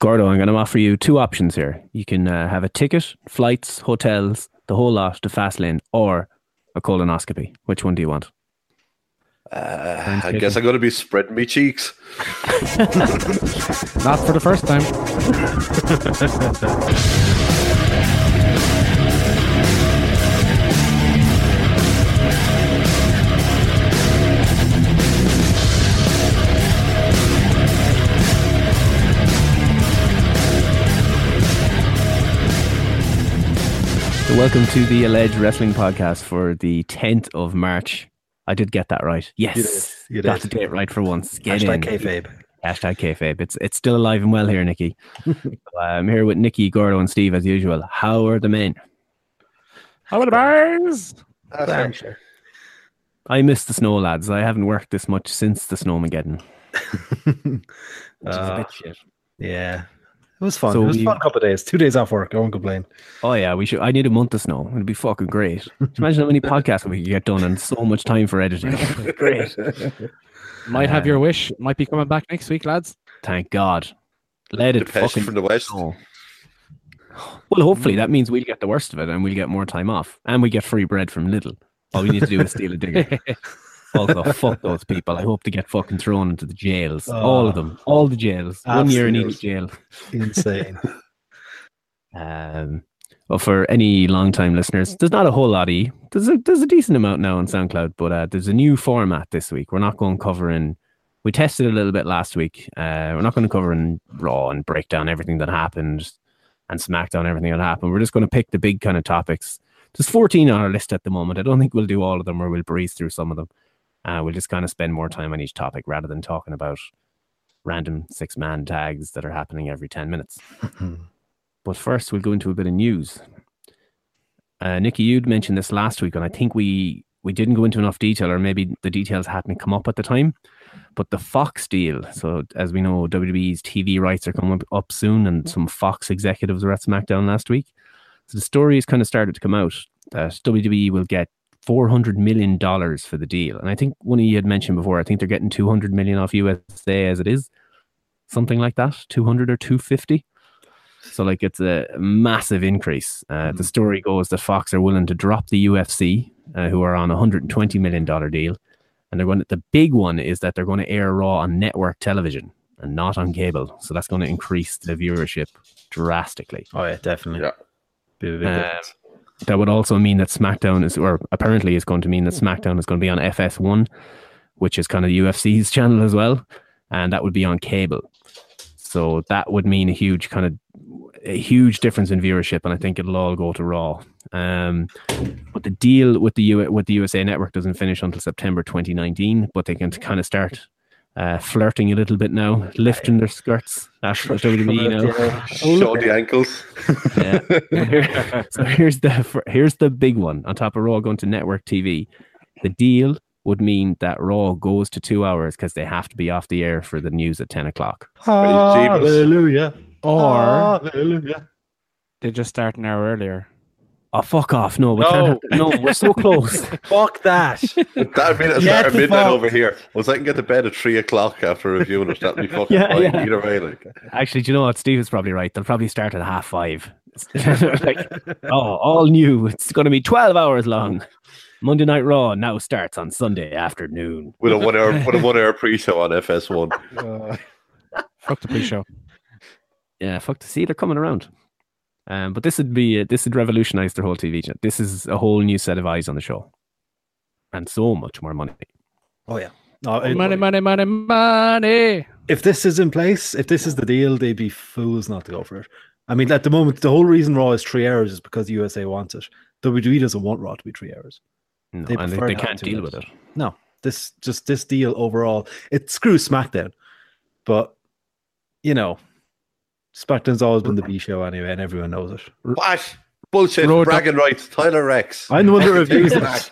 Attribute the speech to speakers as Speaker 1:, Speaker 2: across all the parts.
Speaker 1: Gordo, I'm going to offer you two options here. You can uh, have a ticket, flights, hotels, the whole lot to Fastlane, or a colonoscopy. Which one do you want?
Speaker 2: Uh, I guess I'm going to be spreading my cheeks.
Speaker 3: Not for the first time.
Speaker 1: So welcome to the Alleged Wrestling Podcast for the 10th of March. I did get that right. Yes,
Speaker 4: You did. You
Speaker 1: got the date right for once. Get
Speaker 4: Hashtag
Speaker 1: in.
Speaker 4: kayfabe.
Speaker 1: Hashtag kayfabe. It's it's still alive and well here, Nikki. So, uh, I'm here with Nikki, Gordo, and Steve as usual. How are the men?
Speaker 3: How are the bars?
Speaker 4: Thanks, sure.
Speaker 1: I miss the snow, lads. I haven't worked this much since the snowmageddon. Which is a
Speaker 4: Uh,
Speaker 1: bit shit.
Speaker 4: yeah. It was fun.
Speaker 1: So
Speaker 4: it was a
Speaker 1: we-
Speaker 4: fun couple of days. Two days off work. I won't complain.
Speaker 1: Oh yeah, we should. I need a month of snow. It'd be fucking great. Imagine how many podcasts we could get done and so much time for editing. great.
Speaker 3: Might have your wish. Might be coming back next week, lads.
Speaker 1: Thank God. Let it
Speaker 2: Depeche
Speaker 1: fucking
Speaker 2: from the West.
Speaker 1: snow. Well, hopefully that means we'll get the worst of it and we'll get more time off and we get free bread from Lidl. All we need to do is steal a digger. Also, fuck those people. I hope to get fucking thrown into the jails. All of them. All the jails. One year in each jail.
Speaker 4: Insane.
Speaker 1: Um, well, for any long-time listeners, there's not a whole lot. Of, there's a there's a decent amount now on SoundCloud, but uh, there's a new format this week. We're not going covering. We tested a little bit last week. Uh, we're not going to cover in Raw and break down everything that happened and SmackDown everything that happened. We're just going to pick the big kind of topics. There's 14 on our list at the moment. I don't think we'll do all of them, or we'll breeze through some of them. Uh, we'll just kind of spend more time on each topic rather than talking about random six-man tags that are happening every 10 minutes. But first, we'll go into a bit of news. Uh, Nikki, you'd mentioned this last week, and I think we we didn't go into enough detail, or maybe the details hadn't come up at the time. But the Fox deal. So, as we know, WWE's TV rights are coming up, up soon, and some Fox executives were at SmackDown last week. So the story has kind of started to come out that WWE will get four hundred million dollars for the deal, and I think one of you had mentioned before. I think they're getting two hundred million off USA as it is, something like that, two hundred or two fifty. So like it's a massive increase. Uh, The story goes that Fox are willing to drop the UFC, uh, who are on a hundred and twenty million dollar deal, and they're going. To, the big one is that they're going to air Raw on network television and not on cable. So that's going to increase the viewership drastically.
Speaker 4: Oh yeah, definitely.
Speaker 2: Yeah.
Speaker 4: Be a big
Speaker 1: Um,
Speaker 4: difference.
Speaker 1: That would also mean that SmackDown is, or apparently is going to mean that SmackDown is going to be on FS1, which is kind of UFC's channel as well, and that would be on cable. So that would mean a huge kind of a huge difference in viewership, and I think it'll all go to Raw. Um, but the deal with the U- with the USA Network doesn't finish until September 2019, but they can kind of start. Uh, flirting a little bit now, lifting their skirts at WWE now.
Speaker 2: Show the ankles.
Speaker 1: Yeah. Here- so here's the here's the big one on top of Raw going to network TV. The deal would mean that Raw goes to two hours because they have to be off the air for the news at ten o'clock.
Speaker 4: Hallelujah.
Speaker 3: Or
Speaker 4: Hallelujah.
Speaker 3: they just start an hour earlier.
Speaker 1: Oh fuck off! No, we
Speaker 4: No.
Speaker 1: can't. Have, no, we're so close.
Speaker 4: Fuck that.
Speaker 2: That'd mean it's
Speaker 4: Get
Speaker 2: start at
Speaker 4: the
Speaker 2: midnight
Speaker 4: fuck-
Speaker 2: over here. Once I can get to bed at three o'clock after reviewing it, that'd be fucking
Speaker 1: Yeah,
Speaker 2: fine.
Speaker 1: yeah.
Speaker 2: Either way, like.
Speaker 1: Actually, do you know what? Steve is probably right. They'll probably start at half five. like, oh, all new. It's going to be twelve hours long. Monday Night Raw now starts on Sunday afternoon.
Speaker 2: With a one hour with a one hour pre show on FS1.
Speaker 3: Uh, fuck the pre-show.
Speaker 1: Yeah, fuck to see they're coming around. Um, but this would be this would revolutionize their whole TV. channel. This is a whole new set of eyes on the show, and so much more money.
Speaker 4: Oh yeah. No, it-
Speaker 3: Money, money, money, money.
Speaker 4: if this is in place, if this is the deal, they'd be fools not to go for it. I mean, at the moment, the whole reason Raw is three hours is because the USA wants it. WWE doesn't want Raw to be three hours.
Speaker 1: No,
Speaker 4: They
Speaker 1: and they, they can't
Speaker 4: two
Speaker 1: deal with it.
Speaker 4: No, this just this deal overall, it screws SmackDown. But you know, SmackDown's always been the B show anyway, and everyone knows it.
Speaker 2: What? Bullshit.
Speaker 3: Road
Speaker 2: bragging rights. Tyler Rex.
Speaker 4: I'm the one that reviews it.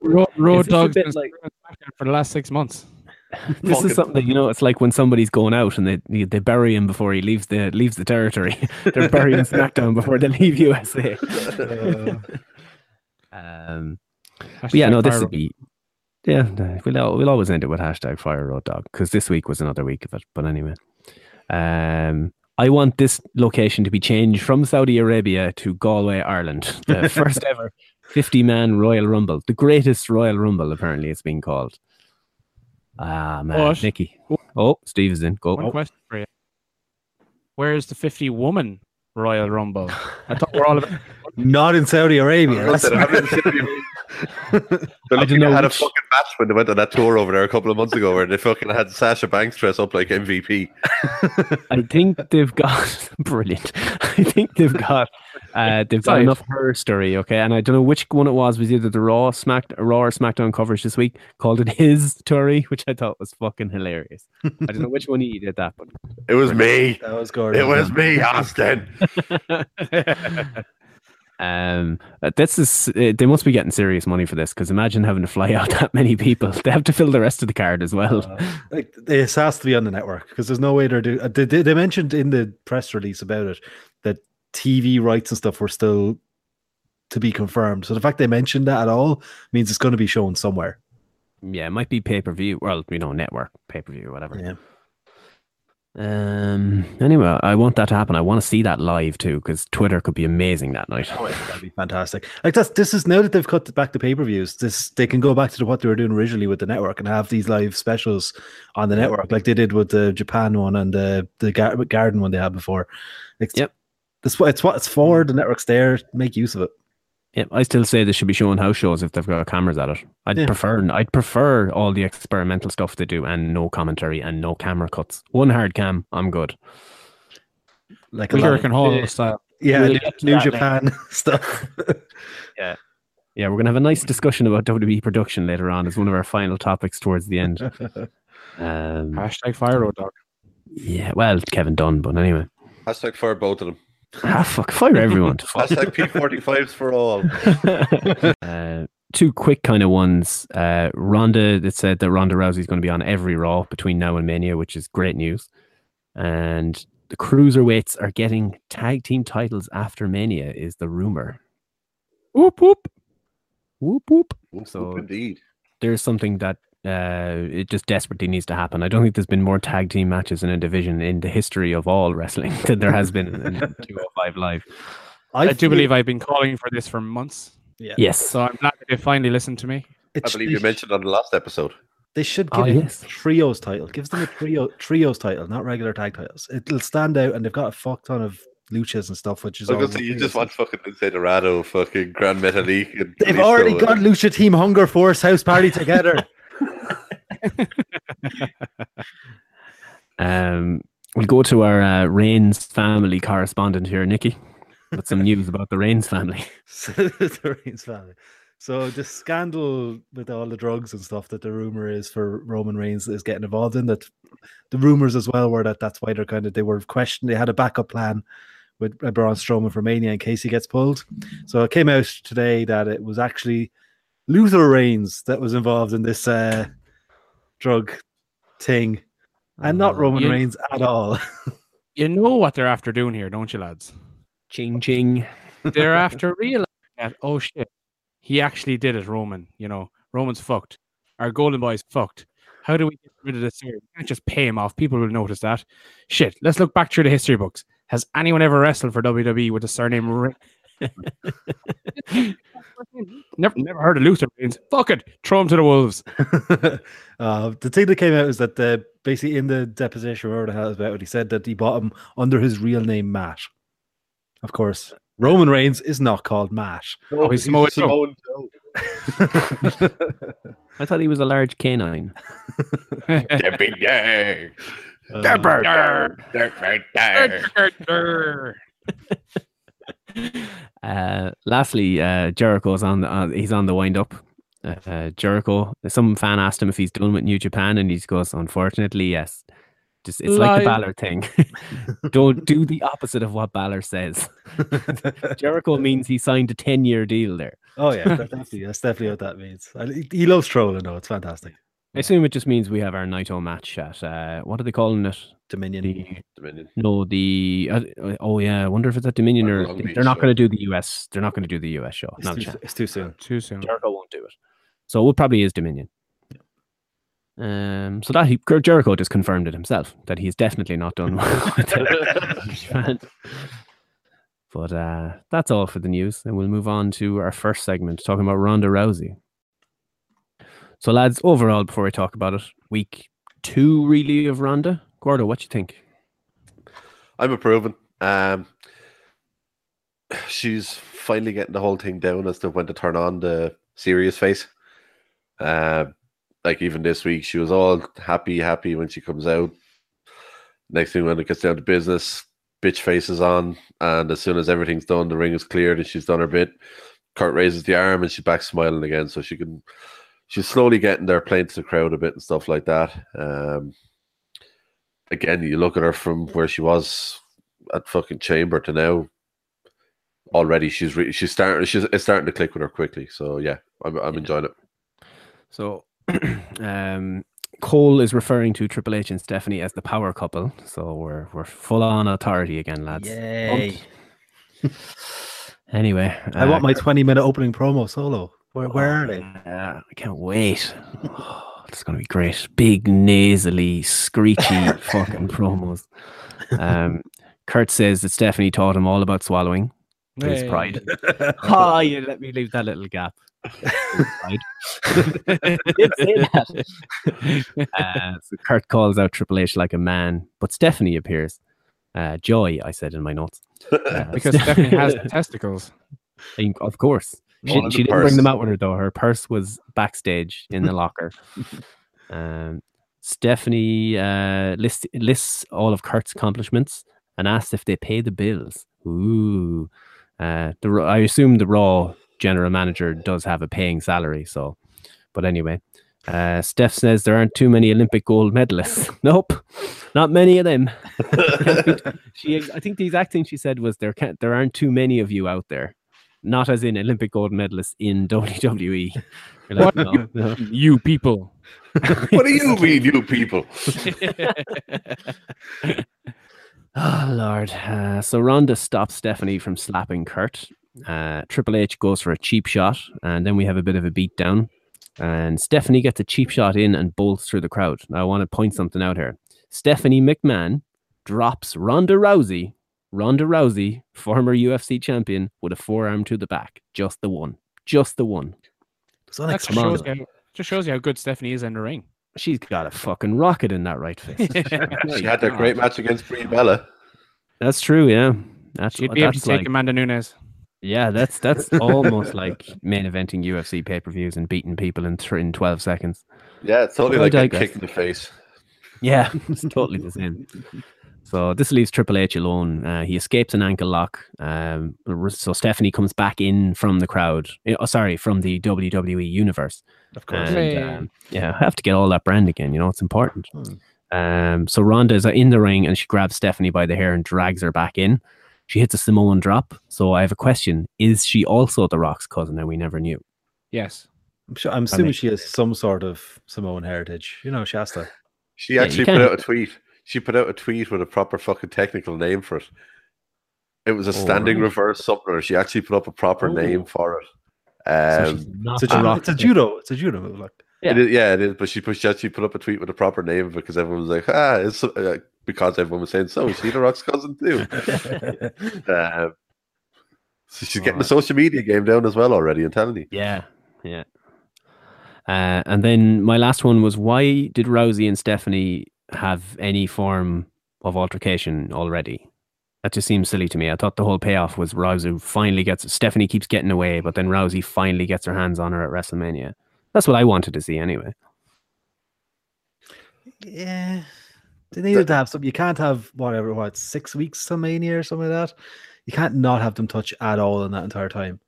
Speaker 3: Road, road
Speaker 1: Is this
Speaker 3: dogs been
Speaker 1: like-
Speaker 3: for the last six months.
Speaker 1: This
Speaker 2: Fucking-
Speaker 1: is something that you know. It's like when somebody's going out and they they bury him before he leaves the leaves the territory. They're burying SmackDown before they leave USA. um, but yeah, no, this
Speaker 3: fire
Speaker 1: would be. Yeah, we'll we'll always end it with hashtag Fire Road Dogg because this week was another week of it. But anyway, Um, I want this location to be changed from Saudi Arabia to Galway, Ireland. The first ever 50 man Royal Rumble. The greatest Royal Rumble, apparently, it's been called. Ah, man.
Speaker 3: What?
Speaker 1: Nicky. Oh, Steve is in. Go.
Speaker 3: One question for you. Where's the 50 woman Royal Rumble? I thought we're all about.
Speaker 4: Not in Saudi Arabia.
Speaker 2: They're
Speaker 4: That's-
Speaker 2: lucky
Speaker 1: know
Speaker 2: they had a fucking match when they went on that tour over there a couple of months ago where they fucking had Sasha Banks dress up like MVP.
Speaker 1: I think they've got brilliant. I think they've got uh, they've got enough her story. Okay, and I don't know which one it was. Was either the Raw Smack Raw or SmackDown coverage this week called it his story, which I thought was fucking hilarious. I don't know which one he did that, but
Speaker 2: It was me.
Speaker 4: that was Gordon.
Speaker 2: It was me, Austin.
Speaker 1: um, uh, this is uh, they must be getting serious money for this because imagine having to fly out that many people. They have to fill the rest of the card as well.
Speaker 4: Uh, like this has to be on the network because there's no way they're doing. They, they, they mentioned in the press release about it that TV rights and stuff were still to be confirmed. So the fact they mentioned that at all means it's going to be shown somewhere.
Speaker 1: yeah, it might be pay per view. Well, you know, network pay per view, whatever.
Speaker 4: Yeah.
Speaker 1: Um. Anyway, I want that to happen. I want to see that live too, because Twitter could be amazing that night.
Speaker 4: Oh, yeah, that'd be fantastic. Like that's this is now that they've cut back the pay per views. This they can go back to what they were doing originally with the network and have these live specials on the network, like they did with the Japan one and the the Gar- Garden one they had before. It's,
Speaker 1: Yep.
Speaker 4: That's what it's what it's for. The network's there. Make use of it.
Speaker 1: Yeah, I still say they should be showing house shows if they've got cameras at it. I'd
Speaker 4: Yeah.
Speaker 1: prefer. I'd prefer all the experimental stuff they do and no commentary and no camera cuts. One hard cam, I'm good.
Speaker 4: Like a lot
Speaker 3: American
Speaker 4: of,
Speaker 3: Hall style.
Speaker 4: yeah,
Speaker 1: We'll
Speaker 4: New,
Speaker 1: get to
Speaker 4: New
Speaker 1: that
Speaker 4: Japan stuff.
Speaker 1: Yeah, Yeah, we're gonna have a nice discussion about WWE production later on as one of our final topics towards the end. Um,
Speaker 3: Hashtag Fire Road Dogg.
Speaker 1: yeah, well, Kevin Dunn, but anyway,
Speaker 2: Hashtag fire both of them.
Speaker 1: Ah, fuck, fire everyone.
Speaker 2: Hashtag P45s for all.
Speaker 1: uh, two quick kind of ones. Uh, Ronda that said that Ronda Rousey is going to be on every Raw between now and Mania, which is great news. And the cruiserweights are getting tag team titles after Mania, is the rumor. Whoop whoop, whoop whoop. So-
Speaker 2: indeed.
Speaker 1: There's something that uh, it just desperately needs to happen. I don't think there's been more tag team matches in a division in the history of all wrestling than there has been in 205 Live.
Speaker 3: I, do
Speaker 4: feel-
Speaker 3: believe I've been calling for this for months.
Speaker 4: Yeah.
Speaker 1: Yes.
Speaker 3: So I'm glad they finally listened to me.
Speaker 2: I believe you
Speaker 4: sh-
Speaker 2: mentioned on the last episode.
Speaker 4: They should
Speaker 1: Oh,
Speaker 4: give it
Speaker 1: yes.
Speaker 4: trios title. Gives them a trio trios title, not regular tag titles. It'll stand out, and they've got a fuck ton of luchas and stuff, which is
Speaker 2: I was gonna say you just want fucking Lince Dorado, fucking Grand Metalik.
Speaker 4: They've
Speaker 2: Kalisto
Speaker 4: already
Speaker 2: and-
Speaker 4: got Lucha Team Hunger Force House Party together.
Speaker 1: Um, we'll go to our uh, Reigns family correspondent here, Nikki, with some news about the Reigns family.
Speaker 4: So, the Reigns family. So the scandal with all the drugs and stuff that the rumor is for Roman Reigns is getting involved in that the rumors as well were that that's why they're kind of they were questioned. They had a backup plan with Braun Strowman for Mania in case he gets pulled. So it came out today that it was actually Luther Reigns that was involved in this uh, drug thing, and not
Speaker 1: Oh,
Speaker 4: Roman
Speaker 3: yeah.
Speaker 4: Reigns at all.
Speaker 3: You know what they're after doing here, don't you, lads?
Speaker 1: Ching ching.
Speaker 3: They're after realizing that, oh shit, he actually did it, Roman. You know, Roman's fucked. Our golden boy's fucked. How do we get rid of this here? We can't just pay him off. People will notice that. Shit, let's look back through the history books. Has anyone ever wrestled for WWE with the surname Re- never, never heard of Luther Reigns. Fuck it. Throw him to the wolves.
Speaker 4: uh, the thing that came out is that uh, basically in the deposition, whatever the hell it's about, it, he said that he bought him under his real name, Matt. Of course, Roman Reigns is not called Matt.
Speaker 3: Oh, he's Samoa Joe.
Speaker 2: Joe.
Speaker 1: I thought he was a large canine.
Speaker 2: The big day.
Speaker 4: Uh,
Speaker 2: The big day.
Speaker 1: Uh, lastly, uh, Jericho's on the uh, he's on the wind up. Uh, uh, Jericho, some fan asked him if he's done with New Japan, and he goes, "Unfortunately, yes." Just it's like the. Balor thing. Don't do the opposite of what Balor says. Jericho means he signed a ten-year deal there.
Speaker 4: oh yeah, definitely, that's definitely what that means. He loves trolling, though. It's fantastic.
Speaker 1: I assume it just means we have our Naito match at uh, what are they calling it?
Speaker 4: Dominion.
Speaker 1: The
Speaker 2: Dominion.
Speaker 1: no, the uh, oh yeah, I wonder if it's at Dominion
Speaker 2: Or
Speaker 1: or they're not
Speaker 2: show.
Speaker 1: going to do the US. They're not going to do the US show.
Speaker 4: It's
Speaker 1: Not
Speaker 4: too,
Speaker 1: chance.
Speaker 4: it's too soon.
Speaker 3: Too soon.
Speaker 1: Jericho won't do it. So it probably is Dominion. Um, so that he, Jericho just confirmed it himself that he's definitely not done with it. But uh, that's all for the news, and we'll move on to our first segment, talking about Ronda Rousey. So, lads, overall, before we talk about it, week two really of Ronda. Gordo, what you think?
Speaker 2: I'm approving. Um, she's finally getting the whole thing down as to when to turn on the serious face. Uh, like even this week, she was all happy, happy when she comes out. Next thing, when it gets down to business, bitch faces on, and as soon as everything's done, the ring is cleared and she's done her bit. Kurt raises the arm and she's back smiling again, so she can. She's slowly getting there, playing to the crowd a bit and stuff like that. Um, again, you look at her from where she was at fucking Chamber to now. Already, she's re- she's starting. She's it's starting to click with her quickly. So yeah, I'm I'm
Speaker 1: Yeah.
Speaker 2: enjoying it.
Speaker 1: So, um, Cole is referring to Triple H and Stephanie as the power couple. So we're we're full on authority again, lads.
Speaker 4: Yay!
Speaker 1: Anyway,
Speaker 4: I want my 20 minute opening promo solo. Where, where are they?
Speaker 1: Uh, I can't wait. Oh, it's going to be great. Big, nasally, screechy fucking promos. Um, Kurt says that Stephanie taught him all about swallowing. to his pride. oh, you let me leave that little gap. To his pride. Did say that. Uh, so Kurt calls out Triple H like a man, but Stephanie appears. Uh, joy, I said in my notes. Uh,
Speaker 3: because Stephanie has testicles.
Speaker 1: Of course. She, she didn't bring them out with her though. Her purse was backstage in the locker. Um, Stephanie uh, lists lists all of Kurt's accomplishments and asks if they pay the bills. Ooh, uh, the I assume the Raw general manager does have a paying salary. So, but anyway, uh, Steph says there aren't too many Olympic gold medalists. nope, not many of them. she, I think the exact thing she said was there can't, there aren't too many of you out there. Not as in Olympic gold medalists in WWE. You're like,
Speaker 3: What?
Speaker 1: no, no.
Speaker 3: You people.
Speaker 2: what do you mean, you people?
Speaker 1: Oh Lord! Uh, so Ronda stops Stephanie from slapping Kurt. Uh, Triple H goes for a cheap shot, and then we have a bit of a beatdown. And Stephanie gets a cheap shot in and bolts through the crowd. Now I want to point something out here. Stephanie McMahon drops Ronda Rousey. Ronda Rousey, former UFC champion, with a forearm to the back. Just the one. Just the one.
Speaker 4: It's
Speaker 3: That just shows, you how, just shows you how good Stephanie is in the ring.
Speaker 1: She's got a fucking rocket in that right fist.
Speaker 2: She had that great match against Brie Bella.
Speaker 1: That's true. Yeah. That's
Speaker 3: She'd be able to
Speaker 1: that's
Speaker 3: take
Speaker 1: like-
Speaker 3: Amanda Nunes.
Speaker 1: Yeah, that's that's almost like main eventing UFC pay per views and beating people in th- in twelve seconds.
Speaker 2: Yeah, it's totally
Speaker 1: I
Speaker 2: like a kick in the face.
Speaker 1: Yeah, it's totally the same. So this leaves Triple H alone. Uh, he escapes an ankle lock. Um, so Stephanie comes back in from the crowd. eh, Oh, sorry, from the WWE universe.
Speaker 4: Of course.
Speaker 1: And,
Speaker 3: Hooray.
Speaker 1: um, yeah, I have to get all that brand again. You know, it's important.
Speaker 4: Hmm.
Speaker 1: Um, so Ronda is in the ring and she grabs Stephanie by the hair and drags her back in. She hits a Samoan drop. So I have a question: Is she also The Rock's cousin? And we never knew.
Speaker 3: Yes.
Speaker 4: I'm, sure, I'm assuming she has some sort of Samoan heritage. You know, Shasta.
Speaker 2: She actually
Speaker 1: can.
Speaker 2: put out a tweet. She put out a tweet with a proper fucking technical name for it. It was a
Speaker 1: Oh,
Speaker 2: standing
Speaker 1: right.
Speaker 2: reverse something, or she actually put up a proper
Speaker 1: Oh.
Speaker 2: name for it.
Speaker 1: So
Speaker 2: Um,
Speaker 1: she's not
Speaker 4: It's a,
Speaker 1: The
Speaker 4: ju-
Speaker 1: Rock's
Speaker 4: it's a judo. It's a judo move. Like
Speaker 1: Yeah.
Speaker 2: It is, yeah, it is. But she put, she actually put up a tweet with a proper name because everyone was like, ah, it's uh, because everyone was saying, so is she the Rock's cousin too? Um, so she's getting the social media game down as well already. I'm telling you.
Speaker 1: Yeah, yeah. Uh, and then my last one was why did Rousey and Stephanie have any form of altercation already? That just seems silly to me. I thought the whole payoff was Rousey finally gets Stephanie keeps getting away, but then Rousey finally gets her hands on her at WrestleMania. That's what I wanted to see anyway.
Speaker 4: yeah, they needed to have some. You can't have whatever what six weeks to Mania or something like that. You can't not have them touch at all in that entire time.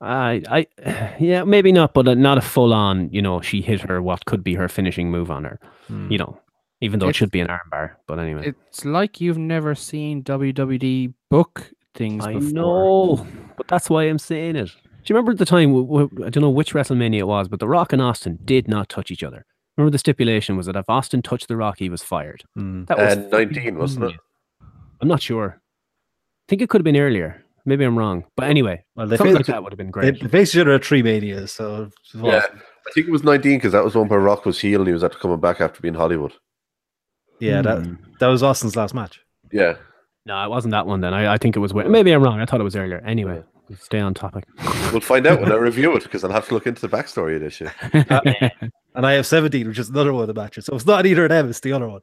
Speaker 1: I, I, yeah, maybe not, but not a full on. You know, she hit her what could be her finishing move on her. Hmm. You know, even though it should be an armbar. But anyway,
Speaker 3: It's like you've never seen WWD book things
Speaker 1: I
Speaker 3: before.
Speaker 1: know, but that's why I'm saying it. Do you remember the time? I don't know which WrestleMania it was, but The Rock and Austin did not touch each other. Remember the stipulation was that if Austin touched The Rock, he was fired.
Speaker 4: Hmm.
Speaker 1: That was
Speaker 2: And 19, wasn't it?
Speaker 1: I'm not sure. I think it could have been earlier. Maybe I'm wrong. But anyway,
Speaker 4: Well, they
Speaker 1: something like that would have been great.
Speaker 4: they faced each other at three Manias, so
Speaker 2: Yeah. I think it was 19 because that was one where Rock was healed and he was after coming back after being Hollywood.
Speaker 4: Yeah, that
Speaker 1: Hmm.
Speaker 4: that was Austin's last match.
Speaker 2: Yeah.
Speaker 1: No, it wasn't that one then. I, I think it was. Maybe I'm wrong. I thought it was earlier. Anyway, stay on topic.
Speaker 2: We'll find out when I review it because I'll have to look into the backstory of this shit.
Speaker 4: And I have 17, which is another one of the matches. So it's not either of them, it's the other one.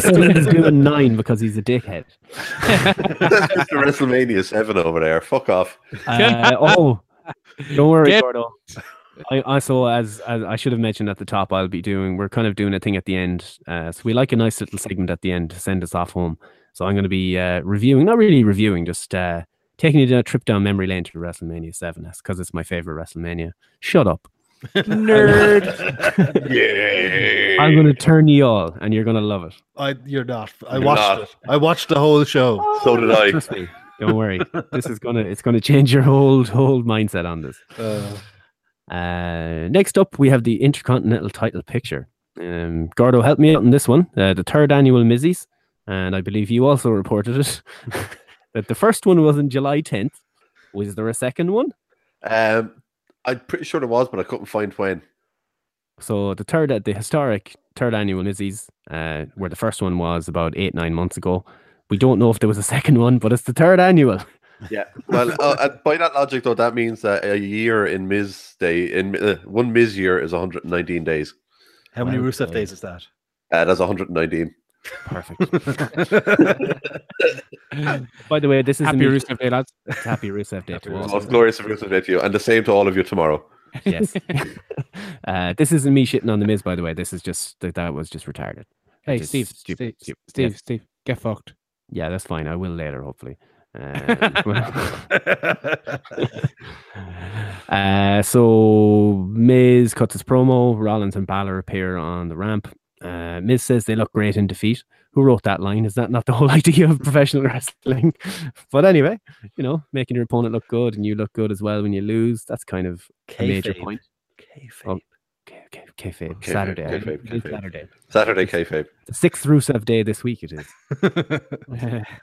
Speaker 1: Steve is doing nine because he's a dickhead.
Speaker 2: That's Mr. WrestleMania 7 over there. Fuck off.
Speaker 1: Uh, oh, don't worry,
Speaker 3: Get-
Speaker 1: Gordo. I also, as, as I should have mentioned at the top, I'll be doing. We're kind of doing a thing at the end. Uh, so we like a nice little segment at the end to send us off home. So I'm going to be uh, reviewing, not really reviewing, just uh, taking you down a trip down memory lane to WrestleMania Seven because it's my favorite WrestleMania. Shut up,
Speaker 3: Nerd.
Speaker 2: Yeah.
Speaker 1: I'm going to turn you all, and you're going to love it.
Speaker 4: I, you're not. I
Speaker 2: You're
Speaker 4: watched
Speaker 2: not.
Speaker 4: it. I watched the whole show.
Speaker 2: So did I.
Speaker 1: Trust me. Don't worry. this is gonna it's gonna change your whole whole mindset on this.
Speaker 4: Uh,
Speaker 1: Uh, next up, we have the Intercontinental title picture. Um, Gordo, help me out on this one. Uh, the third annual Mizzies, and I believe you also reported it that the first one was on July 10th. Was there a second one?
Speaker 2: Um, I'm pretty sure there was, but I couldn't find when.
Speaker 1: So the third, the historic third annual Mizzies, uh, where the first one was about eight nine months ago. We don't know if there was a second one, but it's the third annual.
Speaker 2: Yeah. Well, uh, by that logic, though, that means that a year in Miz Day, in uh, one Miz year is 119 days.
Speaker 4: how many
Speaker 1: Well
Speaker 4: Rusev days is that?
Speaker 2: Uh, that's 119.
Speaker 1: Perfect. By the way, this is
Speaker 3: Happy
Speaker 1: me-
Speaker 3: Rusev Day, lads.
Speaker 1: Happy Rusev Day to all.
Speaker 2: Most glorious of Rusev Day to you, and the same to all of you tomorrow.
Speaker 1: yes. uh, this isn't me shitting on the Miz, by the way. This is just that that was just retarded.
Speaker 3: Hey,
Speaker 1: Just
Speaker 3: Steve,
Speaker 1: stupid,
Speaker 3: Steve,
Speaker 1: stupid.
Speaker 3: Steve,
Speaker 1: Yes.
Speaker 3: Steve, get fucked.
Speaker 1: Yeah, that's fine. I will later, hopefully. Um, uh, so Miz cuts his promo. Rollins and Balor appear on the ramp. Uh, Miz says they look great in defeat. Who wrote that line? Is that not the whole idea of professional wrestling? but anyway, you know, making your opponent look good and you look good as well when you lose. That's kind of a major point.
Speaker 4: Kayfabe.
Speaker 1: Oh. Okay, okay, kayfabe.
Speaker 2: Kayfabe,
Speaker 1: Saturday. I
Speaker 2: kayfabe,
Speaker 1: think. It is
Speaker 2: kayfabe.
Speaker 1: Saturday.
Speaker 2: Saturday kayfabe.
Speaker 1: The sixth Rusev day this week. It is.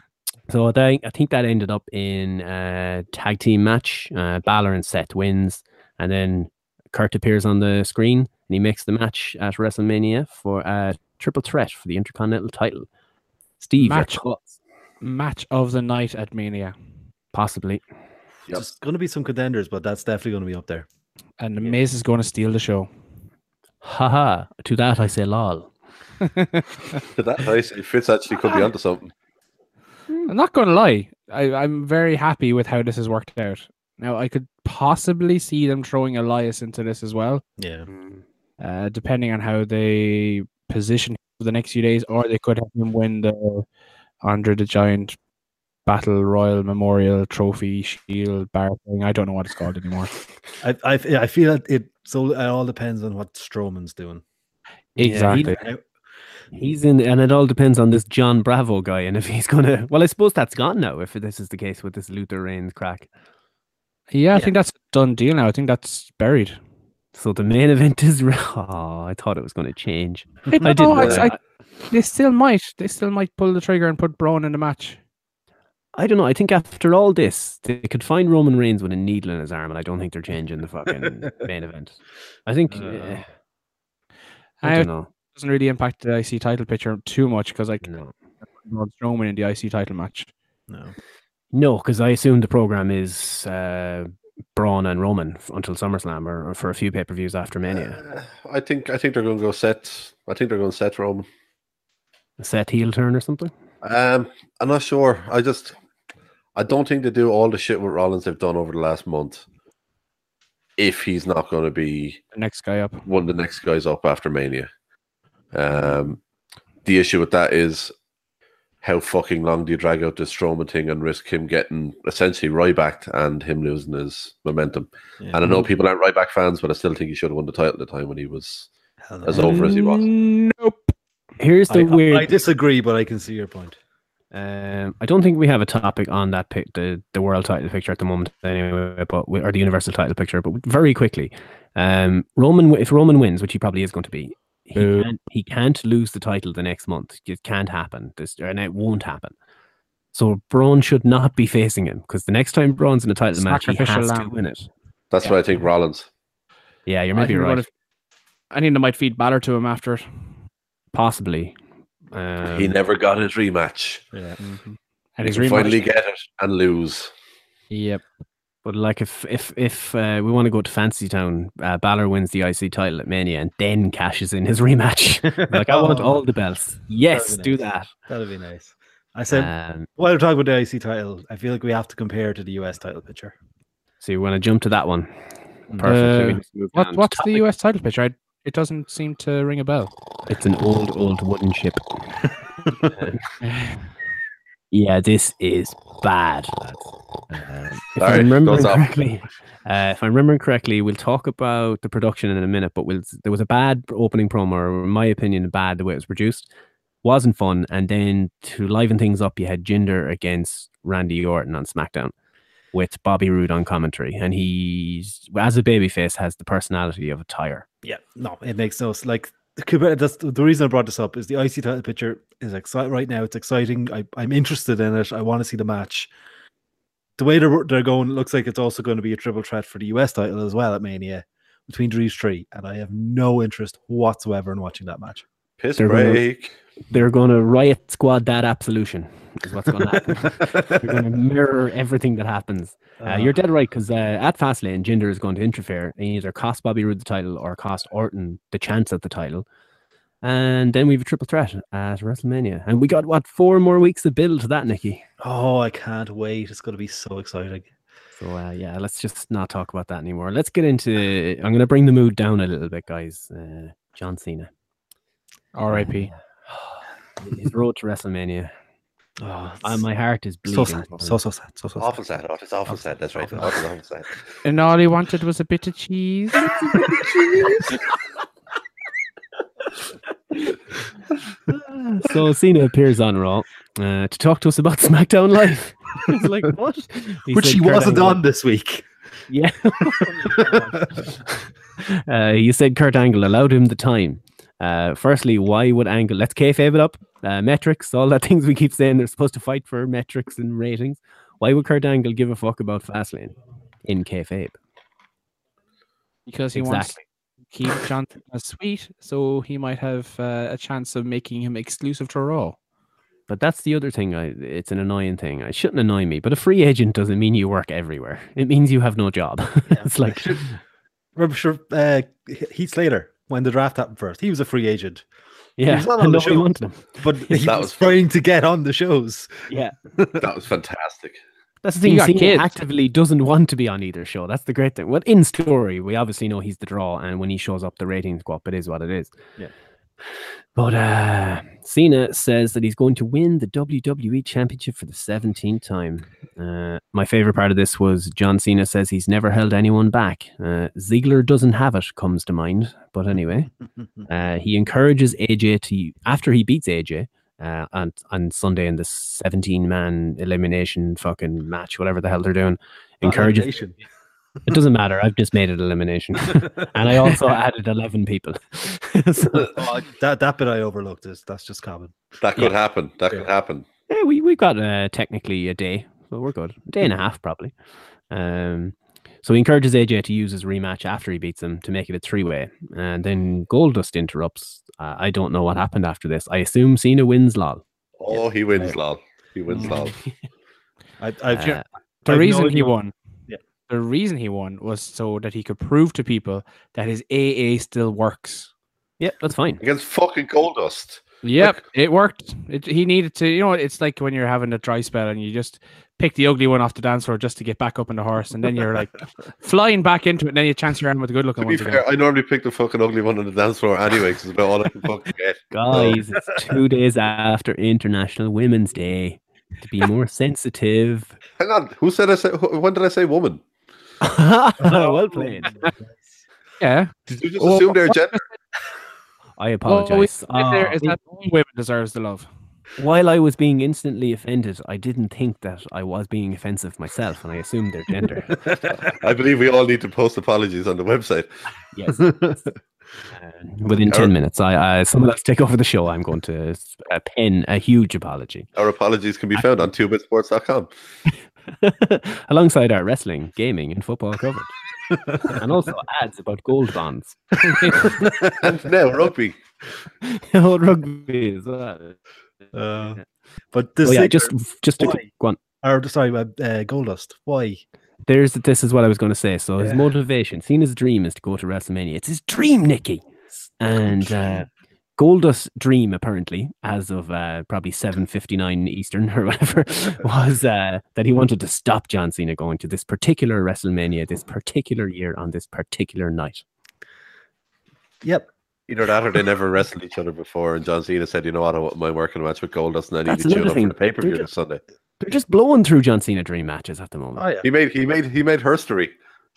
Speaker 1: So I think I think that ended up in a tag team match. Uh, Balor and Seth wins, and then Kurt appears on the screen and he makes the match at WrestleMania for a triple threat for the Intercontinental title. Steve,
Speaker 3: Match. Match of the night at Mania.
Speaker 1: possibly.
Speaker 2: Yep.
Speaker 4: There's going to be some contenders, but that's definitely going to be up there.
Speaker 3: And the Miz is going to steal the show.
Speaker 1: Haha. To that I say lol.
Speaker 2: To that nice, Fitz actually could be onto something.
Speaker 3: I'm not going to lie. I, I'm very happy with how this has worked out. Now, I could possibly see them throwing Elias into this as well,
Speaker 4: Yeah.
Speaker 3: uh, depending on how they position him for the next few days, or they could have him win the Andre the Giant Battle Royal Memorial Trophy Shield Bar thing. I don't know what it's called anymore.
Speaker 4: I, I, I feel that it so it all depends on what Strowman's doing.
Speaker 3: Exactly.
Speaker 4: How-
Speaker 1: He's in, and it all depends on this John Bravo guy, and if he's gonna. Well, I suppose that's gone now. If this is the case with this Luther Reigns crack,
Speaker 3: Yeah, I
Speaker 4: Yeah.
Speaker 3: think that's a done deal now. I think that's buried.
Speaker 1: so the main event is. Oh, I thought it was going to change. I
Speaker 3: no,
Speaker 1: didn't.
Speaker 3: it's-
Speaker 1: I,
Speaker 3: I- they still might. They still might pull the trigger and put Braun in the match.
Speaker 1: I don't know. I think after all this, they could find Roman Reigns with a needle in his arm, and I don't think they're changing the fucking main event. I think.
Speaker 4: Uh,
Speaker 1: eh, I
Speaker 3: I-
Speaker 1: don't know.
Speaker 3: Doesn't really impact the IC title picture too much because like
Speaker 1: No,
Speaker 3: Braun Strowman in the IC title match.
Speaker 4: No.
Speaker 1: no, because I assume the program is uh, Braun and Roman f- until SummerSlam, or, or for a few pay per views after Mania.
Speaker 2: Uh, I think I think they're going to go set. I think they're going to set Roman.
Speaker 1: A set heel turn or something.
Speaker 2: Um, I'm not sure. I just I don't think they do all the shit with Rollins they've done over the last month. If he's not going to be
Speaker 3: The next guy up.
Speaker 2: one of the next guys up after Mania, um, the issue with that is how fucking long do you drag out this Strowman thing and risk him getting essentially Rybacked and him losing his momentum?
Speaker 4: Yeah.
Speaker 2: And I know people aren't Ryback fans, but I still think he should have won the title at the time when he was
Speaker 4: Hell
Speaker 2: as over as he was.
Speaker 3: Nope.
Speaker 1: Here's the
Speaker 4: I,
Speaker 1: weird.
Speaker 4: I disagree, but I can see your point.
Speaker 1: Um, I don't think we have a topic on that pic, the the world title picture at the moment, anyway, but we, or the universal title picture. But very quickly, um, Roman, if Roman wins, which he probably is going to be, he can't, he can't lose the title the next month. It can't happen. This and it won't happen. So Braun should not be facing him because the next time Braun's in a title match, he
Speaker 3: Sacrificial
Speaker 1: has to win it.
Speaker 2: That's
Speaker 3: Yeah.
Speaker 2: why I think Rollins.
Speaker 1: Yeah, you're
Speaker 3: I
Speaker 1: maybe right.
Speaker 3: I think they might feed Balor to him after it.
Speaker 1: Possibly. Um,
Speaker 2: he never got his rematch.
Speaker 4: Yeah.
Speaker 3: And
Speaker 2: He
Speaker 3: he's rematch.
Speaker 2: finally get it and lose.
Speaker 3: Yep.
Speaker 1: But like, if if if uh, we want to go to Fancy Town, uh, Balor wins the IC title at Mania and then cashes in his rematch. like, I want
Speaker 4: Oh.
Speaker 1: all the belts. Yes,
Speaker 4: That'd
Speaker 1: do that.
Speaker 4: That'd be nice. I said
Speaker 1: Um,
Speaker 4: while we're talking about the IC title, I feel like we have to compare to the US title picture.
Speaker 1: so you want to jump to that one? Perfect.
Speaker 3: Uh,
Speaker 1: We just move
Speaker 3: What,
Speaker 1: down.
Speaker 3: what's the US title picture? I, it doesn't seem to ring a bell.
Speaker 1: It's an old, old wooden ship. Yeah, this is bad. Uh, if
Speaker 2: Sorry,
Speaker 1: I'm remembering correctly, uh, if I'm remembering correctly, we'll talk about the production in a minute. But we'll, there was a bad opening promo, or in my opinion, bad the way it was produced. Wasn't fun. And then to liven things up, you had Jinder against Randy Orton on SmackDown with Bobby Roode on commentary, and he's as a babyface has the personality of a tire.
Speaker 4: Yeah, no, it makes no s- like the Cuba- that's the the reason I brought this up is the IC title picture is exciting right now. It's exciting. I, I'm interested in it. I want to see the match. The way they're they're going, it looks like it's also going to be a triple threat for the US title as well at Mania between Drews three, and I have no interest whatsoever in watching that match.
Speaker 2: Piss
Speaker 1: They're gonna-
Speaker 2: break.
Speaker 1: They're going to riot squad that absolution is what's going to happen. They're going to mirror everything that happens. Uh, you're dead right because uh, at Fastlane, Jinder is going to interfere and either cost Bobby Roode the title or cost Orton the chance at the title. And then we have a triple threat at WrestleMania. And we got, what, four more weeks to build to that, Nikki?
Speaker 4: Oh, I can't wait! It's going to be so exciting.
Speaker 1: So, uh, yeah, let's just not talk about that anymore. Let's get into. I'm going to bring the mood down a little bit, guys. Uh, John Cena.
Speaker 3: R.I.P.
Speaker 1: His road to WrestleMania.
Speaker 4: Oh,
Speaker 1: Uh, my heart is
Speaker 4: so
Speaker 1: bleeding.
Speaker 4: sad, so so sad, so so sad.
Speaker 2: Awful sad. It's awful sad. That's right.
Speaker 4: Awful.
Speaker 2: Awful, awful sad.
Speaker 3: And all he wanted was a bit of cheese.
Speaker 1: so Cena appears on Raw uh, to talk to us about SmackDown Live. It's like what? He
Speaker 4: Which
Speaker 1: said
Speaker 4: he wasn't
Speaker 1: Angle-
Speaker 4: on this week.
Speaker 1: Yeah. uh, you said Kurt Angle allowed him the time. Uh, firstly, why would Angle? Let's kayfabe it up. Uh, metrics, all that things we keep saying they're supposed to fight for metrics and ratings. Why would Kurt Angle give a fuck about Fastlane in kayfabe?
Speaker 3: because he wants to keep John Cena sweet, so he might have uh, a chance of making him exclusive to Raw.
Speaker 1: But that's the other thing. I, it's an annoying thing. It shouldn't annoy me. But a free agent doesn't mean you work everywhere. It means you have no job. it's like
Speaker 4: Remember, sure, uh, Heath Slater when the draft happened first, he was a free agent,
Speaker 1: yeah,
Speaker 4: was not
Speaker 1: and
Speaker 4: on the
Speaker 1: nobody
Speaker 4: show.
Speaker 1: wanted him.
Speaker 4: but he
Speaker 2: That
Speaker 4: was,
Speaker 2: was-
Speaker 4: trying to get on the shows.
Speaker 1: Yeah,
Speaker 2: That was fantastic.
Speaker 1: that's the
Speaker 3: He
Speaker 1: thing.
Speaker 3: got
Speaker 1: Cena
Speaker 3: kids.
Speaker 1: actively doesn't want to be on either show. That's the great thing. Well, in story, we obviously know he's the draw, and when he shows up, the ratings go up. It is what it is.
Speaker 4: Yeah.
Speaker 1: But uh, Cena says that he's going to win the WWE Championship for the 17th time. Uh, my favorite part of this was John Cena says he's never held anyone back. Uh, Ziggler doesn't have it, comes to mind. But anyway, uh, he encourages AJ to, after he beats AJ uh, on, on Sunday in the 17 man elimination fucking match, whatever the hell they're doing, encourages.
Speaker 4: Elimination.
Speaker 1: It doesn't matter. I've just made it elimination. and I also added 11 people. so,
Speaker 4: Oh, that that bit I overlooked is that's just common.
Speaker 2: That could
Speaker 1: Yeah.
Speaker 2: happen. That could happen.
Speaker 1: yeah, we, we got uh, technically a day. but we're good. A day and a half, probably. Um, so he encourages AJ to use his rematch after he beats him to make it a three way. And then Goldust interrupts. Uh, I don't know what happened after this. I assume Cena wins, lol.
Speaker 2: Oh, he wins, lol. He wins,
Speaker 3: Mm.
Speaker 2: lol.
Speaker 4: I, I've
Speaker 1: Uh,
Speaker 3: The
Speaker 4: I've no
Speaker 3: reason he
Speaker 4: idea-
Speaker 3: won,
Speaker 4: Yeah.
Speaker 3: The reason he won was so that he could prove to people that his AA still works.
Speaker 1: yeah, that's fine.
Speaker 2: Against fucking Goldust.
Speaker 3: Yep, it worked. It, he needed to, you know, it's like when you're having a dry spell and you just pick the ugly one off the dance floor just to get back up on the horse, and then you're like flying back into it, and then you chance your arm with the good looking
Speaker 2: To be
Speaker 3: ones again.
Speaker 2: fair, I normally pick the fucking ugly one on the dance floor anyway, because it's about all I can fucking get.
Speaker 1: Guys, it's two days after International Women's Day. To be more sensitive.
Speaker 2: Hang on, who said I said? When did I say woman?
Speaker 1: well played.
Speaker 3: Yeah.
Speaker 2: Did you just
Speaker 3: Well,
Speaker 2: assume their
Speaker 3: what-
Speaker 2: gender?
Speaker 1: I apologize.
Speaker 3: said there
Speaker 1: Ah,
Speaker 3: is that all women deserves the love.
Speaker 1: While I was being instantly offended, I didn't think that I was being offensive myself, and I assumed their gender.
Speaker 2: I believe we all need to post apologies on the website.
Speaker 1: yes. Uh, within ten minutes, I, I someone else take over the show. I'm going to uh, pen a huge apology.
Speaker 2: Our apologies can be found on 2bitsports.com.
Speaker 1: alongside our wrestling, gaming, and football coverage, and also ads about gold bonds.
Speaker 2: and now rugby.
Speaker 1: oh, rugby as well.
Speaker 4: Uh, but this
Speaker 1: Oh yeah, just just to
Speaker 4: why?
Speaker 1: go on.
Speaker 4: or sorry, uh, uh, Goldust. Why?
Speaker 1: There's this is what I was going to say. So his
Speaker 4: Yeah.
Speaker 1: motivation, seeing his dream, is to go to WrestleMania. It's his dream, Nikki. And uh, Goldust's dream, apparently, as of uh, probably seven fifty nine Eastern or whatever, was uh, that he wanted to stop John Cena going to this particular WrestleMania, this particular year, on this particular night.
Speaker 4: Yep.
Speaker 2: Either that or they never wrestled each other before. And John Cena said, you know what, I want my working match with Goldust and I need
Speaker 1: That's
Speaker 2: to tune
Speaker 1: another
Speaker 2: up
Speaker 1: thing.
Speaker 2: for the pay per view
Speaker 1: They're
Speaker 2: this Sunday.
Speaker 1: They're just blowing through John Cena dream matches at the moment.
Speaker 4: Oh yeah.
Speaker 2: He made he made he made herstory.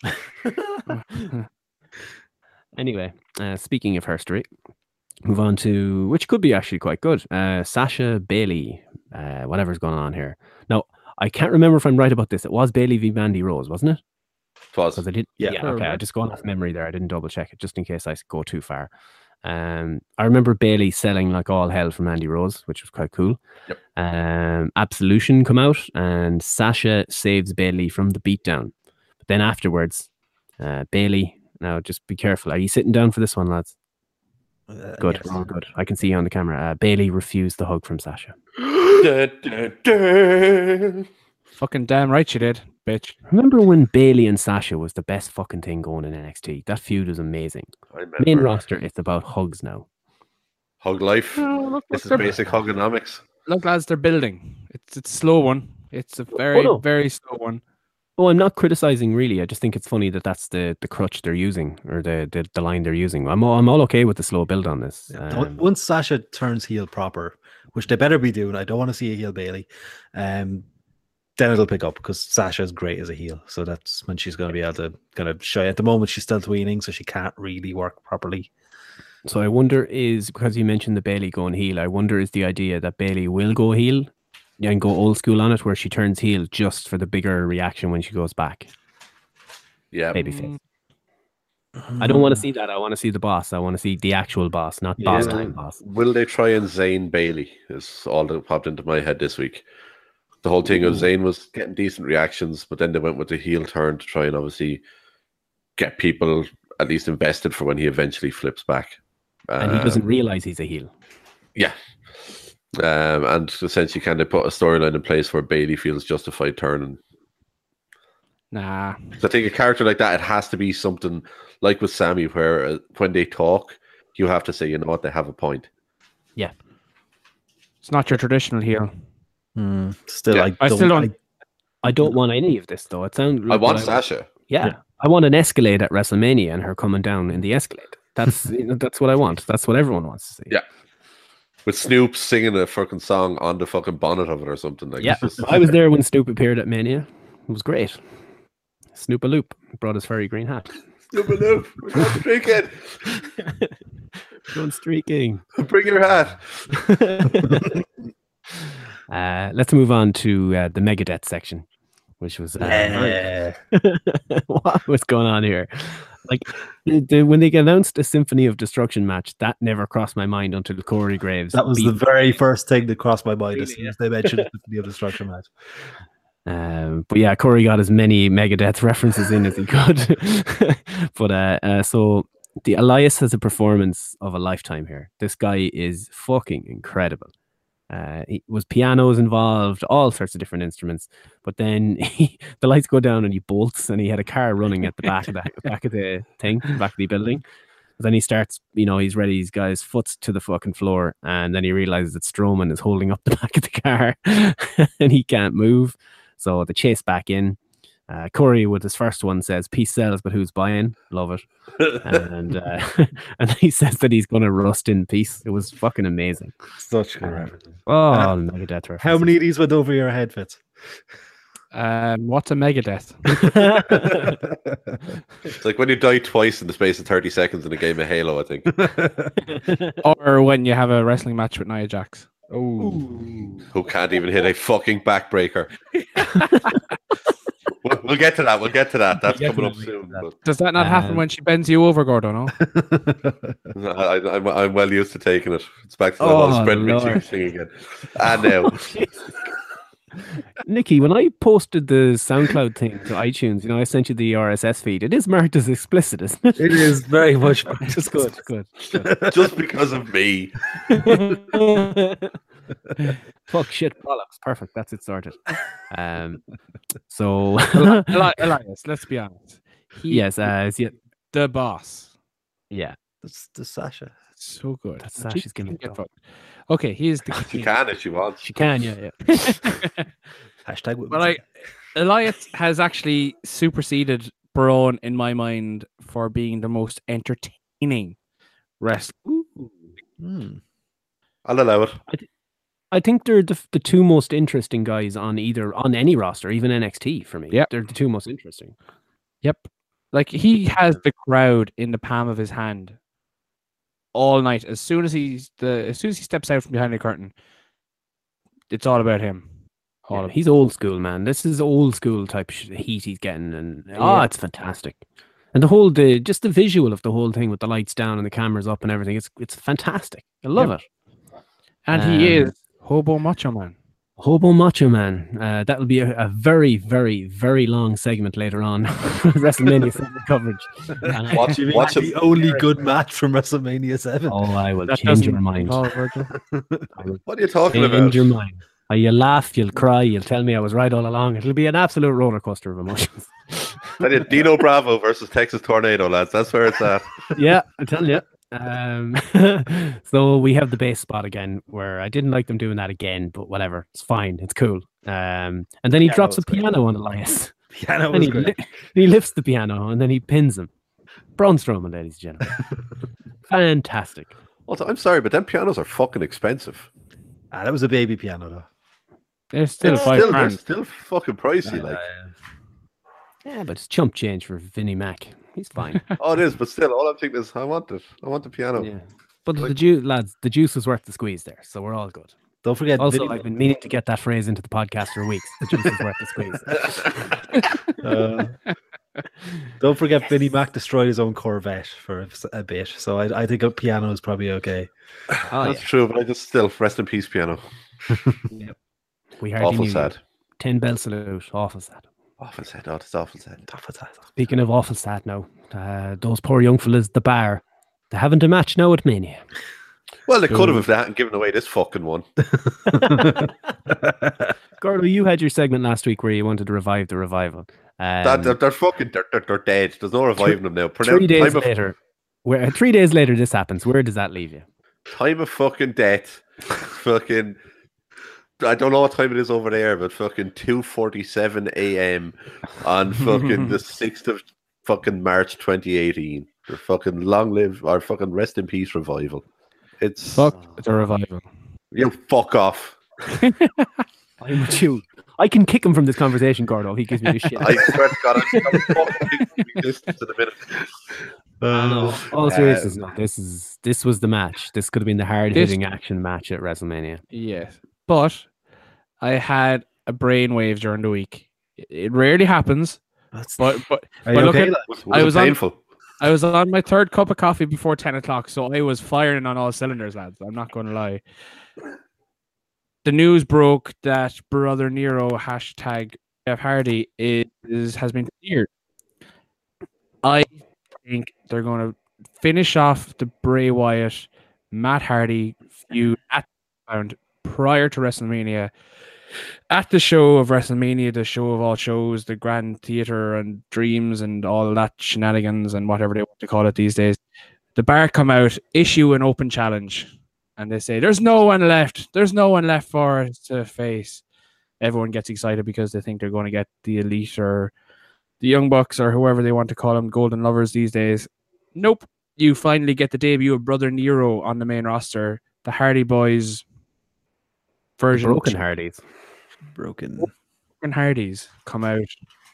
Speaker 1: Anyway, uh, speaking of herstory, move on to which could be actually quite good. Uh, Sasha Bayley, uh, whatever's going on here. Now, I can't remember if I'm right about this. It was Bayley v Mandy Rose, wasn't it?
Speaker 2: Twas.
Speaker 1: Because I did.
Speaker 4: Yeah.
Speaker 1: Yeah. okay. I just going off memory there. I didn't double check it just in case I go too far. Um, I remember Bayley selling like all hell from Mandy Rose, which was quite cool.
Speaker 2: Yep.
Speaker 1: Um, Absolution come out and Sasha saves Bayley from the beatdown. But then afterwards, uh, Bayley. Now, just be careful. Are you sitting down for this one, lads?
Speaker 4: Uh,
Speaker 1: Good.
Speaker 4: yes.
Speaker 1: Oh, good. I can see you on the camera. Uh, Bayley refused the hug from Sasha.
Speaker 3: Fucking damn right you did, bitch.
Speaker 1: Remember when Bayley and Sasha was the best fucking thing going in NXT? That feud was amazing.
Speaker 2: I
Speaker 1: Main roster, it's about hugs now.
Speaker 2: Hug life.
Speaker 3: look,
Speaker 2: This is
Speaker 3: they're-
Speaker 2: basic hugonomics.
Speaker 3: look, lads, they're building. It's it's a slow one. It's a very
Speaker 1: no.
Speaker 3: very slow one.
Speaker 1: Oh, I'm not criticizing really. I just think it's funny that that's the, the crutch they're using or the, the, the line they're using. I'm all, I'm all okay with the slow build on this. Um,
Speaker 4: Once Sasha turns heel proper, which they better be doing, I don't want to see a heel Bayley. Um, then it'll pick up because Sasha's great as a heel. So that's when she's going to be able to kind of show. At the moment, she's still tweening, so she can't really work properly.
Speaker 1: so I wonder is because you mentioned the Bayley going heel. I wonder is the idea that Bayley will go heel and go old school on it, where she turns heel just for the bigger reaction when she goes back.
Speaker 2: Yeah.
Speaker 1: Babyface. I don't want to see that. I want to see the boss. I want to see the actual boss, not
Speaker 4: Yeah.
Speaker 1: boss time boss.
Speaker 2: Will they try and Zayn Bayley? Is all that popped into my head this week. The whole thing of Zayn was getting decent reactions, but then they went with the heel turn to try and obviously get people at least invested for when he eventually flips back.
Speaker 1: And he doesn't
Speaker 2: Um,
Speaker 1: realize he's a heel.
Speaker 2: Yeah. Um, and essentially kind of put a storyline in place where Bayley feels justified turning.
Speaker 3: Nah.
Speaker 2: So I think a character like that, it has to be something like with Sami, where uh, when they talk, you have to say, you know what, they have a point. Yeah.
Speaker 3: It's not your traditional heel.
Speaker 4: Hmm, Still,
Speaker 2: Yeah.
Speaker 4: I,
Speaker 3: I
Speaker 4: don't,
Speaker 3: still don't-
Speaker 1: I don't want any of this though. It sounds.
Speaker 2: I want
Speaker 1: but
Speaker 2: Sasha.
Speaker 1: Yeah,
Speaker 4: Yeah.
Speaker 1: I want an Escalade at WrestleMania and her coming down in the Escalade. That's you know, that's what I want. That's what everyone wants to see.
Speaker 2: Yeah. With Snoop singing a fucking song on the fucking bonnet of it or something like
Speaker 1: yeah.
Speaker 2: just-
Speaker 1: I was there when Snoop appeared at Mania. It was great. Snoop a loop brought his furry green hat.
Speaker 2: Snoop a loop. We're going streaking.
Speaker 1: Going streaking.
Speaker 2: Bring your hat.
Speaker 1: uh, let's move on to uh, the Megadeth section, which was uh,
Speaker 4: Yeah.
Speaker 1: what was going on here? Like the, the, when they announced a Symphony of Destruction match, that never crossed my mind until Corey Graves.
Speaker 4: That was the very first thing that crossed my mind as
Speaker 1: Really,
Speaker 4: soon as they mentioned the of destruction match.
Speaker 1: Um, but yeah, Corey got as many Megadeth references in as he could. but uh, uh, so the Elias has a performance of a lifetime here. This guy is fucking incredible. Uh, he was pianos involved, all sorts of different instruments. But then he, the lights go down and he bolts, and he had a car running at the back of the back of the thing, back of the building. Then he starts, you know, he's ready. He's got his foot to the fucking floor, and then he realizes that Strowman is holding up the back of the car, and he can't move. So they chase back in. Uh, Corey with his first one says, "Peace sells, but who's buying?" Love it. And uh, and he says that he's going to rust in peace. It was fucking amazing.
Speaker 4: Such good
Speaker 1: Uh,
Speaker 4: references.
Speaker 1: Oh,
Speaker 4: Uh,
Speaker 1: Megadeth references.
Speaker 4: How many of these went over your head, Fitz?
Speaker 3: Um, what's a Megadeth?
Speaker 2: It's like when you die twice in the space of 30 seconds in a game of Halo, I think.
Speaker 3: or when you have a wrestling match with Nia Jax.
Speaker 4: oh,
Speaker 2: Who can't even hit a fucking backbreaker. We'll, we'll get to that. We'll get to that. That's coming up soon.
Speaker 1: get to
Speaker 2: But
Speaker 3: Does that not happen
Speaker 1: Um,
Speaker 3: when she bends you over, Gordo? No.
Speaker 2: I, I'm, I'm well used to taking it. It's back to the
Speaker 1: Oh,
Speaker 2: whole spread
Speaker 1: Lord.
Speaker 2: Richie thing again. And now,
Speaker 1: Nikki, when I posted the SoundCloud thing to iTunes, you know, I sent you the RSS feed. It is marked as explicit, isn't it?
Speaker 4: It is very much.
Speaker 1: It's good, good.
Speaker 2: Just because of me.
Speaker 1: Fuck shit bollocks. Perfect. That's it sorted. Um so
Speaker 3: Eli- Eli- Elias, let's be honest. He
Speaker 1: yes, uh is it-
Speaker 3: the boss.
Speaker 1: yeah.
Speaker 4: That's the Sasha.
Speaker 3: So good.
Speaker 1: That's
Speaker 3: She
Speaker 1: Sasha's gimmick,
Speaker 3: can get fucked. Okay, he is the
Speaker 2: She
Speaker 3: king.
Speaker 2: can if she wants.
Speaker 1: She can, yeah, yeah.
Speaker 4: Hashtag. women's
Speaker 3: But I. Elias has actually superseded Braun in my mind for being the most entertaining wrestler.
Speaker 4: Hmm.
Speaker 2: I'll allow it.
Speaker 1: I think they're the, the two most interesting guys on either on any roster, even NXT for me.
Speaker 3: Yeah,
Speaker 1: They're the two most interesting.
Speaker 3: Yep. Like he has the crowd in the palm of his hand all night. As soon as he's the as soon as he steps out from behind the curtain, it's all about him. All
Speaker 1: Yeah,
Speaker 3: of
Speaker 1: he's old school, man. This is old school type heat he's getting, and oh, it's fantastic. And the whole the just the visual of the whole thing with the lights down and the cameras up and everything, it's it's fantastic. I love
Speaker 3: Yep.
Speaker 1: it.
Speaker 3: and he
Speaker 1: Um,
Speaker 3: is Hobo Macho Man.
Speaker 1: Hobo Macho Man. Uh, that'll be a, a very, very, very long segment later on. WrestleMania segment coverage. And I-
Speaker 2: Watch,
Speaker 4: You mean
Speaker 2: watch
Speaker 4: the only good match from WrestleMania Seven.
Speaker 1: oh, I will
Speaker 3: That
Speaker 1: change your mind.
Speaker 3: involve Virgil.
Speaker 1: I will
Speaker 2: What are you talking
Speaker 1: change
Speaker 2: about?
Speaker 1: Change your mind. Uh, you'll laugh, you'll cry, you'll tell me I was right all along. It'll be an absolute roller coaster of emotions.
Speaker 2: Dino Bravo versus Texas Tornado, lads. That's where it's at.
Speaker 1: yeah, I tell you. Um, so we have the bass spot again, where I didn't like them doing that again, but whatever, it's fine, it's cool. Um, and then he
Speaker 4: Piano
Speaker 1: drops a
Speaker 4: was great.
Speaker 1: piano on Elias,
Speaker 4: Piano
Speaker 1: and
Speaker 4: was
Speaker 1: he,
Speaker 4: great.
Speaker 1: li- he lifts the piano, and then he pins him. Braun Strowman, ladies and gentlemen, fantastic.
Speaker 2: Also, I'm sorry, but them pianos are fucking expensive.
Speaker 4: Ah, that was a baby piano though.
Speaker 3: They're still
Speaker 2: It's
Speaker 3: five
Speaker 2: still, they're still fucking pricey. Like,
Speaker 1: Yeah, but it's chump change for Vinnie Mac. He's fine.
Speaker 2: oh, it is, but still, all I'm thinking is, I want it. I want the piano.
Speaker 1: yeah. But the
Speaker 2: Like-
Speaker 1: ju- lads, the juice was worth the squeeze there, so we're all good.
Speaker 4: Don't forget.
Speaker 1: Also,
Speaker 4: Vinny-
Speaker 1: I've been meaning to get that phrase into the podcast for weeks. The juice is worth the squeeze.
Speaker 4: Uh, don't forget, Vinnie Mac destroyed his own Corvette for a bit, so I, I think a piano is probably okay.
Speaker 1: Oh,
Speaker 2: That's true, but I just still rest in peace, piano. yep.
Speaker 1: We hardly
Speaker 2: Awful
Speaker 1: knew.
Speaker 2: sad.
Speaker 1: Ten bell salute. Awful sad.
Speaker 2: Awful sad. Oh, it's awful sad.
Speaker 1: Speaking of awful sad now, uh, those poor young fellas, the bar, they haven't a match now at Mania.
Speaker 2: Well, they could have if they hadn't given away this fucking one.
Speaker 1: Gordo, you had your segment last week where you wanted to revive the revival. Um,
Speaker 2: that, they're, they're fucking, they're, they're, they're dead. There's no reviving them now. Pronoun-
Speaker 1: three days
Speaker 2: of,
Speaker 1: later, where three days later this happens. Where does that leave you?
Speaker 2: time of fucking death. fucking, I don't know what time it is over there, but fucking 2.47 a.m. on fucking the 6th of fucking March 2018. They're fucking long live, our fucking rest in peace revival. It's,
Speaker 3: Fuck the revival.
Speaker 2: you fuck off.
Speaker 1: I'm with you. I can kick him from this conversation, Gordo. He gives me the shit.
Speaker 2: I swear to God, I'm, I'm fucking existence in a minute.
Speaker 1: I know.
Speaker 2: Uh,
Speaker 1: All seriousness, no, this is this was the match. This could have been the hard hitting action match at WrestleMania.
Speaker 3: Yes, but I had a brainwave during the week. It- It rarely happens,
Speaker 4: That's,
Speaker 3: but but but
Speaker 4: you
Speaker 3: look
Speaker 4: okay?
Speaker 3: at-
Speaker 2: Was,
Speaker 3: I
Speaker 2: was,
Speaker 3: was
Speaker 2: it
Speaker 3: on-
Speaker 2: painful?
Speaker 3: I was on my third cup of coffee before ten o'clock, so I was firing on all cylinders, lads. I'm not going to lie. The news broke that brother Nero hashtag Jeff Hardy is has been cleared. I think they're going to finish off the Bray Wyatt Matt Hardy feud at round prior to WrestleMania. At the show of WrestleMania, the show of all shows, the Grand Theater and Dreams and all that shenanigans and whatever they want to call it these days, the bar come out, issue an open challenge, and they say, "There's no one left. There's no one left for us to face." Everyone gets excited because they think they're going to get the elite or the young bucks or whoever they want to call them, golden lovers these days. Nope. You finally get the debut of Brother Nero on the main roster, the Hardy Boys version.
Speaker 1: Broken Hardys.
Speaker 4: broken.
Speaker 3: Broken Hardys come out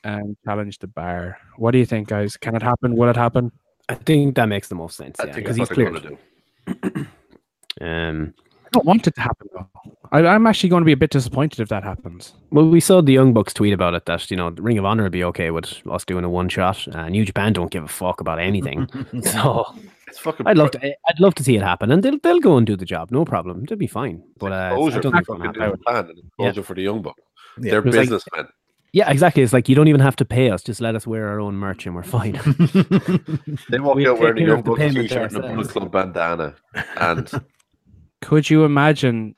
Speaker 3: and challenge the bar. What do you think, guys? Can it happen? Will it happen?
Speaker 1: I think that makes the most sense.
Speaker 2: I
Speaker 1: yeah, because he's
Speaker 2: what they're
Speaker 1: cleared.
Speaker 2: going to do.
Speaker 1: Um,
Speaker 3: I don't want it to happen though. I, I'm actually going to be a bit disappointed if that happens.
Speaker 1: well, we saw the Young Bucks tweet about it that you know the Ring of Honor would be okay with us doing a one shot. Uh, New Japan don't give a fuck about anything, so
Speaker 2: It's fucking.
Speaker 1: I'd love to. I'd love to see it happen, and they'll they'll go and do the job, no problem. They'll be fine. But uh, I don't
Speaker 2: for
Speaker 1: think it's gonna happen.
Speaker 2: New Japan and exposure for the young buck.
Speaker 4: Yeah,
Speaker 2: They're
Speaker 1: it was like-
Speaker 2: businessmen.
Speaker 1: Yeah, exactly. It's like you don't even have to pay us; just let us wear our own merch and we're fine.
Speaker 2: They walk
Speaker 1: We
Speaker 2: out wearing a
Speaker 1: care
Speaker 2: Young
Speaker 1: of the
Speaker 2: Bucks
Speaker 1: payment
Speaker 2: t-shirt and a Bullet
Speaker 1: ourselves.
Speaker 2: Club bandana, and
Speaker 3: Could you imagine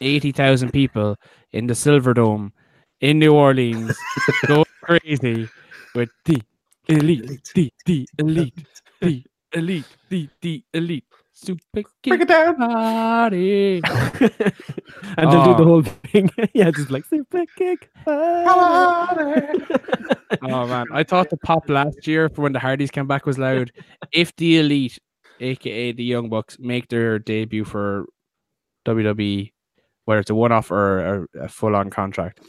Speaker 3: 80,000 people in the Silver Dome in New Orleans going crazy with the elite, the, the elite, the elite, the, the elite, super
Speaker 2: break
Speaker 3: kick
Speaker 2: it down.
Speaker 1: and
Speaker 3: party.
Speaker 1: they'll do the
Speaker 3: Oh.
Speaker 1: whole thing. yeah, just like super kick.
Speaker 3: Oh man, I thought the pop last year for when the Hardys came back was loud. If the elite, aka the Young Bucks, make their debut for WWE, whether it's a one-off or a, a full-on contract,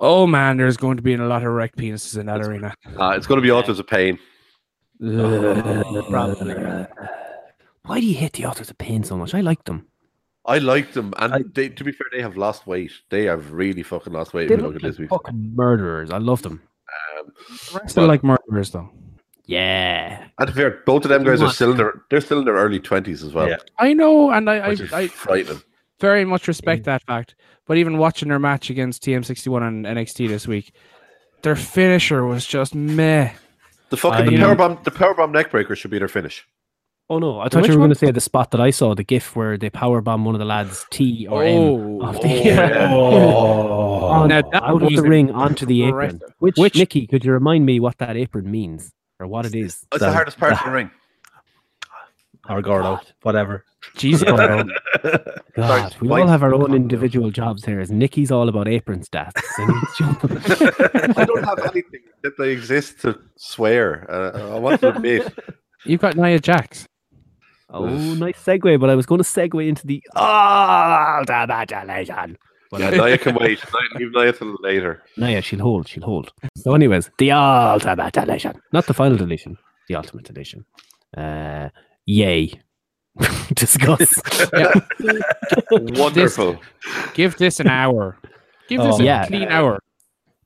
Speaker 3: oh man, there's going to be a lot of wrecked penises in that arena.
Speaker 2: Uh, it's going to be authors of pain.
Speaker 1: Probably. Why do you hate the authors of pain so much? I like them.
Speaker 2: I like them, and
Speaker 1: I-
Speaker 2: they, to be fair, they have lost weight. They have really fucking lost weight.
Speaker 1: They
Speaker 2: If look
Speaker 1: look
Speaker 2: at
Speaker 1: like
Speaker 2: this week.
Speaker 1: fucking murderers. I love them.
Speaker 2: Um,
Speaker 3: Still like murderers though.
Speaker 1: Yeah.
Speaker 2: and to be fair, both of them guys are still in their they're still in their early twenties as well,
Speaker 4: Yeah.
Speaker 3: I know, and I, I,
Speaker 2: which is
Speaker 3: I
Speaker 2: frightening.
Speaker 3: very much respect that fact. But even watching their match against TM61 and NXT this week, their finisher was just meh.
Speaker 2: The fucking
Speaker 1: I-
Speaker 2: the power um, bomb, the power bomb neckbreaker should be their finish.
Speaker 1: Oh no, I thought
Speaker 3: Which
Speaker 1: you were going to say the spot that I saw, the gif where they power bomb one of the lads T or M
Speaker 3: Oh,
Speaker 1: off
Speaker 2: oh,
Speaker 1: the,
Speaker 2: yeah.
Speaker 1: on, oh.
Speaker 3: Now that
Speaker 1: out of the ring onto the apron. Which,
Speaker 3: Which-
Speaker 1: Nikki, could you remind me what that apron means or what it is?
Speaker 2: It's the
Speaker 4: That-
Speaker 2: hardest part of the ring.
Speaker 4: Or Gordo, whatever.
Speaker 3: Jesus.
Speaker 1: God, God, we all have our
Speaker 2: Mike.
Speaker 1: own individual jobs here. As Nikki's all about apron stats. and he's jumping.
Speaker 2: I don't have anything that they exist to swear. Uh, I want to admit.
Speaker 3: You've got Nia Jax.
Speaker 1: oh, nice segue, but I was going to segue into the ultimate But
Speaker 2: Yeah,
Speaker 1: I-
Speaker 2: Nia can wait. Leave Nia till later.
Speaker 1: Nia, she'll hold. She'll hold. So, anyways, the ultimate deletion, not the final deletion, the ultimate deletion. Uh, yay. Discuss.
Speaker 2: Wonderful.
Speaker 3: Give this an hour. Give this
Speaker 4: Oh,
Speaker 3: a
Speaker 1: yeah.
Speaker 3: clean hour.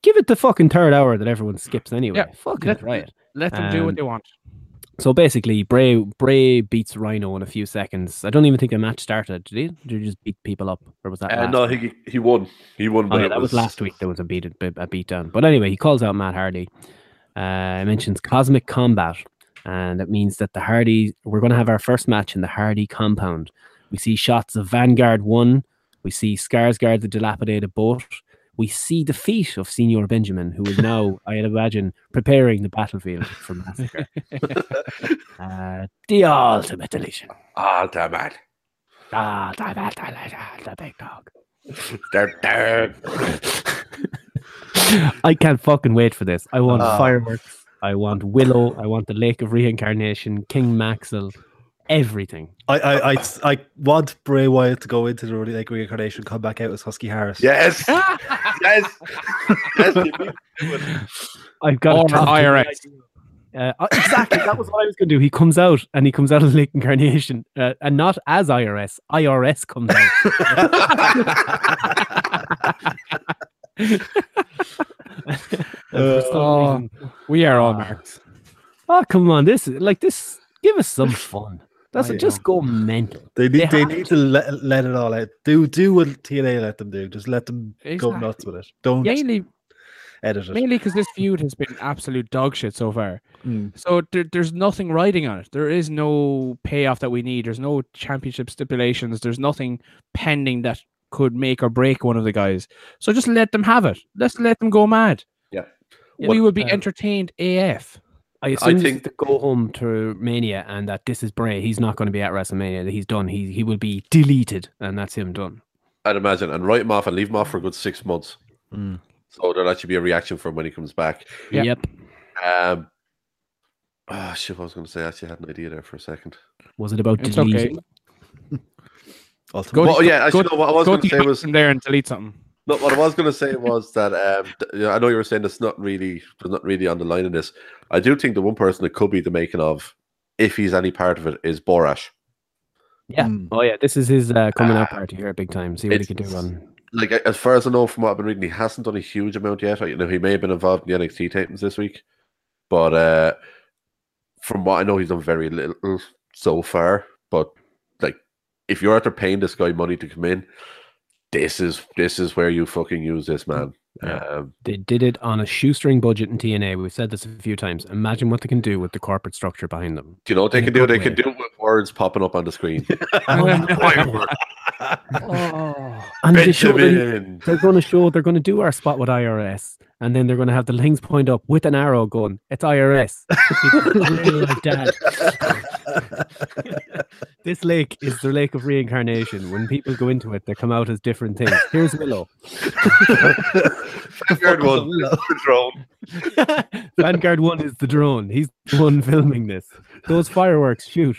Speaker 1: Give it the fucking third hour that everyone skips anyway.
Speaker 3: Yeah,
Speaker 1: Fucking
Speaker 3: let-
Speaker 1: try it.
Speaker 3: Let them do
Speaker 1: Um,
Speaker 3: what they want.
Speaker 1: So basically, Bray Bray beats Rhino in a few seconds. I don't even think the match started. Did he? Did he just beat people up, or was that?
Speaker 2: Uh, no, he he won. He won.
Speaker 1: Oh, yeah,
Speaker 2: it
Speaker 1: that was last week. There was a beat a beat down. But anyway, he calls out Matt Hardy. Uh, mentions cosmic combat, and it means that the Hardy we're going to have our first match in the Hardy compound. We see shots of Vanguard one. We see Skarsgård, the dilapidated boat. We see the feet of Señor Benjamin, who is now, I'd imagine, preparing the battlefield for massacre. uh, the ultimate deletion.
Speaker 2: Damn it.
Speaker 1: Ah, the, the, the big dog. I can't fucking wait for this. I want
Speaker 2: Ah.
Speaker 1: fireworks. I want Willow. I want the Lake of Reincarnation, King Maxel, everything.
Speaker 4: I, I, I, I want Bray Wyatt to go into the like reincarnation, come back out as Husky Harris.
Speaker 2: Yes. yes. yes. you need to do it.
Speaker 1: I've got
Speaker 3: Or
Speaker 1: a top
Speaker 3: IRS.
Speaker 1: Uh, uh, exactly. That was what I was going to do. He comes out and he comes out as Lake Incarnation, uh, and not as IRS. IRS comes out. And
Speaker 3: Oh. We are all
Speaker 1: Ah.
Speaker 3: marks.
Speaker 1: oh, come on! This is like this. Give us some fun. That's
Speaker 4: I
Speaker 1: it. Just go mental.
Speaker 4: They
Speaker 1: They
Speaker 4: need, they,
Speaker 1: have
Speaker 4: need to let, let it all out. Do do what TNA let them do. Just let them go nuts with it. Don't
Speaker 3: Mainly,
Speaker 4: edit it.
Speaker 3: mainly because this feud has been absolute dog shit so far.
Speaker 4: Mm.
Speaker 3: So there, there's nothing riding on it. There is no payoff that we need. There's no championship stipulations. There's nothing pending that could make or break one of the guys. So just let them have it. Let's let them go mad.
Speaker 2: Yeah.
Speaker 3: we
Speaker 2: What-
Speaker 3: would be
Speaker 1: um,
Speaker 3: entertained AF.
Speaker 1: I assume
Speaker 2: think-
Speaker 1: think to go home to Mania and that this is Bray. He's not going to be at WrestleMania. That he's done. He he will be deleted, and that's him done.
Speaker 2: I'd imagine, and write him off and leave him off for a good six months.
Speaker 4: Mm.
Speaker 2: So there'll actually be a reaction from when he comes back.
Speaker 3: Yeah.
Speaker 1: Yep.
Speaker 2: Um, oh shit! I was going to say. I actually had an idea there for a second.
Speaker 1: Was it about
Speaker 3: It's
Speaker 1: deleting?
Speaker 4: Ultimate.
Speaker 3: Go
Speaker 2: Well, yeah, actually,
Speaker 3: go-
Speaker 2: no, what I was
Speaker 3: Go
Speaker 2: going
Speaker 3: to
Speaker 2: to say was
Speaker 3: from there and delete something.
Speaker 2: no. What I was going to say was that um, th- you know, I know you were saying it's not really, there's not really on the line in this. I do think the one person that could be the making of, if he's any part of it, is Borash.
Speaker 1: Yeah.
Speaker 4: Mm.
Speaker 1: Oh yeah. This is his uh, coming out
Speaker 2: Ah.
Speaker 1: party here, big time. See what he can do on.
Speaker 2: Like as far as I know from what I've been reading, he hasn't done a huge amount yet. You know, he may have been involved in the NXT tapings this week, but uh, from what I know, he's done very little so far. But like, if you're after paying this guy money to come in, this is this is where you fucking use this, man.
Speaker 1: Yeah.
Speaker 2: Um,
Speaker 1: They did it on a shoestring budget in TNA. We've said this a few times. Imagine what they can do with the corporate structure behind them.
Speaker 2: do you know what they
Speaker 1: In
Speaker 2: can do?
Speaker 1: good
Speaker 2: They can do it with words popping up on the screen.
Speaker 1: And they show, them, they're going to show they're going to do our spot with IRS, and then they're going to have the links point up with an arrow going, "It's IRS." Really like dad. This lake is the lake of reincarnation. When people go into it, they come out as different things. Here's Willow.
Speaker 2: Vanguard one, the drone.
Speaker 1: Vanguard One is the drone. He's the one filming this. Those fireworks shoot.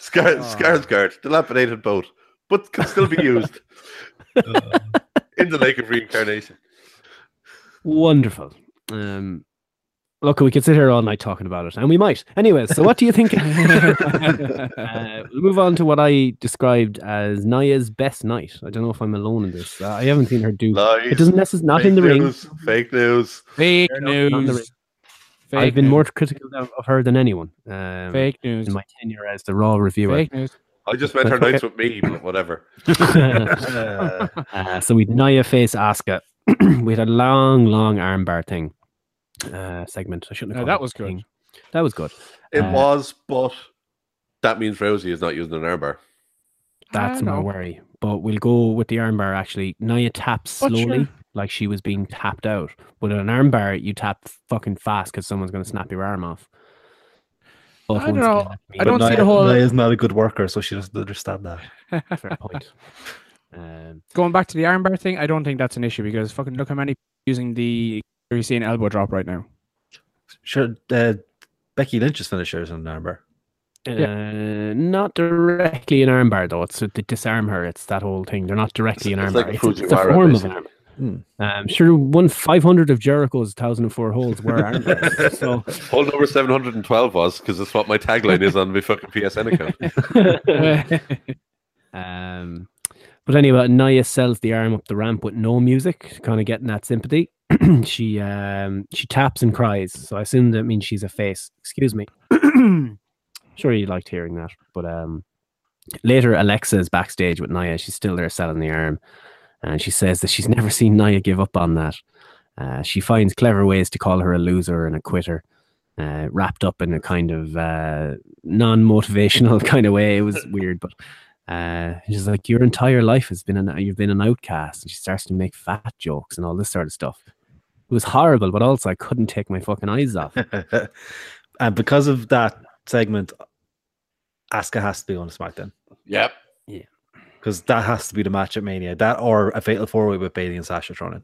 Speaker 2: Scar-
Speaker 1: Oh.
Speaker 2: Skarsgård, dilapidated boat, but can still be used in the lake of reincarnation.
Speaker 1: Wonderful. Um, look, we could sit here all night talking about it, and we might. Anyways, so what do you think? uh, we'll move on to what I described as Nia's best night. I don't know if I'm alone in this. Uh, I haven't seen her do.
Speaker 2: Lies.
Speaker 1: It doesn't necessarily not
Speaker 2: fake
Speaker 1: in the ring.
Speaker 2: news, Fake news.
Speaker 3: Fake
Speaker 1: Not in the ring.
Speaker 3: news. Fake
Speaker 1: I've been
Speaker 3: news.
Speaker 1: more critical of, of her than anyone. Um,
Speaker 3: fake news.
Speaker 1: in my tenure as the Raw reviewer.
Speaker 3: Fake news.
Speaker 2: I just meant her
Speaker 1: Okay.
Speaker 2: nights with me, but whatever.
Speaker 4: Uh,
Speaker 1: Uh, so we Nia face Asuka. we had a long, long armbar thing uh, segment. I shouldn't have.
Speaker 3: No, that was good.
Speaker 1: That was good.
Speaker 2: It
Speaker 1: Uh,
Speaker 2: was, but that means Rousey is not using an armbar.
Speaker 1: That's
Speaker 3: I
Speaker 1: my worry. But we'll go with the armbar. Actually, Nia taps
Speaker 3: But
Speaker 1: slowly,
Speaker 3: sure.
Speaker 1: like she was being tapped out. But an armbar, you tap fucking fast because someone's going to snap your arm off. But
Speaker 3: I don't know. I don't
Speaker 4: but
Speaker 3: see the whole-
Speaker 4: Nia's not a good worker, so she doesn't understand that.
Speaker 1: Fair point. Um,
Speaker 3: Going back to the armbar thing, I don't think that's an issue because fucking look how many using the you seeing elbow drop right now.
Speaker 4: Sure, uh, Becky Lynch's finisher is an armbar.
Speaker 1: uh, not directly an armbar though. It's to disarm her. It's that whole thing. They're not directly an
Speaker 2: It's
Speaker 1: armbar.
Speaker 2: like a
Speaker 1: it's, it's a
Speaker 2: Fujiwara,
Speaker 1: form of an
Speaker 2: basically.
Speaker 1: armbar.
Speaker 4: Hmm.
Speaker 1: Um, sure, one five hundred of Jericho's thousand and four holes were armbars. so
Speaker 2: Hole number 712 was because that's what my tagline is on my fucking PSN account.
Speaker 1: um, but anyway, Nia sells the arm up the ramp with no music, kind of getting that sympathy. she um, she taps and cries, so I assume that means she's a face. Excuse me. sure, you liked hearing that, but um, later Alexa is backstage with Nia. She's still there selling the arm, and she says that she's never seen Nia give up on that. Uh, she finds clever ways to call her a loser and a quitter, uh, wrapped up in a kind of uh, non-motivational kind of way. It was weird, but uh, she's like, "Your entire life has been an you've been an outcast," and she starts to make fat jokes and all this sort of stuff. It was horrible, but also I couldn't take my fucking eyes off.
Speaker 4: and because of that segment, Asuka has to be on the SmackDown
Speaker 2: yep. Yeah.
Speaker 4: Because that has to be the match at Mania. That or a fatal four way with Bayley and Sasha thrown in.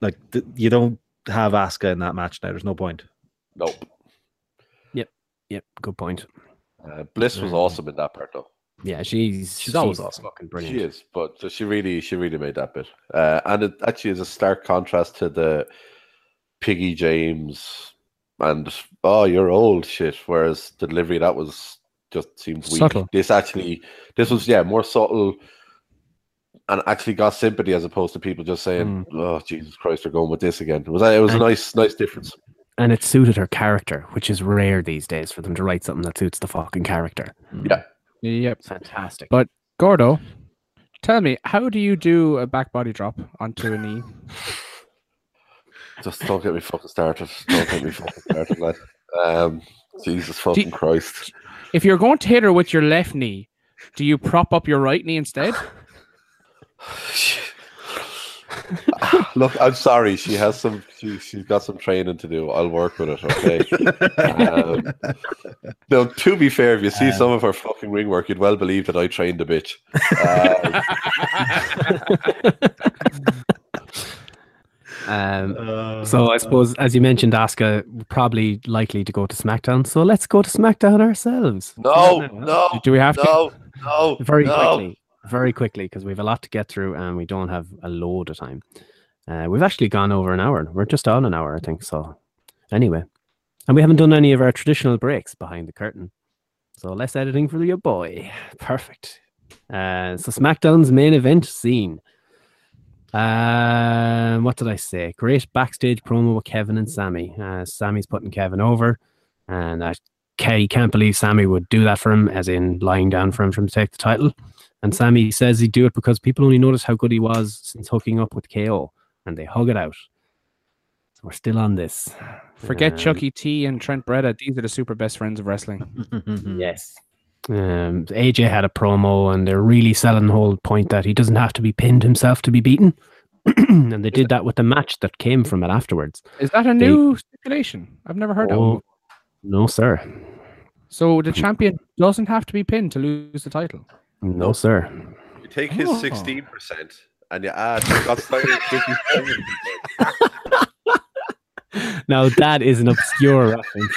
Speaker 4: Like th- you don't have Asuka in that match now. There's no point.
Speaker 2: Nope.
Speaker 1: Yep, Yep. good point.
Speaker 2: Uh, Bliss was
Speaker 1: Mhm.
Speaker 2: awesome in that part, though.
Speaker 1: Yeah, she's
Speaker 4: She's always awesome.
Speaker 1: fucking brilliant.
Speaker 2: She is, but so she really, she really made that bit. Uh, and it actually is a stark contrast to the Piggie James and oh, you're old shit. Whereas the delivery that was just seemed weak.
Speaker 3: Subtle.
Speaker 2: This actually, this was yeah more subtle, and actually got sympathy as opposed to people just saying, "Oh Jesus Christ, they're going with this again." It was it was a nice, nice difference.
Speaker 1: and it suited her character, which is rare these days for them to write something that suits the fucking character.
Speaker 2: Yeah.
Speaker 3: Yep.
Speaker 1: Fantastic.
Speaker 3: But- Gordo, tell me, how do you do a back body drop onto a knee?
Speaker 2: Just don't get me fucking started. Don't get me fucking started, lad. Um, Jesus fucking Christ.
Speaker 3: If you're going to hit her with your left knee, do you prop up your right knee instead?
Speaker 2: Look, I'm sorry. She has some. She, she's got some training to do. I'll work with it. Okay. um, now, to be fair, if you see some of her fucking ring work, you'd well believe that I trained the bitch. Um,
Speaker 1: Um, so I suppose, as you mentioned, Asuka probably likely to go to SmackDown. So let's go to SmackDown ourselves.
Speaker 2: no, no,
Speaker 3: Do we have to?
Speaker 2: no, no.
Speaker 1: Very
Speaker 2: no.
Speaker 1: quickly, very quickly, because we have a lot to get through and we don't have a load of time. Uh, we've actually gone over an hour. We're just on an hour, I think. So, anyway, and we haven't done any of our traditional breaks behind the curtain. So less editing for your boy. Perfect. Uh, so SmackDown's main event scene. Um, what did I say? Great backstage promo with Kevin and Sami. Uh, Sami's putting Kevin over, and uh, can't believe Sami would do that for him, as in lying down for him for him to take the title. And Sami says he'd do it because people only notice how good he was since hooking up with KO, and they hug it out. So we're still on this.
Speaker 3: Forget
Speaker 1: Um,
Speaker 3: Chuckie T and Trent Beretta. These are the super best friends of wrestling.
Speaker 1: Yes. Um, AJ had a promo, and they're really selling the whole point that he doesn't have to be pinned himself to be beaten. and they did that with the match that came from it afterwards.
Speaker 3: Is that a new stipulation? I've never heard of
Speaker 1: Oh,
Speaker 3: one.
Speaker 1: no, sir.
Speaker 3: So the champion doesn't have to be pinned to lose the title.
Speaker 1: No, sir.
Speaker 2: You take his
Speaker 3: Oh.
Speaker 2: sixteen percent and you add Scott Steiner's 57%.
Speaker 1: Now that is an obscure reference.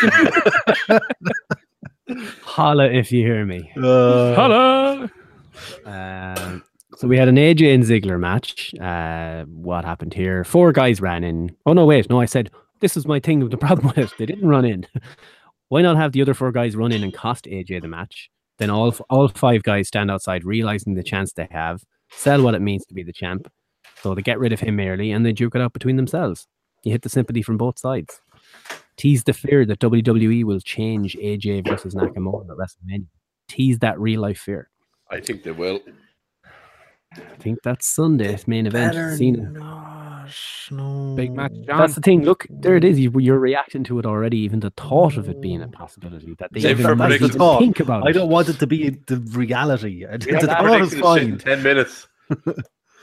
Speaker 1: Holla if you hear me.
Speaker 4: Uh,
Speaker 3: Hello.
Speaker 1: Um, so we had an AJ and Ziggler match. Uh, what happened here? Four guys ran in. Oh no, wait, no, I said this is my thing. The problem with it, they didn't run in. Why not have the other four guys run in and cost AJ the match? Then all all five guys stand outside, realizing the chance they have, sell what it means to be the champ. So they get rid of him early and they duke it out between themselves. You hit the sympathy from both sides. Tease the fear that WWE will change AJ versus Nakamura at WrestleMania. Tease that real life fear.
Speaker 2: I think they will.
Speaker 1: I think that's Sunday's main event.
Speaker 4: better
Speaker 1: Cena.
Speaker 4: not, no.
Speaker 3: Big match, John.
Speaker 1: That's the thing. Look, there it is. You, you're reacting to it already. Even the thought of it being a possibility that they
Speaker 2: Save
Speaker 1: even
Speaker 2: for
Speaker 1: might
Speaker 2: predictions.
Speaker 1: think about
Speaker 4: I don't want it to be the reality. I- The thought is
Speaker 2: this in
Speaker 4: fine.
Speaker 2: ten minutes.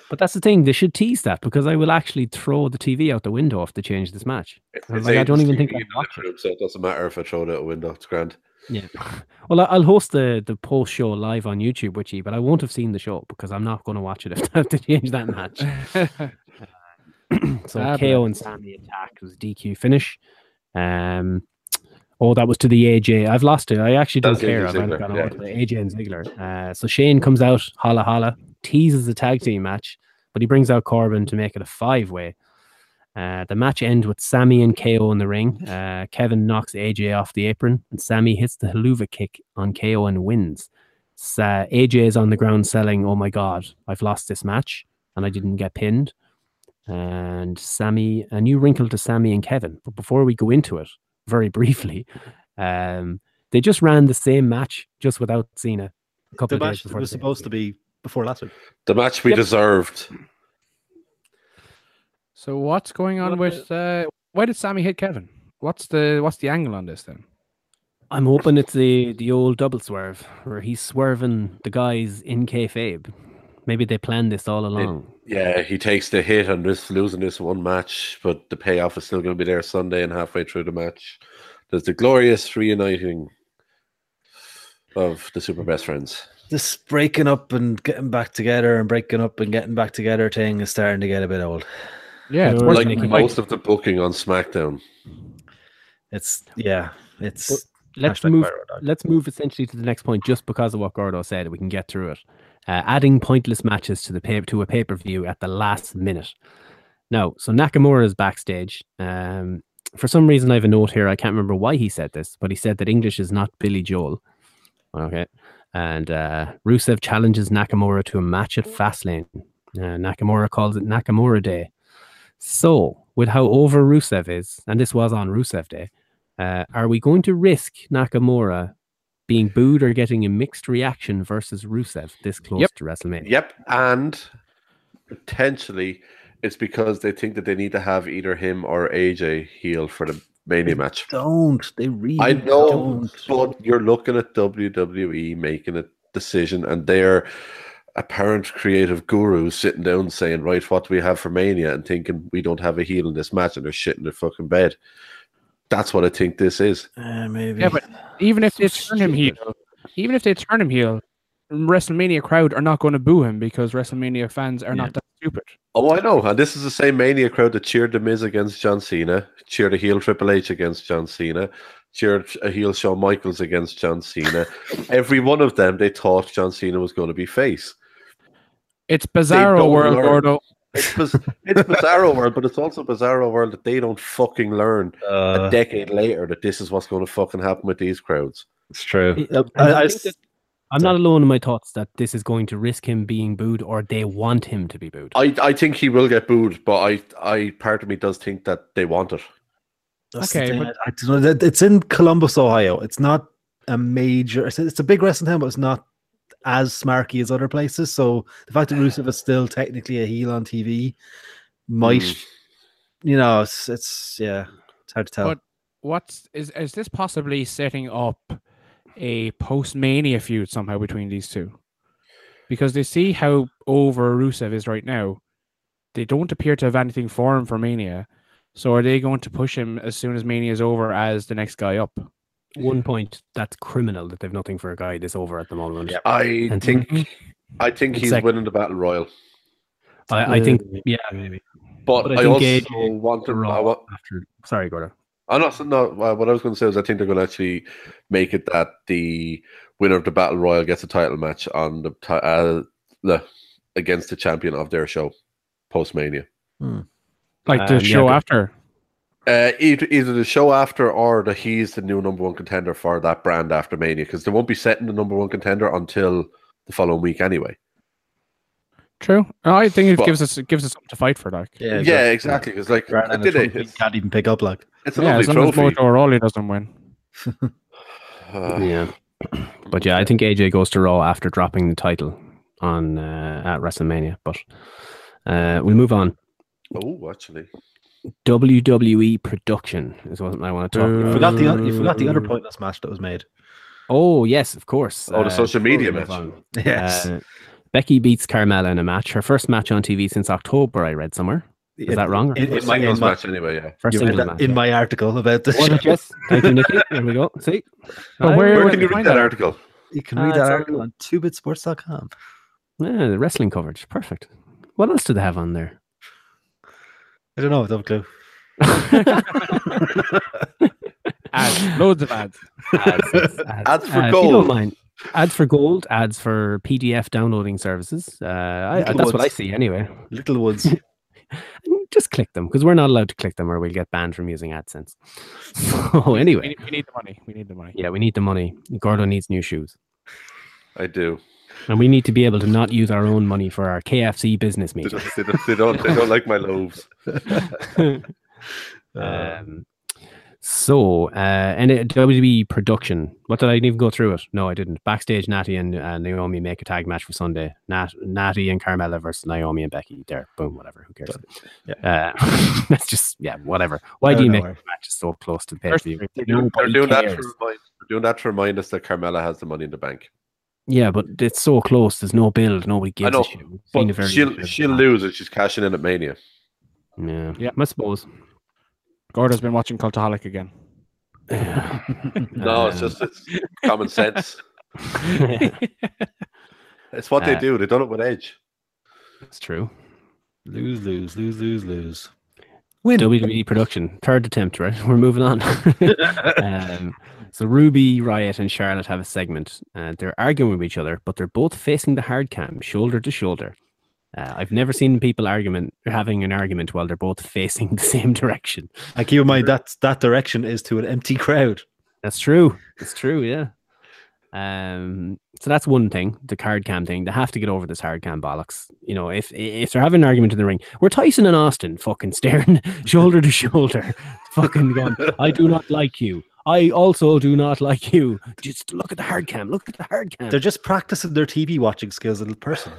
Speaker 1: But that's the thing. They should tease that because I will actually throw the TV out the window if they change this match. I'm like, I don't even think
Speaker 2: TV
Speaker 1: I'd
Speaker 2: in the
Speaker 1: watch
Speaker 2: living room, so it doesn't matter if I throw it out a window. It's grand.
Speaker 1: Yeah. Well, I- I'll host the the post show live on YouTube with you, but I won't have seen the show because I'm not going to watch it if they have to change that match. so KO and Sami attack was DQ finish. Um, oh, that was to the AJ. I've lost it. I actually don't
Speaker 2: was
Speaker 1: care. I've
Speaker 2: Ziggler,
Speaker 1: gone
Speaker 2: yeah.
Speaker 1: to the AJ and Ziggler. Uh, so Shane comes out, holla holla, teases the tag team match, but he brings out Corbin to make it a five way. Uh, the match ends with Sami and KO in the ring. Uh, Kevin knocks AJ off the apron, and Sami hits the Helluva Kick on KO and wins. Sa- AJ is on the ground selling, "Oh my god, I've lost this match, and I didn't get pinned." And Sami, a new wrinkle to Sami and Kevin. But before we go into it, very briefly, um, they just ran the same match just without Cena. A couple
Speaker 4: The
Speaker 1: of
Speaker 4: match
Speaker 1: days before it
Speaker 4: was
Speaker 1: the
Speaker 4: supposed to be before last week.
Speaker 2: The match we
Speaker 1: Yep.
Speaker 2: deserved.
Speaker 3: so what's going on
Speaker 1: What
Speaker 3: with? Uh, why did Sami hit Kevin? What's the what's the angle on this then?
Speaker 1: I'm hoping it's the the old double swerve where he's swerving the guys in kayfabe. Maybe they planned this all along.
Speaker 2: Yeah, he takes the hit on this losing this one match, but the payoff is still going to be there Sunday and halfway through the match. There's the glorious reuniting of the super best friends.
Speaker 4: This breaking up and getting back together and breaking up and getting back together thing is starting to get a bit old.
Speaker 3: Yeah, it's
Speaker 2: Like
Speaker 3: than
Speaker 2: most of the booking on SmackDown.
Speaker 4: It's yeah, it's
Speaker 1: But let's move. Let's move essentially to the next point, just because of what Gordo said. We can get through it. Uh, adding pointless matches to the pay to a pay per view at the last minute. No, so Nakamura is backstage. Um, for some reason, I have a note here. I can't remember why he said this, but he said that English is not Billy Joel. Okay, and uh, Rusev challenges Nakamura to a match at Fastlane. Uh, Nakamura calls it Nakamura Day. So, with how over Rusev is, and this was on Rusev Day, uh, are we going to risk Nakamura being booed or getting a mixed reaction versus Rusev this close
Speaker 3: Yep.
Speaker 1: to WrestleMania?
Speaker 2: Yep, and potentially it's because they think that they need to have either him or AJ heel for the Mania match.
Speaker 4: don't they really
Speaker 2: I know,
Speaker 4: don't.
Speaker 2: but you're looking at WWE making a decision, and they're apparent creative gurus sitting down saying, "Right, what do we have for Mania?" and thinking we don't have a heel in this match, and they're shitting their fucking bed. That's what I think this is.
Speaker 4: Uh, maybe.
Speaker 3: Yeah, but even if they
Speaker 2: So
Speaker 3: turn him heel, even if they turn him heel, WrestleMania crowd are not going to boo him because WrestleMania fans are
Speaker 4: Yeah.
Speaker 3: not that stupid.
Speaker 2: Oh, I know, and this is the same Mania crowd that cheered the Miz against John Cena, cheered a heel Triple H against John Cena, cheered a heel Shawn Michaels against John Cena. Every one of them, they thought John Cena was going to be face.
Speaker 3: It's Bizarro
Speaker 2: don't
Speaker 3: World,
Speaker 2: learn.
Speaker 3: Gordo.
Speaker 2: It's, biz- it's Bizarro World, but it's also Bizarro World that they don't fucking learn
Speaker 4: uh,
Speaker 2: a decade later that this is what's going to fucking happen with these crowds.
Speaker 4: it's true.
Speaker 1: I-
Speaker 4: Uh,
Speaker 1: I
Speaker 4: I- I
Speaker 1: think that- I'm not alone in my thoughts that this is going to risk him being booed or they want him to be booed.
Speaker 2: I, I think he will get booed, but I, I part of me does think that they want it.
Speaker 4: That's
Speaker 3: Okay, but-
Speaker 4: I, I don't know. It's in Columbus, Ohio. It's not a major. It's, it's a big wrestling town, but it's not as smarky as other places. So the fact that Rusev is still technically a heel on TV might,
Speaker 2: Mm.
Speaker 4: you know, it's it's yeah, it's hard to tell.
Speaker 3: But what's is is this possibly setting up a post Mania feud somehow between these two? Because they see how over Rusev is right now. They don't appear to have anything for him for Mania. So are they going to push him as soon as Mania is over as the next guy up?
Speaker 1: One point that's criminal that they've nothing for a guy this over at the moment.
Speaker 4: Yep.
Speaker 2: I
Speaker 1: And-
Speaker 2: think I think he's
Speaker 1: like-
Speaker 2: winning the battle royal,
Speaker 1: I, I think yeah maybe.
Speaker 2: but,
Speaker 1: But I
Speaker 2: I,
Speaker 1: think
Speaker 2: also
Speaker 1: AJ
Speaker 2: want to.
Speaker 1: Raw
Speaker 2: I, wa-
Speaker 1: after sorry, Gordo.
Speaker 2: I'm not. No, uh, what I was going to say is I think they're going to actually make it that the winner of the battle royal gets a title match on the uh, the against the champion of their show post mania.
Speaker 3: Like the
Speaker 1: Um,
Speaker 3: show
Speaker 1: but-
Speaker 3: after.
Speaker 2: Uh, either, either the show after or that he's the new number one contender for that brand after Mania because they won't be setting the number one contender until the following week anyway.
Speaker 3: True. I think it
Speaker 2: But-
Speaker 3: gives us it gives us something to fight for. Like
Speaker 4: yeah,
Speaker 2: Yeah, exactly. Because like
Speaker 4: Rather
Speaker 2: I did it. It's,
Speaker 4: can't even pick up like.
Speaker 2: it's a
Speaker 3: yeah,
Speaker 2: lovely
Speaker 3: as long as
Speaker 2: trophy.
Speaker 3: Mojo Rawley doesn't win.
Speaker 2: Uh,
Speaker 1: Yeah, but yeah, I think AJ goes to Raw after dropping the title on uh, at WrestleMania. But uh, we'll move on.
Speaker 2: Oh, actually,
Speaker 1: WWE production is what I want to talk
Speaker 3: Uh,
Speaker 4: You
Speaker 1: about.
Speaker 4: forgot the o- you forgot the other pointless match that was made.
Speaker 1: Oh yes, of course.
Speaker 2: Oh, the social media match.
Speaker 4: Yes,
Speaker 1: Uh, Becky beats Carmella in a match. Her first match on TV since October. I read somewhere. Is that wrong?
Speaker 4: In, in my, in my,
Speaker 2: match anyway. Yeah.
Speaker 1: First singles
Speaker 4: that
Speaker 1: match.
Speaker 4: in my article about this.
Speaker 1: Was yes. Thank you, Nikki. There we go. See,
Speaker 3: But
Speaker 1: Aye,
Speaker 3: where-
Speaker 2: Where can
Speaker 3: you
Speaker 2: you read that
Speaker 3: that?
Speaker 2: article?
Speaker 4: You can read
Speaker 1: it's
Speaker 4: that article on twobitsports.com.
Speaker 1: Yeah, the wrestling coverage. Perfect. What else do they have on there?
Speaker 4: I don't know. I don't have a clue.
Speaker 3: Ads, loads of ads.
Speaker 1: ads, yes, ads.
Speaker 2: Ads for
Speaker 1: Uh, if you don't
Speaker 2: gold.
Speaker 1: mind. Ads for gold, ads for PDF downloading services. Uh, I,
Speaker 4: Little
Speaker 1: that's what I see anyway.
Speaker 4: Little ones.
Speaker 1: Just click them because we're not allowed to click them or we'll get banned from using AdSense. So
Speaker 3: We
Speaker 1: anyway,
Speaker 3: need, we need the money. We need the money.
Speaker 1: yeah, we need the money. Gordo needs new shoes.
Speaker 2: I do.
Speaker 1: And we need to be able to not use our own money for our KFC business
Speaker 2: They don't, they don't, they don't, they don't like my loaves.
Speaker 4: Uh,
Speaker 1: um, so, uh, and it, WWE production. What did I even go through it? No, I didn't. Backstage, Natty and uh, Naomi make a tag match for Sunday. Nat, Natty and Carmella versus Naomi and Becky. There, boom, whatever. Who cares? Uh, that's just yeah, whatever. Why
Speaker 4: Out
Speaker 1: do you
Speaker 4: of
Speaker 1: make
Speaker 4: nowhere.
Speaker 1: matches so close to the pay per
Speaker 3: First
Speaker 1: view?
Speaker 2: They're they're doing that to remind, they're doing that to remind us that Carmella has the money in the bank.
Speaker 1: Yeah, but it's so close. There's no build. Nobody gives
Speaker 2: know,
Speaker 1: a shit. We've a
Speaker 2: But
Speaker 1: very
Speaker 2: she'll she'll lose it. she's cashing in at Mania.
Speaker 1: Yeah,
Speaker 3: Yeah.
Speaker 1: I suppose.
Speaker 3: Gordo's been watching Cultaholic again.
Speaker 2: No, it's just it's common sense. It's what they
Speaker 1: Uh,
Speaker 2: do. They've done it with Edge.
Speaker 1: It's true.
Speaker 4: lose, lose, lose, lose, lose.
Speaker 1: Win. WWE production, third attempt, right? We're moving on. um, so Ruby, Riot, and Charlotte have a segment. Uh, they're arguing with each other, but they're both facing the hard cam, shoulder to shoulder. Uh, I've never seen people argument having an argument while they're both facing the same direction.
Speaker 4: I keep in mind that that direction is to an empty crowd.
Speaker 1: That's true. It's true. Yeah. Um. So that's one thing, the card cam thing. They have to get over this hard cam bollocks. You know, if if they're having an argument in the ring, we're Tyson and Austin, fucking staring shoulder to shoulder, fucking going. I do not like you. I also do not like you. Just look at the hard cam. Look at the hard cam.
Speaker 4: They're just practicing their TV watching skills in person.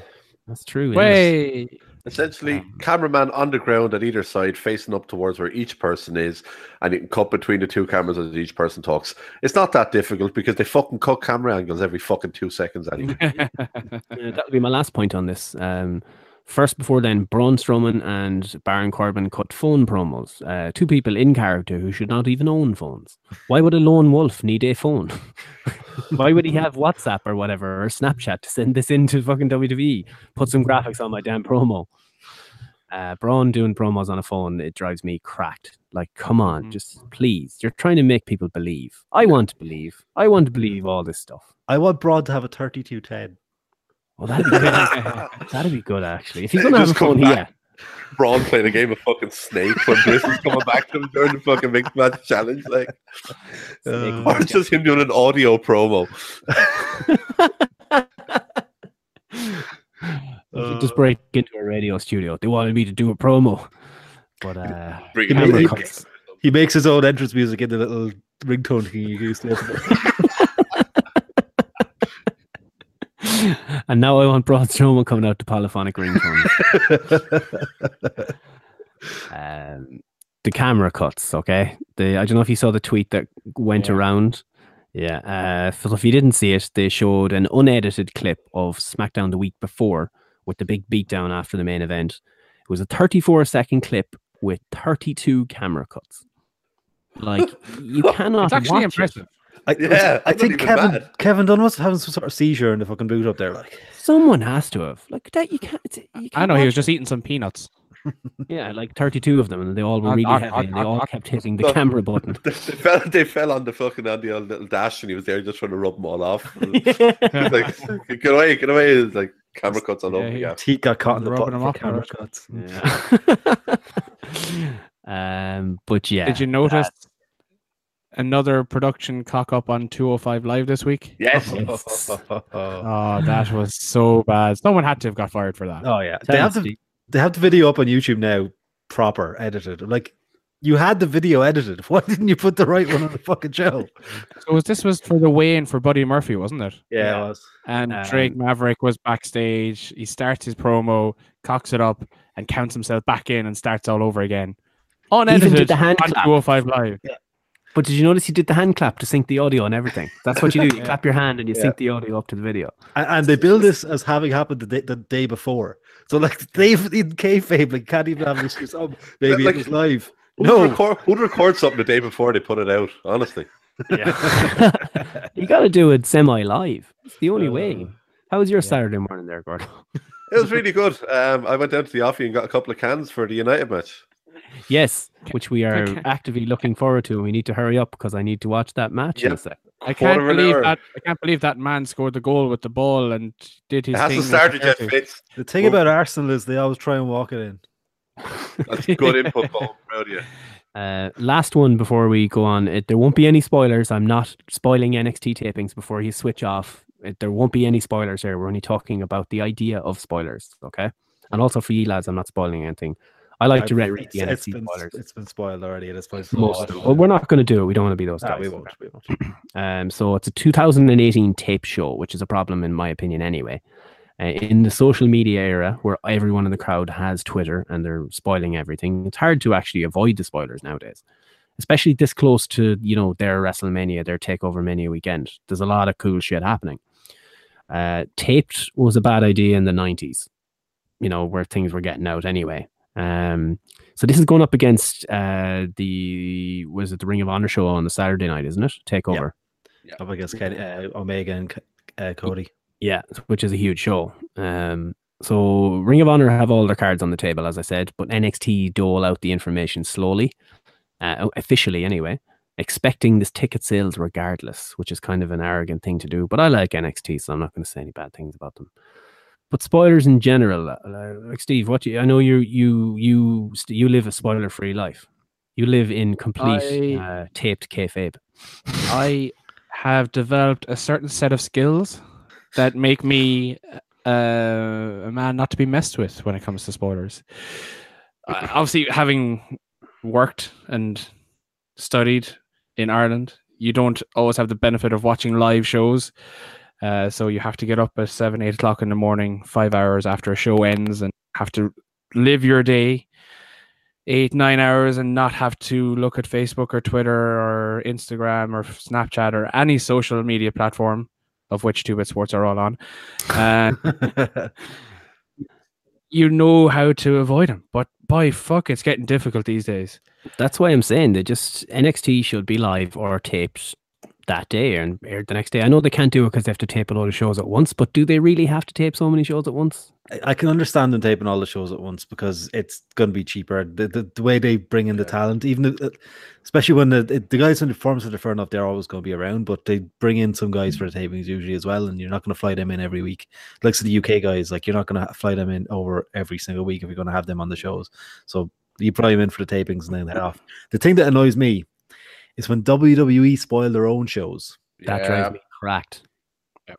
Speaker 1: That's true. yes.
Speaker 3: Way.
Speaker 2: Essentially,
Speaker 1: Um,
Speaker 2: cameraman on the ground at either side, facing up towards where each person is, and you can cut between the two cameras as each person talks. It's not that difficult because they fucking cut camera angles every fucking two seconds anyway.
Speaker 1: Yeah, that would be my last point on this. Um, first, before then, Braun Strowman and Baron Corbin cut phone promos. Uh, two people in character who should not even own phones. Why would a lone wolf need a phone? Why would he have WhatsApp or whatever or Snapchat to send this into fucking WWE? Put some graphics on my damn promo. Uh, Braun doing promos on a phone, it drives me cracked. Like, come on,
Speaker 3: Mhm.
Speaker 1: just please. You're trying to make people believe. I want to believe. I want to believe all this stuff.
Speaker 4: I want Braun to have a 3210.
Speaker 1: Well, that'd be good. that'd be good actually. If he's gonna have a
Speaker 2: come
Speaker 1: phone
Speaker 2: back.
Speaker 1: here,
Speaker 2: Braun playing a game of fucking Snake when Bliss is coming back to him during the fucking mixed match challenge. Like,
Speaker 4: Uh,
Speaker 2: or it's just him doing an audio promo.
Speaker 1: just break into a radio studio. They wanted me to do a promo, but uh,
Speaker 2: Bring it
Speaker 1: camera
Speaker 2: in.
Speaker 1: cuts.
Speaker 4: He makes his own entrance music in the little ringtone thing you used to open it.
Speaker 1: And now I want Braun Strowman coming out to polyphonic ringtones. um, the camera cuts, okay? The I don't know if you saw the tweet that went
Speaker 3: Yeah.
Speaker 1: around. Yeah. Uh, so if you didn't see it, they showed an unedited clip of SmackDown the week before with the big beatdown after the main event. It was a 34 second clip with 32 camera cuts. Like you cannot.
Speaker 3: It's actually
Speaker 1: watch it.
Speaker 3: Impressive.
Speaker 4: I,
Speaker 2: Yeah,
Speaker 4: I think
Speaker 2: not
Speaker 4: Kevin
Speaker 2: bad.
Speaker 4: Kevin Dunn must have having some sort of seizure in the fucking boot up there. Like,
Speaker 1: Someone has to have like that. You can't. You can't
Speaker 3: I know he
Speaker 1: watch
Speaker 3: was just eating some peanuts.
Speaker 1: yeah, like thirty-two of them, and they all were
Speaker 3: On-
Speaker 1: really
Speaker 3: on-
Speaker 1: heavy,
Speaker 3: on-
Speaker 1: and they
Speaker 3: on-
Speaker 1: all
Speaker 3: on-
Speaker 1: kept hitting the
Speaker 2: Look.
Speaker 1: camera button.
Speaker 2: They, they fell. They fell on the fucking on the old little dash, and he was there just trying to rub them all off.
Speaker 1: Yeah.
Speaker 2: like, get away, get away! It's like camera cuts on
Speaker 3: Yeah,
Speaker 2: over.
Speaker 3: he-
Speaker 2: Yeah,
Speaker 4: teeth got caught in the
Speaker 3: Rubbing
Speaker 4: button for
Speaker 3: off,
Speaker 4: camera
Speaker 3: alright.
Speaker 4: cuts.
Speaker 1: um, but yeah,
Speaker 3: Did you notice another production cock up on 205 Live this week?
Speaker 2: yes.
Speaker 4: oh
Speaker 3: that was so bad. Someone had to have got fired for that.
Speaker 4: Oh
Speaker 1: yeah,
Speaker 4: they have the they have the video up on YouTube now, proper edited. Like, you had the video edited. Why didn't you put the right one on the fucking show?
Speaker 3: So was, this was for the weigh-in for Buddy Murphy, wasn't it?
Speaker 4: Yeah, it was.
Speaker 3: And
Speaker 1: Um,
Speaker 3: Drake Maverick was backstage. He starts his promo, cocks it up, and counts himself back in and starts all over again. Unedited
Speaker 1: the hand
Speaker 3: on
Speaker 1: clap.
Speaker 3: 205 Live.
Speaker 1: But did you notice he did the hand clap to sync the audio and everything? That's what you do. You
Speaker 3: Yeah.
Speaker 1: clap your hand and you
Speaker 4: Yeah.
Speaker 1: sync the audio up to the video.
Speaker 4: And, and they build this as having happened the day, the day before. So like they've in kayfabe, like can't even have an excuse. Oh, maybe
Speaker 2: Like-
Speaker 4: it was live.
Speaker 2: Who'd
Speaker 4: No,
Speaker 2: record, who'd record something the day before they put it out? Honestly,
Speaker 1: you got to do it semi live. It's the only way.
Speaker 4: Uh,
Speaker 1: How was your
Speaker 4: yeah.
Speaker 1: Saturday morning there, Gordon?
Speaker 2: it was really good. Um, I went down to the offie and got a couple of cans for the United match.
Speaker 1: Yes, which we are
Speaker 3: Okay.
Speaker 1: actively looking forward to. We need to hurry up because I need to watch that match in a sec.
Speaker 3: I can't believe
Speaker 2: hour.
Speaker 3: that. I can't believe that man scored the goal with the ball and did his
Speaker 2: It hasn't
Speaker 3: with
Speaker 2: started
Speaker 3: the
Speaker 2: yet. Fitz.
Speaker 4: the thing
Speaker 2: Oh.
Speaker 4: about Arsenal is they always try and walk it in.
Speaker 2: That's good input, Paul. I'm proud of you.
Speaker 1: Uh, last one before we go on. It, there won't be any spoilers. I'm not spoiling NXT tapings before you switch off. It, there won't be any spoilers here. We're only talking about the idea of spoilers, okay? And also for you lads, I'm not spoiling anything. I like to
Speaker 4: I've-
Speaker 1: read the
Speaker 4: it's- been,
Speaker 1: spoilers.
Speaker 4: it's been spoiled already at this point.
Speaker 1: Most of them. Well, we're not going to do it. We don't want to be those
Speaker 4: Ah,
Speaker 1: guys.
Speaker 4: we won't. We won't.
Speaker 1: Um, so it's a 2018 tape show, which is a problem in my opinion anyway. Uh, in the social media era, where everyone in the crowd has Twitter and they're spoiling everything, it's hard to actually avoid the spoilers nowadays. Especially this close to you know their WrestleMania, their Takeover Mania weekend. There's a lot of cool shit happening. Uh, taped was a bad idea in the 90s, you know, where things were getting out anyway. Um, so this is going up against uh, the was it the Ring of Honor show on the Saturday night, isn't it? Takeover.
Speaker 4: Up against Kenny, uh, Omega and uh, Cody.
Speaker 1: Yeah, which is a huge show. Um, so Ring of Honor have all their cards on the table, as I said, but NXT dole out the information slowly, uh, officially anyway, expecting this ticket sales regardless, which is kind of an arrogant thing to do. But I like NXT, so I'm not going to say any bad things about them. But spoilers in general, uh, like Steve, what you, I know you you you you live a spoiler free life. You live in complete
Speaker 3: I-
Speaker 1: uh, taped kayfabe.
Speaker 3: I have developed a certain set of skills that make me uh, a man not to be messed with when it comes to spoilers. Uh, obviously, having worked and studied in Ireland, you don't always have the benefit of watching live shows. Uh, so you have to get up at seven, eight o'clock in the morning, five hours after a show ends, and have to live your day eight, nine hours and not have to look at Facebook or Twitter or Instagram or Snapchat or any social media platform of which Two Bit Sports are all on. Uh, you know how to avoid them, but by fuck, it's getting difficult these days.
Speaker 1: That's why I'm saying they just NXT should be live or taped that day and aired the next day. I know they can't do it because they have to tape a load of shows at once, but do they really have to tape so many shows at once?
Speaker 4: I- can understand them taping all the shows at once because it's going to be cheaper. The, the, the way they bring in the talent, even the, uh, especially when the, the guys in the forms that are fair enough, they're always going to be around, but they bring in some guys mm. for the tapings usually as well, and you're not going to fly them in every week. Like so the UK guys, like you're not going to fly them in over every single week if you're going to have them on the shows. So you them in for the tapings and then head off. The thing that annoys me is when WWE spoil their own shows.
Speaker 1: That
Speaker 2: Yeah.
Speaker 1: drives me cracked.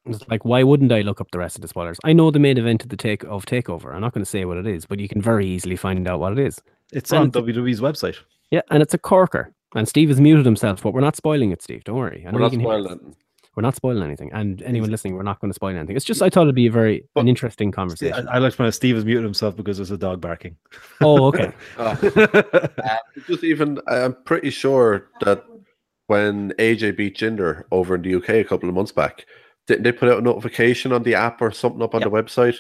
Speaker 1: It's like, why wouldn't I look up the rest of the spoilers? I know the main event of the take of Takeover. I'm not going to say what it is, but you can very easily find out what it is.
Speaker 4: It's
Speaker 1: And
Speaker 4: on WWE's website.
Speaker 1: Yeah, and it's a corker. And Steve has muted himself, but we're not spoiling it, Steve. Don't worry. I
Speaker 2: We're not spoiling it.
Speaker 1: We're not spoiling anything, and anyone listening, we're not going to spoil anything. It's just I thought it'd be a very
Speaker 2: But-
Speaker 1: an interesting
Speaker 4: Yeah,
Speaker 1: conversation.
Speaker 4: I, I like to point out Steve has muted himself because there's a dog barking.
Speaker 1: oh, okay.
Speaker 2: Uh, just even, I'm pretty sure that when AJ beat Jinder over in the UK a couple of months back, didn't they put out a notification on the app or something up on the website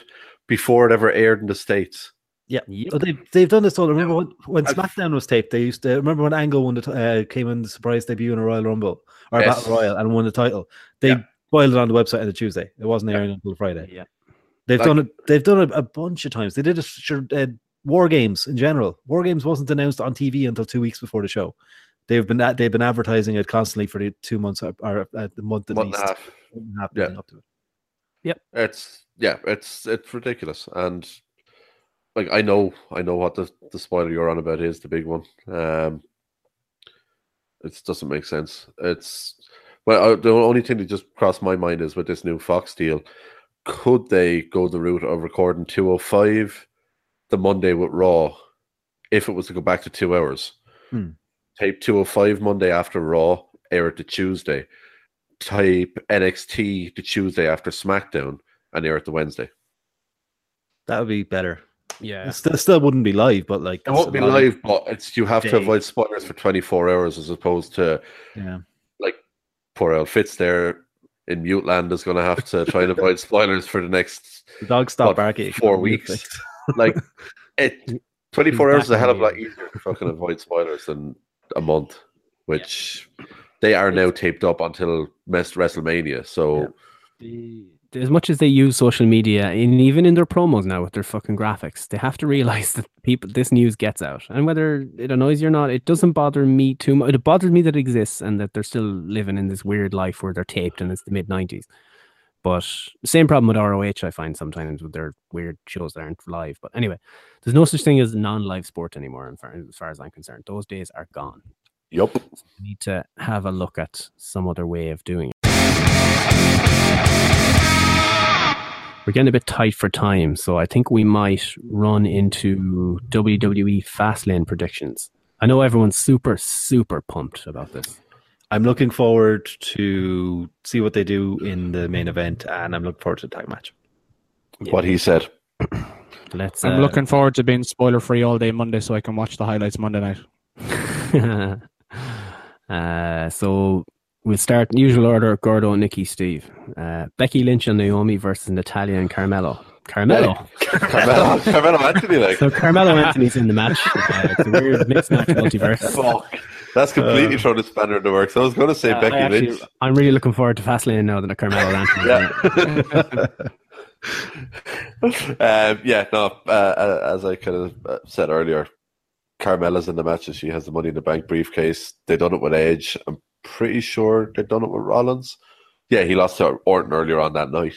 Speaker 2: before it ever aired in the States?
Speaker 4: Yeah,
Speaker 1: Yep.
Speaker 4: Oh, they've they've done this all. Remember when, when
Speaker 2: I've-
Speaker 4: SmackDown was taped? They used to remember when Angle won the uh, came in the surprise debut in a Royal Rumble or
Speaker 2: Yes.
Speaker 4: Battle Royal and won the title. They
Speaker 2: Yeah.
Speaker 4: boiled it on the website on the Tuesday. It wasn't airing until Friday.
Speaker 1: Yeah.
Speaker 4: They've
Speaker 2: Like-
Speaker 4: done it. They've done it a bunch of times. They did it. Sure, uh, War Games in general. War Games wasn't announced on TV until two weeks before the show. They've been they've been advertising it constantly for the two months or, or uh, the month at
Speaker 2: Month and
Speaker 4: least.
Speaker 2: a half.
Speaker 4: Month and a half
Speaker 2: Yeah.
Speaker 4: up to it.
Speaker 2: It's yeah, it's it's ridiculous, and like I know, I know what the the spoiler you're on about is the big one. Um, it doesn't make sense. It's well, uh, the only thing that just crossed my mind is with this new Fox deal, could they go the route of recording 205 the Monday with Raw, if it was to go back to two hours?
Speaker 4: Hmm.
Speaker 2: Tape 205 Monday after Raw, air it to Tuesday. Type NXT the Tuesday after SmackDown and air it the Wednesday.
Speaker 4: That would be better.
Speaker 1: Yeah.
Speaker 4: It still, still wouldn't be live, but like
Speaker 2: It won't be
Speaker 4: a lot of-
Speaker 2: live, but it's you have to
Speaker 4: day.
Speaker 2: avoid spoilers for 24 hours as opposed to
Speaker 4: Yeah.
Speaker 2: like poor old Fitz there in mute land is going to have to try and avoid spoilers for the next
Speaker 4: The dog
Speaker 2: stop
Speaker 4: barking.
Speaker 2: four weeks? Like it 24
Speaker 1: He's
Speaker 2: hours is a hell of a lot easier to fucking avoid spoilers than a month which they are now taped up until Mes- WrestleMania so
Speaker 1: the, as much as they use social media and even in their promos now with their fucking graphics, they have to realize that people this news gets out. And whether it annoys you or not, it doesn't bother me too much. It bothers me that it exists and that they're still living in this weird life where they're taped and it's the mid nineties. But same problem with ROH, I find sometimes with their weird shows that aren't live. But anyway, there's no such thing as non-live sport anymore, as far as I'm concerned. Those days are gone.
Speaker 2: Yep.
Speaker 1: We need to have a look at some other way of doing it. We're getting a bit tight for time, so I think we might run into WWE Fastlane predictions. I know everyone's super, super pumped about this.
Speaker 4: I'm looking forward to see what they do in the main event, and I'm looking forward to the tag match.
Speaker 2: what he said
Speaker 1: Let's.
Speaker 3: I'm
Speaker 1: uh,
Speaker 3: looking forward to being spoiler free all day Monday so I can watch the highlights Monday night.
Speaker 1: uh, so we'll start in usual order: Gordo, Nikki, Steve, uh, Becky Lynch, and Naomi versus Natalya and Carmelo. Carmelo.
Speaker 2: Carmelo, Carmelo Anthony like
Speaker 1: So Carmelo Anthony's in the match. Uh, it's a weird mixed match multiverse.
Speaker 2: fuck that's completely
Speaker 4: Uh,
Speaker 2: thrown the spanner in the works I was going to say
Speaker 1: Uh,
Speaker 2: Becky
Speaker 1: I actually-
Speaker 2: Lynch
Speaker 1: I'm really looking forward to Fastlane now that Carmelo Anthony.
Speaker 2: yeah. um, yeah, no, uh, uh, as I kind of uh, said earlier, Carmella's in the match and she has the Money in the Bank briefcase. They done it with Edge. I'm pretty sure they've done it with Rollins. Yeah, he lost to Orton earlier on that night.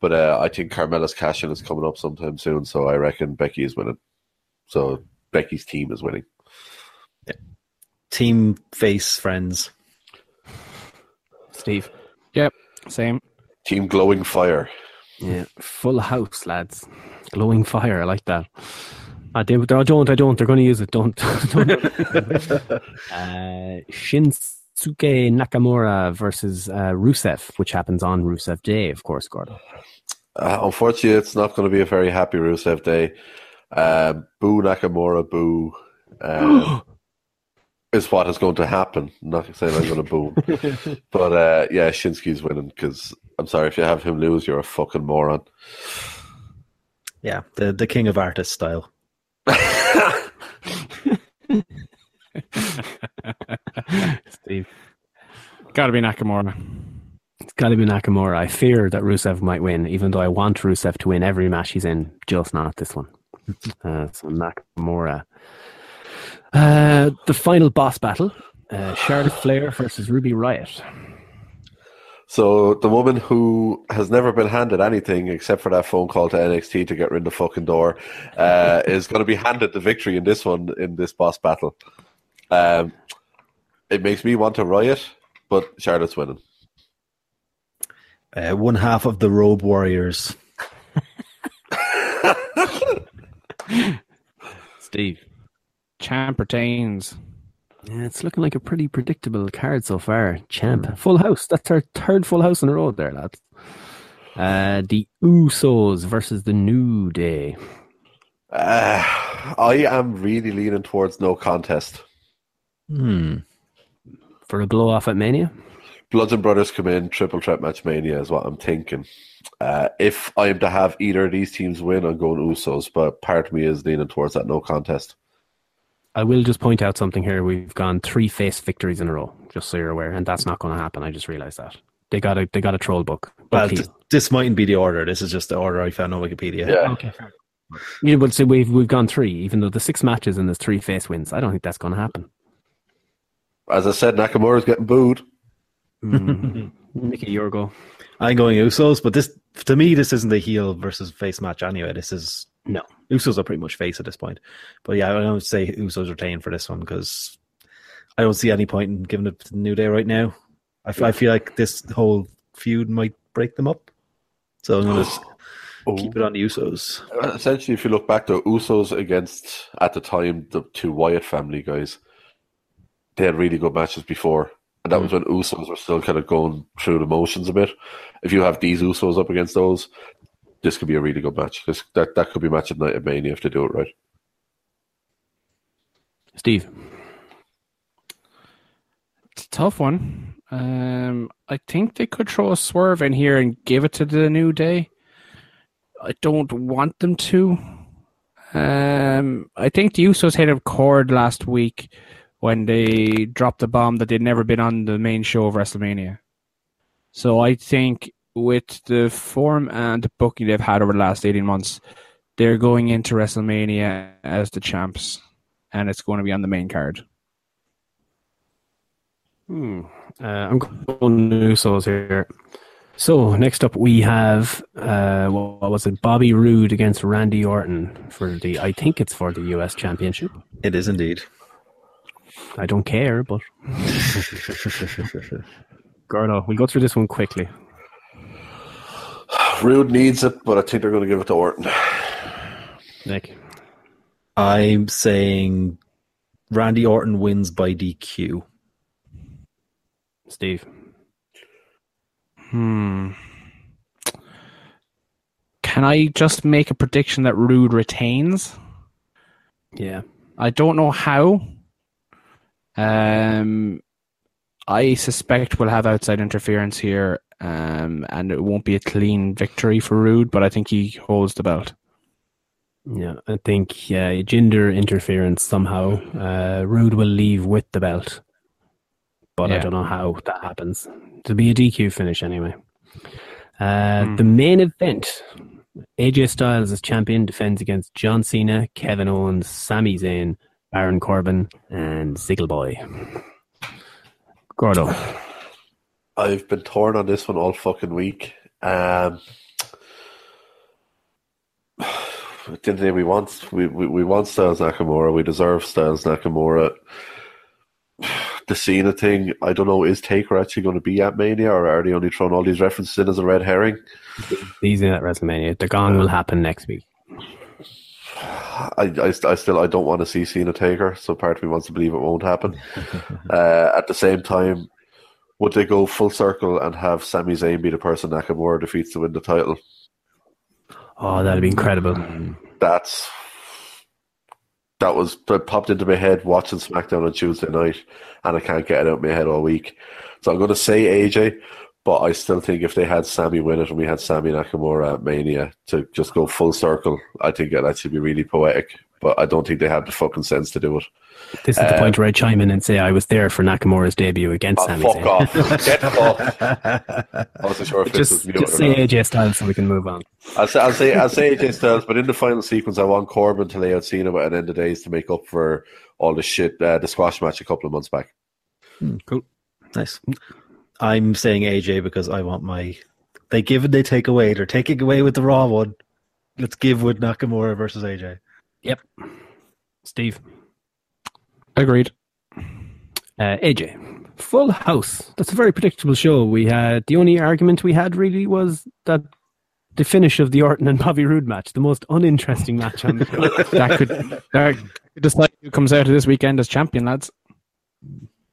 Speaker 2: But uh, I think Carmella's cash in is coming up sometime soon, so I reckon Becky is winning. So Becky's team is winning.
Speaker 4: Team face friends.
Speaker 1: Steve.
Speaker 3: Yep, same.
Speaker 2: Team Glowing Fire.
Speaker 1: Yeah, full house, lads. Glowing fire, I like that. I don't, I don't, I don't. They're going to use it. Don't. don't. uh, Shinsuke Nakamura versus uh, Rusev, which happens on Rusev Day, of course, Gordon.
Speaker 2: Uh, unfortunately, it's not going to be a very happy Rusev day. Um, boo Nakamura, boo. Um, is what is going to happen. I'm not saying I'm going to boo. but uh, yeah, Shinsuke's winning because I'm sorry if you have him lose, you're a fucking moron.
Speaker 4: Yeah, the the king of artist style.
Speaker 1: Steve.
Speaker 3: Got to be Nakamura.
Speaker 1: It's got to be Nakamura. I fear that Rusev might win, even though I want Rusev to win every match he's in, just not this one. uh, so Nakamura. Uh, the final boss battle uh, Charlotte Flair versus Ruby Riott.
Speaker 2: so the woman who has never been handed anything except for that phone call to NXT to get rid of the fucking door uh, is going to be handed the victory in this one in this boss battle. Um, it makes me want to riot, but Charlotte's winning.
Speaker 4: Uh, one half of the Robe Warriors.
Speaker 1: Steve.
Speaker 3: Champ retains.
Speaker 1: Yeah, it's looking like a pretty predictable card so far. Champ, full house. That's our third full house in a row there, lads. Uh, the Usos versus the New Day.
Speaker 2: Uh, I am really leaning towards no contest.
Speaker 1: Hmm. For a blow off at Mania?
Speaker 2: Bludgeon Brothers come in, triple threat match mania is what I'm thinking. Uh, if I am to have either of these teams win, I'm going Usos, but part of me is leaning towards that no contest.
Speaker 1: I will just point out something here. We've gone three face victories in a row, just so you're aware, and that's not going to happen. I just realized that they got a they got a troll book.
Speaker 4: Well, th- this mightn't be the order. This is just the order I found on Wikipedia.
Speaker 2: Yeah.
Speaker 1: Okay. Yeah, but so we've we've gone three, even though the six matches and there's three face wins. I don't think that's going to happen.
Speaker 2: As I said, Nakamura's getting booed.
Speaker 1: Mm. Mickey, your go.
Speaker 4: I'm going Usos, but this to me this isn't a heel versus face match anyway. This is
Speaker 1: No.
Speaker 4: Usos are pretty much face at this point. But yeah, I don't say Usos retain for this one because I don't see any point in giving it to the New Day right now. I feel like this whole feud might break them up. So I'm going to keep it on the Usos.
Speaker 2: Essentially, if you look back to Usos against, at the time, the two Wyatt family guys, they had really good matches before. And that was when Usos were still kind of going through the motions a bit. If you have these Usos up against those, this could be a really good match. This, that, that could be match of night at Mania if they do it right.
Speaker 1: Steve.
Speaker 3: It's a tough one. Um, I think they could throw a swerve in here and give it to the New Day. I don't want them to. Um, I think the Usos hit a chord last week when they dropped the bomb that they'd never been on the main show of WrestleMania. So I think with the form and the booking they've had over the last 18 months, they're going into WrestleMania as the champs, and it's going to be on the main card.
Speaker 1: Hmm. Uh, I'm going Usos here. So next up we have uh, what was it? Bobby Roode against Randy Orton for the. I think it's for the U.S. Championship.
Speaker 4: It is indeed.
Speaker 1: I don't care, but Gordo, we'll go through this one quickly.
Speaker 2: Roode needs it, but I think they're going to give it to Orton.
Speaker 1: Nick,
Speaker 4: I'm saying Randy Orton wins by DQ.
Speaker 1: Steve,
Speaker 3: Hmm. Can I just make a prediction that Roode retains?
Speaker 1: yeah,
Speaker 3: I don't know how. Um, I suspect we'll have outside interference here, um, and it won't be a clean victory for Roode, but I think he holds the belt.
Speaker 1: yeah. I think yeah, Jinder interference somehow. Uh, Roode will leave with the belt, but I don't know how that happens. It'll be a DQ finish anyway. Uh,
Speaker 3: Hmm.
Speaker 1: The main event: AJ Styles as champion defends against John Cena, Kevin Owens, Sami Zayn, Baron Corbin, and Ziggle Boy. Gordo,
Speaker 2: I've been torn on this one all fucking week. Um, at the end of the day, we want we, we, we want Styles Nakamura. We deserve Styles Nakamura. The Cena thing, I don't know. Is Taker actually going to be at Mania, or are they only throwing all these references in as a red herring?
Speaker 1: these in at WrestleMania. The gong will happen next week.
Speaker 2: I, I, I still I don't want to see Cena Taker, so part of me wants to believe it won't happen. uh, at the same time, would they go full circle and have Sami Zayn be the person Nakamura defeats to win the title?
Speaker 1: Oh, that'd be incredible.
Speaker 2: That's that was that popped into my head watching SmackDown on Tuesday night, and I can't get it out of my head all week. So I'm going to say AJ, but I still think if they had Sami win it and we had Sami Nakamura at Mania to just go full circle, I think it'd actually be really poetic. But I don't think they had the fucking sense to do it.
Speaker 1: This is the point where I chime in and say I was there for Nakamura's debut against
Speaker 2: Oh,
Speaker 1: Sami
Speaker 2: fuck
Speaker 1: Zayn.
Speaker 2: off! Get off! I wasn't sure if this was
Speaker 1: Just,
Speaker 2: me
Speaker 1: just
Speaker 2: or
Speaker 1: say. AJ Styles so we can move on.
Speaker 2: I'll say, I'll say, I'll say AJ Styles, but in the final sequence, I want Corbin to lay out Cena at an end of days to make up for all the shit, uh, the squash match a couple of months back.
Speaker 4: Cool. Nice. I'm saying AJ because I want my. They give and they take away. They're taking away with the Raw one. Let's give with Nakamura versus AJ.
Speaker 1: Yep. Steve.
Speaker 3: Agreed.
Speaker 1: Uh, AJ. Full House. That's a very predictable show. We had the only argument we had really was that the finish of the Orton and Bobby Roode match, the most uninteresting match on the show.
Speaker 3: That could that could decide who comes out of this weekend as champion, lads.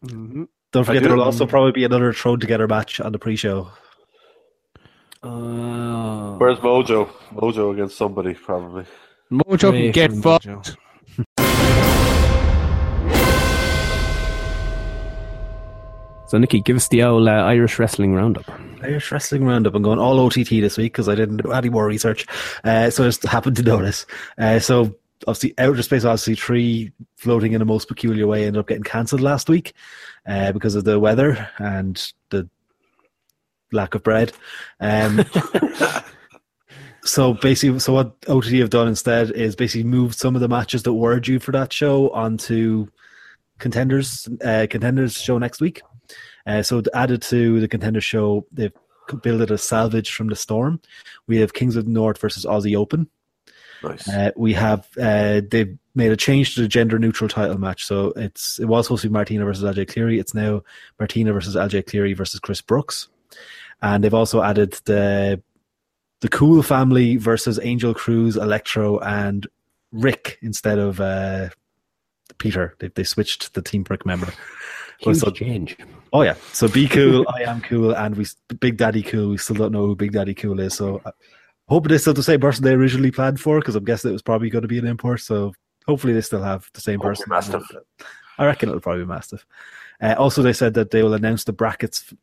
Speaker 3: Mhm.
Speaker 4: Don't forget
Speaker 2: do-
Speaker 4: there will also probably be another thrown together match on the pre-show.
Speaker 1: Oh.
Speaker 2: Where's Mojo? Mojo against somebody, probably.
Speaker 3: Mojo
Speaker 1: Pray
Speaker 3: can get fucked.
Speaker 1: Mojo. So, Nikki, give us the old uh, Irish wrestling roundup.
Speaker 4: Irish Wrestling Roundup. I'm going all OTT this week because I didn't do any more research. Uh, so I just happened to notice. Uh, so obviously, Outer Space Odyssey 3 floating in a most peculiar way ended up getting cancelled last week uh, because of the weather and the lack of bread. Um, so basically, so what OTT have done instead is basically moved some of the matches that were due for that show onto contenders uh, contenders show next week. Uh, so added to the contender show, they've built it a salvage from the storm. We have Kings of the North versus Aussie Open.
Speaker 2: Nice.
Speaker 4: Uh, we have uh, they've made a change to the gender neutral title match. So it's it was supposed to be Martina versus LJ Cleary. It's now Martina versus LJ Cleary versus Chris Brooks. And they've also added the the Cool family versus Angel Cruz, Electro, and Rick instead of uh, Peter. They they switched the Team Brick member.
Speaker 1: Huge
Speaker 4: so-
Speaker 1: change.
Speaker 4: Oh yeah, so be cool. I am cool, and we Big Daddy Cool. We still don't know who Big Daddy Cool is. So It is still the same person they originally planned for, because I'm guessing it was probably going to be an import. So hopefully they still have the same person.
Speaker 2: Mastiff.
Speaker 4: I reckon it'll probably be Mastiff. Uh, also, they said that they will announce the brackets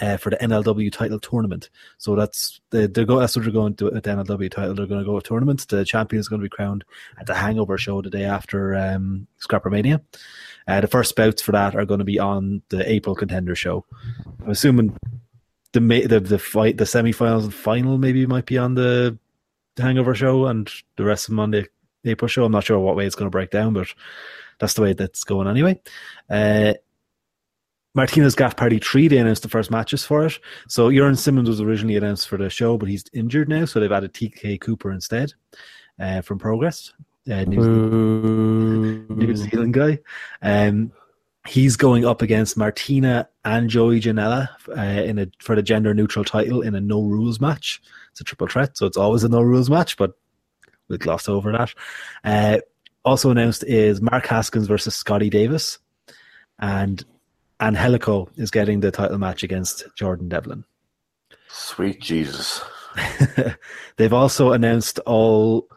Speaker 4: uh, for the NLW title tournament. So that's they, they're going. That's what they're going to do with the NLW title. They're going to go to tournament. The champion is going to be crowned at the Hangover show the day after um, Scrappermania. Uh, the first bouts for that are going to be on the April contender show. I'm assuming the the the fight, the semifinals and final maybe might be on the Hangover show, and the rest of the April show. I'm not sure what way it's going to break down, but that's the way that's going anyway. Uh, Martina's Gaff Party 3, they announced the first matches for it. So Jurn Simmons was originally announced for the show, but he's injured now, so they've added TK Cooper instead uh, from Progress. Uh, New, Zealand, New Zealand guy. Um, he's going up against Martina and Joey Janela uh, in a for the gender neutral title in a no rules match. It's a triple threat, so it's always a no rules match, but we'll gloss over that. Uh, also announced is Mark Haskins versus Scotty Davis, and Angelico is getting the title match against Jordan Devlin.
Speaker 2: Sweet Jesus.
Speaker 4: They've also announced all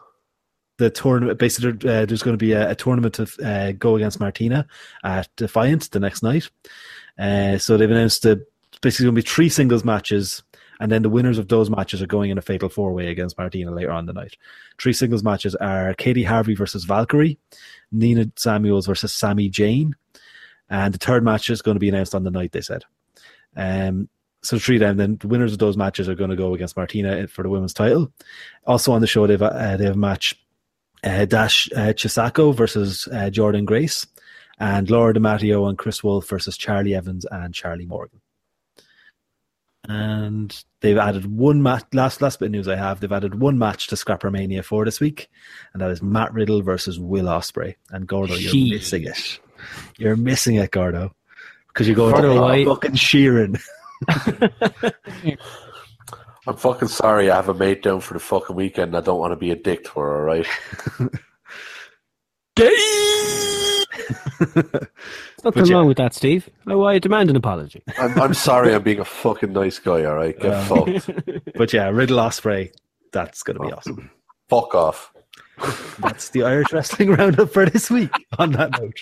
Speaker 4: the tournament. Basically, uh, there's going to be a, a tournament to uh, go against Martina at Defiant the next night. Uh, so they've announced the basically going to be three singles matches, and then the winners of those matches are going in a fatal four way against Martina later on the night. Three singles matches are Katie Harvey versus Valkyrie, Nina Samuels versus Sammy Jane, and the third match is going to be announced on the night. They said. Um, so three then, then the winners of those matches are going to go against Martina for the women's title. Also on the show, they've uh, they have a match uh, Dash uh, Chisako versus uh, Jordan Grace, and Laura DiMatteo and Chris Wolf versus Charlie Evans and Charlie Morgan. And they've added one match. Last last bit of news I have: they've added one match to Scrappermania for this week, and that is Matt Riddle versus Will Ospreay. And Gordo, you're
Speaker 1: Jeez.
Speaker 4: missing it. You're missing it, Gordo, because you're going
Speaker 1: Gordo,
Speaker 4: to fucking Sheeran.
Speaker 2: I'm fucking sorry I have a mate down for the fucking weekend. I don't want to be a dick to her, alright?
Speaker 1: Nothing
Speaker 4: yeah.
Speaker 1: wrong with that, Steve. Oh, I demand an apology.
Speaker 2: I'm, I'm sorry I'm being a fucking nice guy, alright? Get
Speaker 4: Uh,
Speaker 2: fucked.
Speaker 4: But yeah, Riddle Ospreay, that's going to be awesome.
Speaker 2: Fuck off.
Speaker 4: That's the Irish wrestling roundup for this week. On that note,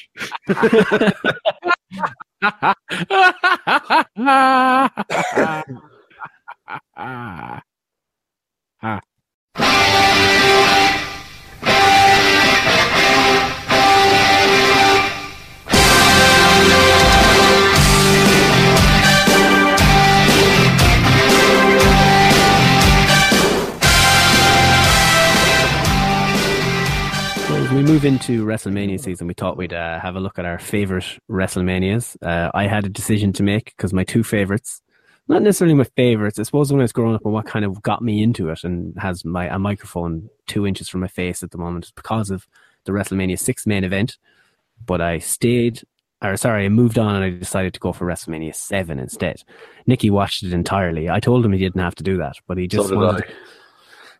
Speaker 1: season, we thought we'd uh, have a look at our favorite WrestleManias. Uh, I had a decision to make because my two favorites, not necessarily my favorites, I suppose when I was growing up and what kind of got me into it and has my a microphone two inches from my face at the moment is because of the WrestleMania 6 main event. But I stayed, or sorry, I moved on and I decided to go for WrestleMania 7 instead. Nicky watched it entirely. I told him he didn't have to do that, but he just
Speaker 2: did
Speaker 1: wanted
Speaker 2: I.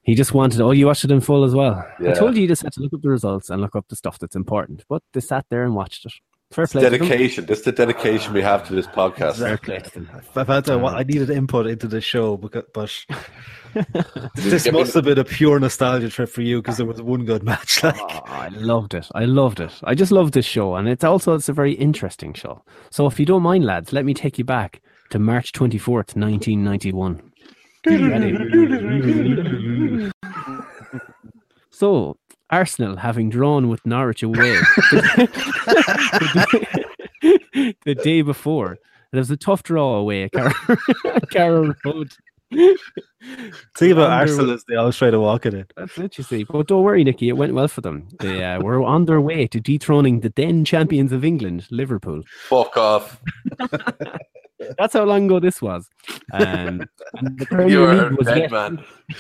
Speaker 1: he just wanted, oh, you watched it in full as well. I told you you just had to look up the results and look up the stuff that's important. But they sat there and watched it. Fair play.
Speaker 2: Dedication. This is the dedication we have to this podcast.
Speaker 1: Fair play to them.
Speaker 4: I've had to, I needed input into the show, because, but this must have been a pure nostalgia trip for you because there was one good match. Ah, like,
Speaker 1: Oh, I loved it. I loved it. I just love this show, and it's also it's a very interesting show. So, if you don't mind, lads, let me take you back to March twenty fourth, nineteen ninety one. So, Arsenal having drawn with Norwich away the day before. It was a tough draw away at Carrow, Carrow Road.
Speaker 4: think about Arsenal as they always try to walk it in.
Speaker 1: That's it, you see. But don't worry, Nicky, it went well for them. They uh, were on their way to dethroning the then champions of England, Liverpool.
Speaker 2: Fuck off.
Speaker 1: That's how long ago this was. Um, and the Premier League was yet,
Speaker 2: man.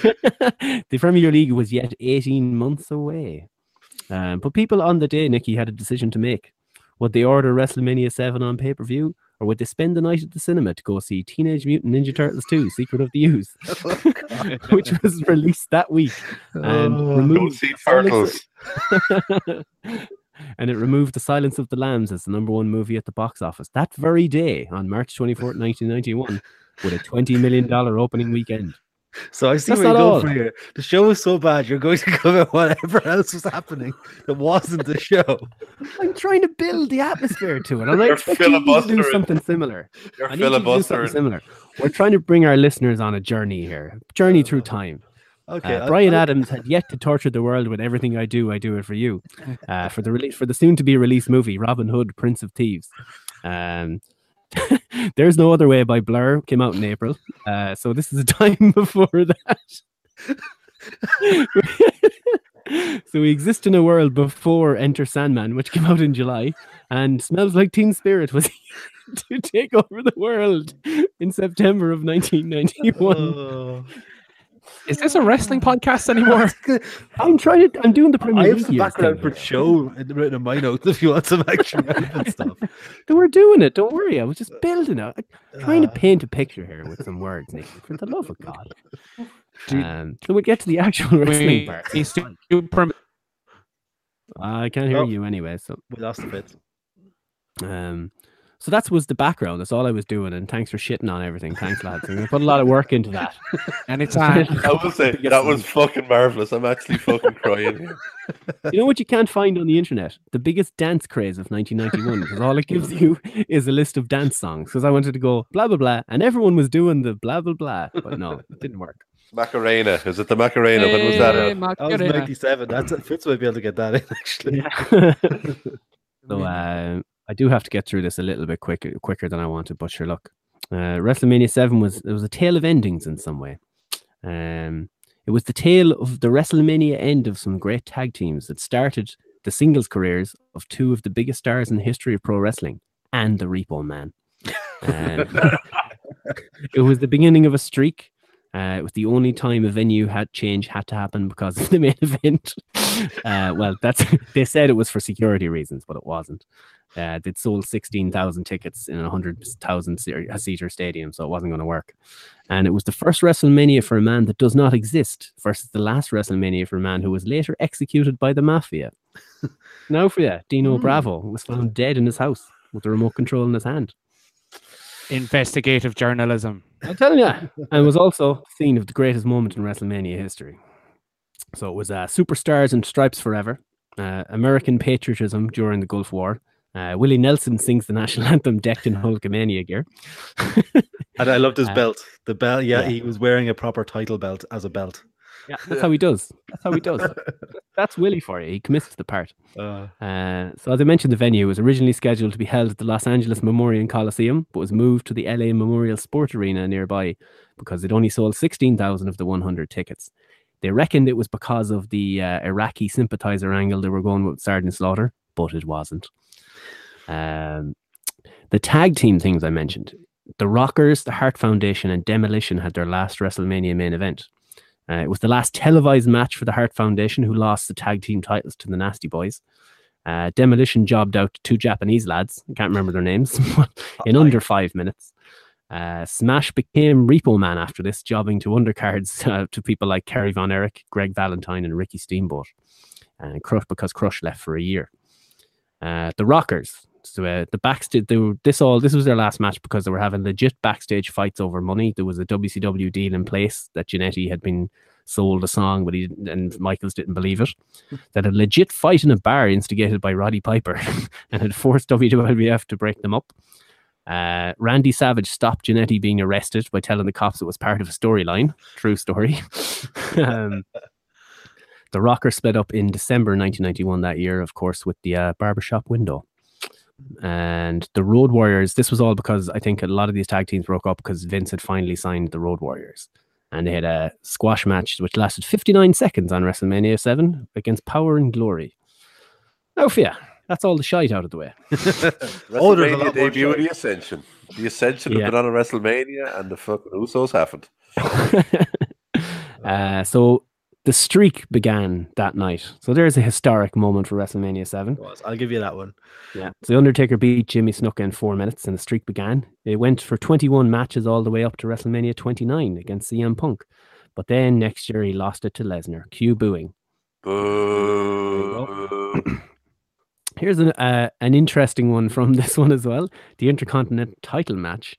Speaker 1: the Premier League was yet 18 months away. Um, but people on the day, Nicky, had a decision to make. Would they order WrestleMania 7 on pay per view, or would they spend the night at the cinema to go see Teenage Mutant Ninja Turtles 2 Secret of the Ooze, which was released that week? And
Speaker 4: Oh.
Speaker 1: Removed
Speaker 2: see turtles.
Speaker 1: And it removed The Silence of the Lambs as the number one movie at the box office that very day on March 24th, 1991, with a $20 million opening weekend.
Speaker 4: So I see
Speaker 1: That's
Speaker 4: where you
Speaker 1: not
Speaker 4: go
Speaker 1: all.
Speaker 4: for here. The show is so bad, you're going to cover whatever else was happening that wasn't the show.
Speaker 1: I'm trying to build the atmosphere to it. I'm like,
Speaker 2: You're
Speaker 1: expecting you to do something similar.
Speaker 2: You're
Speaker 1: I need to do something
Speaker 2: filibustering.
Speaker 1: similar. We're trying to bring our listeners on a journey here, journey through uh. time.
Speaker 4: Okay,
Speaker 1: Uh,
Speaker 4: I-
Speaker 1: Bryan
Speaker 4: I-
Speaker 1: Adams had yet to torture the world with everything I do, I do it for you. Uh, for the release for the soon to be released movie Robin Hood, Prince of Thieves. Um, There's no other way by Blur came out in April, uh, so this is a time before that. so we exist in a world before Enter Sandman, which came out in July, and Smells Like Teen Spirit was to take over the world in September of 1991.
Speaker 4: Oh.
Speaker 3: Is this a wrestling podcast anymore?
Speaker 1: I'm trying to. I'm doing the
Speaker 4: I have some background for
Speaker 1: here.
Speaker 4: show written in my notes if you want some extra stuff.
Speaker 1: They We're doing it. Don't worry. I was just building it. I'm trying to
Speaker 4: Uh,
Speaker 1: paint a picture here with some words, Nick. For the love of God.
Speaker 3: Dude.
Speaker 1: Um, so we get to the actual wrestling
Speaker 3: We-
Speaker 1: part.
Speaker 3: he's too- too perm-
Speaker 1: I can't hear
Speaker 4: Oh.
Speaker 1: you anyway. So,
Speaker 4: we lost a bit.
Speaker 1: um, so that was the background. That's all I was doing. And thanks for shitting on everything. Thanks, lads. I put a lot of work into that.
Speaker 3: and it's.
Speaker 2: I will say that was fucking marvelous. I'm actually fucking crying.
Speaker 1: You know what you can't find on the internet? The biggest dance craze of 1991, because all it gives you is a list of dance songs. Because I wanted to go blah blah blah, and everyone was doing the blah blah blah, but no, it didn't work.
Speaker 2: Macarena. Is it the Macarena? When was that
Speaker 3: Hey,
Speaker 2: out?
Speaker 4: That was
Speaker 3: Macarena.
Speaker 4: 97. That's it. Fitz might be able to get that in, actually.
Speaker 1: so uh, I do have to get through this a little bit quicker quicker than I wanted, but sure, look. Uh, WrestleMania Seven was it was a tale of endings in some way. Um, it was the tale of the WrestleMania end of some great tag teams that started the singles careers of two of the biggest stars in the history of pro wrestling and the Repo Man. Um, it was the beginning of a streak. Uh, it was the only time a venue had change had to happen because of the main event. Uh, well, that's they said it was for security reasons, but it wasn't. Uh, they'd sold sixteen thousand tickets in a hundred thousand seater stadium, so it wasn't going to work. And it was the first WrestleMania for a man that does not exist versus the last WrestleMania for a man who was later executed by the mafia. now for you, Dino
Speaker 4: Hmm.
Speaker 1: Bravo was found dead in his house with the remote control in his hand.
Speaker 3: Investigative journalism.
Speaker 1: I'm telling you, and was also scene of the greatest moment in WrestleMania history. So it was uh, superstars and stripes forever, uh, American patriotism during the Gulf War. Uh, Willie Nelson sings the national anthem decked in Hulkamania gear.
Speaker 4: And I loved his
Speaker 1: Uh,
Speaker 4: belt. The belt, yeah,
Speaker 1: yeah.
Speaker 4: he was wearing a proper title belt as a belt.
Speaker 1: Yeah, that's how he does. That's how he does. That's Willie for you. He commits to the part.
Speaker 4: Uh,
Speaker 1: Uh, so as I mentioned, the venue was originally scheduled to be held at the Los Angeles Memorial Coliseum, but was moved to the LA Memorial Sport Arena nearby because it only sold 16,000 of the 100 tickets. They reckoned it was because of the uh, Iraqi sympathizer angle they were going with Sergeant Slaughter, but it wasn't. Um, the tag team things I mentioned, the Rockers, the Heart Foundation, and Demolition had their last WrestleMania main event. Uh, it was the last televised match for the Heart Foundation, who lost the tag team titles to the Nasty Boys. Uh, Demolition jobbed out two Japanese lads. I can't remember their names. in under five minutes. Uh, Smash became Repo Man after this, jobbing to undercards uh, to people like Kerry Von Erich, Greg Valentine, and Ricky Steamboat. And Crush because Crush left for a year. Uh, the Rockers, So uh, the backstage, they were, this all this was their last match because they were having legit backstage fights over money. There was a WCW deal in place that Jannetty had been sold a song, but he didn't, and Michaels didn't believe it. that a legit fight in a bar instigated by Roddy Piper and had forced WWF to break them up. Uh, Randy Savage stopped Jannetty being arrested by telling the cops it was part of a storyline. True story. um, the Rocker split up in December 1991 that year, of course, with the uh, barbershop window. And the Road Warriors, this was all because I think a lot of these tag teams broke up because Vince had finally signed the Road Warriors. And they had a squash match which lasted 59 seconds on WrestleMania 7 against Power and Glory. Oh, yeah, that's all the shite out of the way.
Speaker 4: Oh, there's a
Speaker 2: WrestleMania
Speaker 4: lot
Speaker 2: debut of the Ascension. The Ascension
Speaker 1: Yeah.
Speaker 2: have been on a WrestleMania, and the fucking Usos haven't.
Speaker 1: uh, so the streak began that night. So there's a historic moment for WrestleMania 7.
Speaker 4: Was. I'll give you that one.
Speaker 1: Yeah. So The Undertaker beat Jimmy Snuka in four minutes and the streak began. It went for 21 matches all the way up to WrestleMania 29 against CM Punk. But then next year he lost it to Lesnar. Cue booing.
Speaker 2: Boo.
Speaker 1: Here's an, uh, an interesting one from this one as well the Intercontinental title match.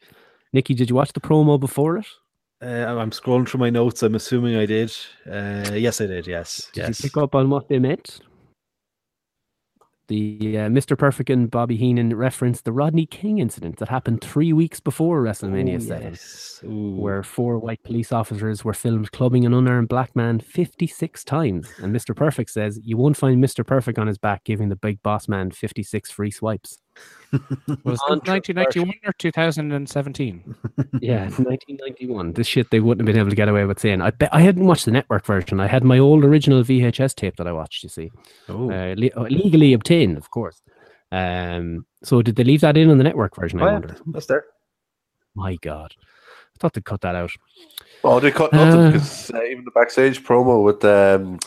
Speaker 1: Nikki, did you watch the promo before it?
Speaker 4: Uh, I'm scrolling through my notes. I'm assuming I did. Uh, yes, I did. Yes.
Speaker 1: Did
Speaker 4: yes.
Speaker 1: you pick up on what they meant? The uh, Mr. Perfect and Bobby Heenan referenced the Rodney King incident that happened three weeks before WrestleMania
Speaker 4: Oh,
Speaker 1: 7.
Speaker 4: yes.
Speaker 1: Where four white police officers were filmed clubbing an unarmed black man 56 times. And Mr. Perfect says, You won't find Mr. Perfect on his back giving the big boss man 56 free swipes.
Speaker 3: Was it 1991 or 2017?
Speaker 1: Yeah, 1991. This shit they wouldn't have been able to get away with saying. I bet I hadn't watched the network version. I had my old original VHS tape that I watched, you see.
Speaker 4: Oh.
Speaker 1: Uh, le- uh, legally obtained, of course. Um, so did they leave that in on the network version? I
Speaker 4: Oh, yeah,
Speaker 1: wonder.
Speaker 4: that's there.
Speaker 1: My God. I thought they'd cut that out.
Speaker 2: Oh, they cut nothing
Speaker 1: Uh.
Speaker 2: because uh, even the backstage promo with um,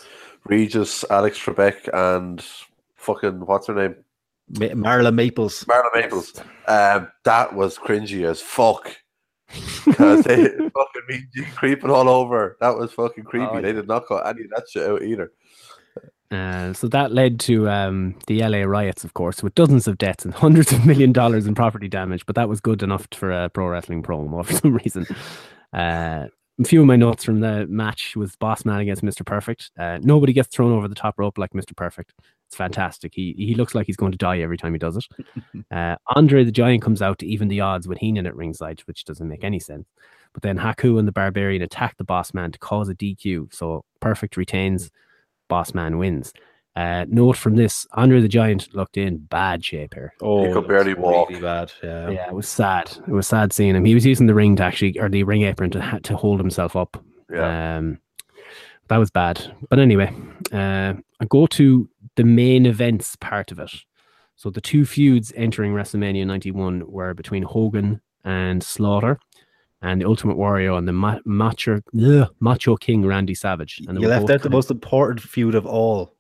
Speaker 2: Regis, Alex Trebek, and fucking what's her name,
Speaker 4: Ma- Marla Maples.
Speaker 2: Marla Maples. Um, that was cringy as fuck. Because they fucking mean creeping all over. That was fucking creepy.
Speaker 4: Oh,
Speaker 2: they did not cut any of that shit out either.
Speaker 1: Uh, so that led to um, the LA riots, of course, with dozens of deaths and hundreds of million dollars in property damage. But that was good enough for a pro wrestling promo for some reason. Uh, a few of my notes from the match was Boss Man against Mr. Perfect. Uh, nobody gets thrown over the top rope like Mr. Perfect. It's fantastic. He he looks like he's going to die every time he does it. Uh, Andre the Giant comes out to even the odds with Heenan at ringside, which doesn't make any sense. But then Haku and the Barbarian attack the Boss Man to cause a DQ. So Perfect retains, Boss Man wins. Uh, note from this: Andre the Giant looked in bad shape here.
Speaker 4: Oh,
Speaker 2: he
Speaker 4: could
Speaker 2: barely
Speaker 4: was
Speaker 2: walk.
Speaker 4: Really bad. Yeah.
Speaker 1: Yeah, it was sad. It was sad seeing him. He was using the ring to actually, or the ring apron to to hold himself up.
Speaker 2: Yeah.
Speaker 1: Um, that was bad. But anyway, uh, I go to the main events part of it. So the two feuds entering WrestleMania 91 were between Hogan and Slaughter, and the Ultimate Warrior and the ma- Macho ugh, Macho King Randy Savage. And
Speaker 4: You left out the most important feud of all.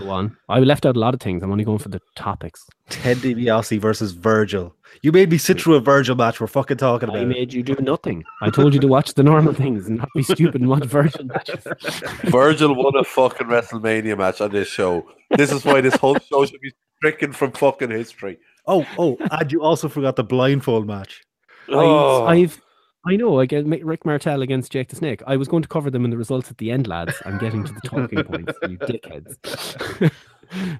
Speaker 1: Of- Go on. I left out a lot of things. I'm only going for the topics.
Speaker 4: Ted DiBiase versus Virgil. You made me sit through a Virgil match. We're fucking talking about it.
Speaker 1: made you do nothing. I told you to watch the normal things and not be stupid and watch version matches.
Speaker 2: Virgil won a fucking WrestleMania match on this show. This is why this whole show should be stricken from fucking history.
Speaker 4: Oh, oh, and you also forgot the blindfold match.
Speaker 2: Oh.
Speaker 1: I've, I've, I know. I get Rick Martel against Jake the Snake. I was going to cover them in the results at the end, lads. I'm getting to the talking points, you dickheads.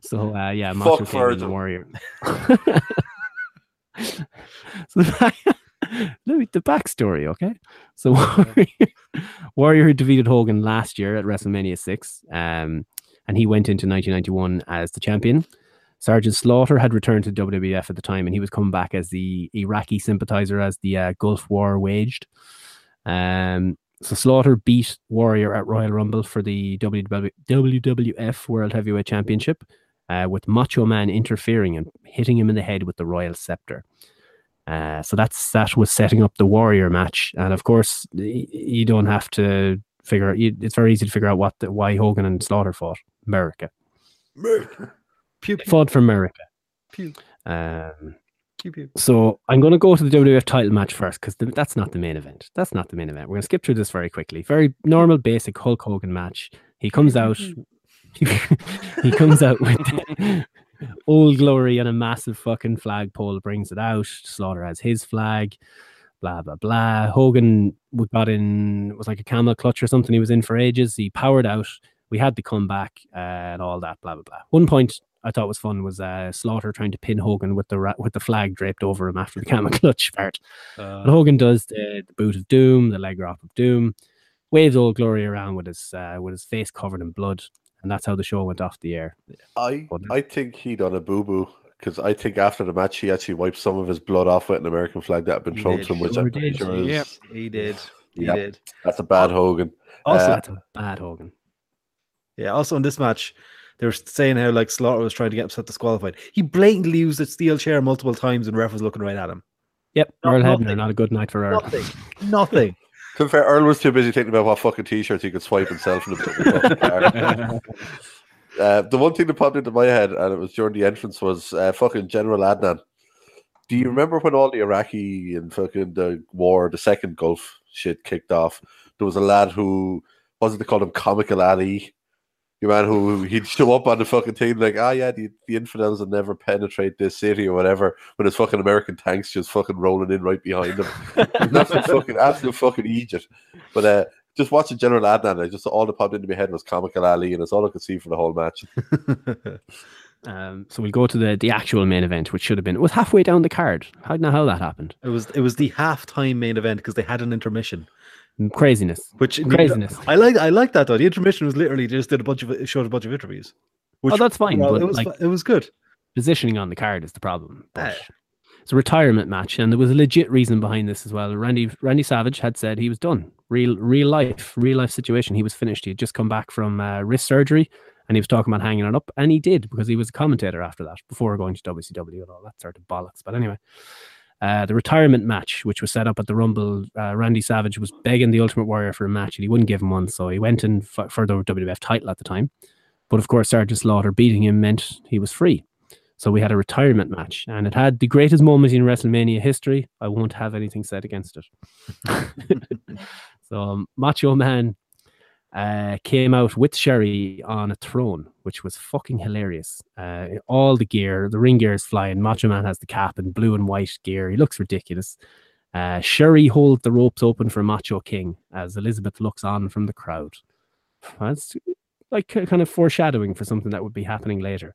Speaker 1: so uh, yeah, Macho
Speaker 2: Fuck
Speaker 1: King and the Warrior. so the, back, the backstory, okay? So Warrior, Warrior defeated Hogan last year at WrestleMania six, um, and he went into 1991 as the champion. Sergeant Slaughter had returned to WWF at the time, and he was coming back as the Iraqi sympathizer as the uh, Gulf War waged. Um, so Slaughter beat Warrior at Royal Rumble for the WWF World Heavyweight Championship, uh, with Macho Man interfering and hitting him in the head with the Royal Scepter. Uh, so that's that was setting up the Warrior match, and of course you don't have to figure. out you- It's very easy to figure out what the, why Hogan and Slaughter fought. America
Speaker 4: Pew, pew,
Speaker 1: fought for America.
Speaker 4: pew,
Speaker 1: Um,
Speaker 4: pew, pew.
Speaker 1: so I'm going to go to the WWF title match first because that's not the main event. That's not the main event. We're going to skip through this very quickly. Very normal, basic Hulk Hogan match. He comes out. he comes out with Old Glory and a massive fucking flagpole brings it out. Slaughter has his flag. Blah blah blah. Hogan got in it was like a camel clutch or something. He was in for ages. He powered out. We had to come back uh, and all that. Blah blah blah. One point I thought was fun was uh, Slaughter trying to pin Hogan with the ra- with the flag draped over him after the camel clutch part. But Hogan does the, the boot of doom, the leg drop of doom, waves old glory around with his uh, with his face covered in blood, and that's how the show went off the air.
Speaker 2: I
Speaker 1: Well,
Speaker 2: I think he done a boo boo because I think after the match he actually wiped some of his blood off with an American flag that had been
Speaker 4: He
Speaker 2: thrown
Speaker 4: did,
Speaker 2: to him, which
Speaker 1: sure
Speaker 2: I'm pretty
Speaker 1: did.
Speaker 2: sure is
Speaker 3: Yep.
Speaker 4: He did. He
Speaker 2: Yep.
Speaker 4: did.
Speaker 2: that's a bad Hogan.
Speaker 4: Also,
Speaker 2: Uh,
Speaker 1: That's a bad Hogan.
Speaker 4: yeah. Also in this match, they were saying how like Slaughter was trying to get himself disqualified. He blatantly used a steel chair multiple times, and ref was looking right at him.
Speaker 1: Yep,
Speaker 4: No-
Speaker 1: Earl
Speaker 4: nothing.
Speaker 1: Hebner, not a good night for Earl.
Speaker 4: Nothing. Nothing.
Speaker 2: To be fair, Earl was too busy thinking about what fucking t-shirts he could swipe himself in the car. Uh, the one thing that popped into my head, and it was during the entrance, was uh, fucking General Adnan. Do you remember when all the Iraqi and fucking the war, the second Gulf shit kicked off? There was a lad who, wasn't they called him Comical Ali? Your man who he'd show up on the fucking thing like, ah, yeah, the, the infidels will never penetrate this city or whatever, when his fucking American tanks just fucking rolling in right behind him. That's fucking absolute fucking Egypt. But uh, just watching General Adnan, I just all that popped into my head was Comical Ali, and it's all I could see for the whole match.
Speaker 1: Um, so we'll go to the, the actual main event, which should have been it was halfway down the card. I don't know how that happened.
Speaker 4: It was it was the halftime main event because they had an intermission.
Speaker 1: Craziness.
Speaker 4: Which
Speaker 1: Craziness.
Speaker 4: I like I like that though. The intermission was literally just did a bunch of it showed a bunch of interviews. Which,
Speaker 1: oh, that's fine.
Speaker 4: well,
Speaker 1: but
Speaker 4: it was
Speaker 1: like
Speaker 4: it was good.
Speaker 1: positioning on the card is the problem. But
Speaker 4: Ah.
Speaker 1: it's a retirement match, and there was a legit reason behind this as well. Randy Randy Savage had said he was done. Real real life, real life situation. He was finished. He had just come back from uh, wrist surgery, and he was talking about hanging it up, and he did because he was a commentator after that, before going to WCW and all that sort of bollocks. But anyway. Uh, the retirement match, which was set up at the Rumble, uh, Randy Savage was begging the Ultimate Warrior for a match, and he wouldn't give him one. So he went in f- for the WWF title at the time. But of course, Sergeant Slaughter beating him meant he was free. So we had a retirement match, and it had the greatest moment in WrestleMania history. I won't have anything said against it. so um, Macho Man uh, came out with Sherri on a throne, which was fucking hilarious. Uh, all the gear, the ring gear is flying. Macho Man has the cap and blue and white gear. He looks ridiculous. Uh, Sherri holds the ropes open for Macho King as Elizabeth looks on from the crowd. That's like ki- kind of foreshadowing for something that would be happening later.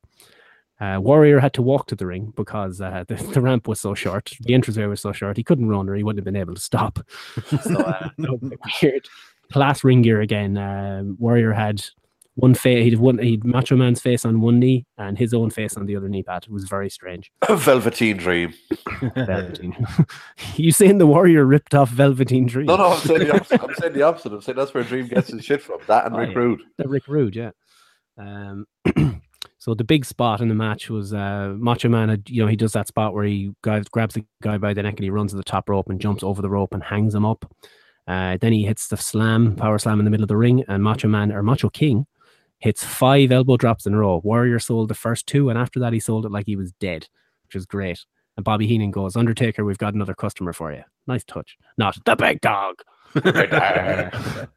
Speaker 1: Uh, Warrior had to walk to the ring because uh, the, the ramp was so short. The entranceway was so short. He couldn't run or he wouldn't have been able to stop. So uh, that was a bit weird. Class ring gear again. Uh, Warrior had one face. He'd one. He'd Macho Man's face on one knee and his own face on the other knee pad. It was very strange.
Speaker 2: Velveteen Dream.
Speaker 1: Velveteen. you saying the Warrior ripped off Velveteen Dream?
Speaker 2: No, no, I'm saying the opposite. I'm saying the opposite. I'm saying that's where a Dream gets his shit from. That and
Speaker 1: Oh,
Speaker 2: Rick
Speaker 1: yeah.
Speaker 2: Rude.
Speaker 1: The Rick Rude, yeah. Um, so the big spot in the match was uh, Macho Man. Had, you know, he does that spot where he guy, grabs the guy by the neck and he runs to the top rope and jumps over the rope and hangs him up. Uh, then he hits the slam, power slam in the middle of the ring, and Macho Man or Macho King hits five elbow drops in a row. Warrior sold the first two, and after that, he sold it like he was dead, which is great. And Bobby Heenan goes, Undertaker, we've got another customer for you. Nice touch. Not the big dog.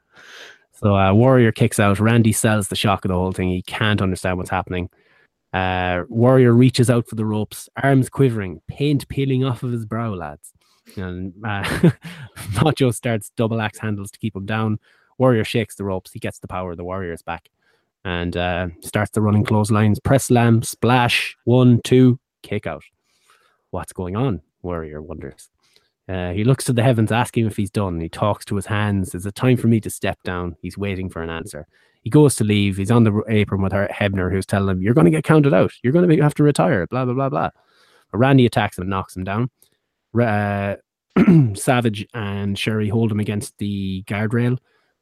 Speaker 1: So uh, Warrior kicks out. Randy sells the shock of the whole thing. He can't understand what's happening. Uh, Warrior reaches out for the ropes, arms quivering, paint peeling off of his brow, lads. And uh, Macho starts double axe handles to keep him down. Warrior shakes the ropes. He gets the power. The Warrior's back and uh, starts the running clotheslines. Press slam, splash, one, two, kick out. What's going on? Warrior wonders. Uh, he looks to the heavens, asking if he's done. He talks to his hands. Is it time for me to step down? He's waiting for an answer. He goes to leave. He's on the apron with her, Hebner, who's telling him, You're going to get counted out. You're going to have to retire. Blah, blah, blah, blah. But Randy attacks him and knocks him down. Uh, Savage and Sherri hold him against the guardrail.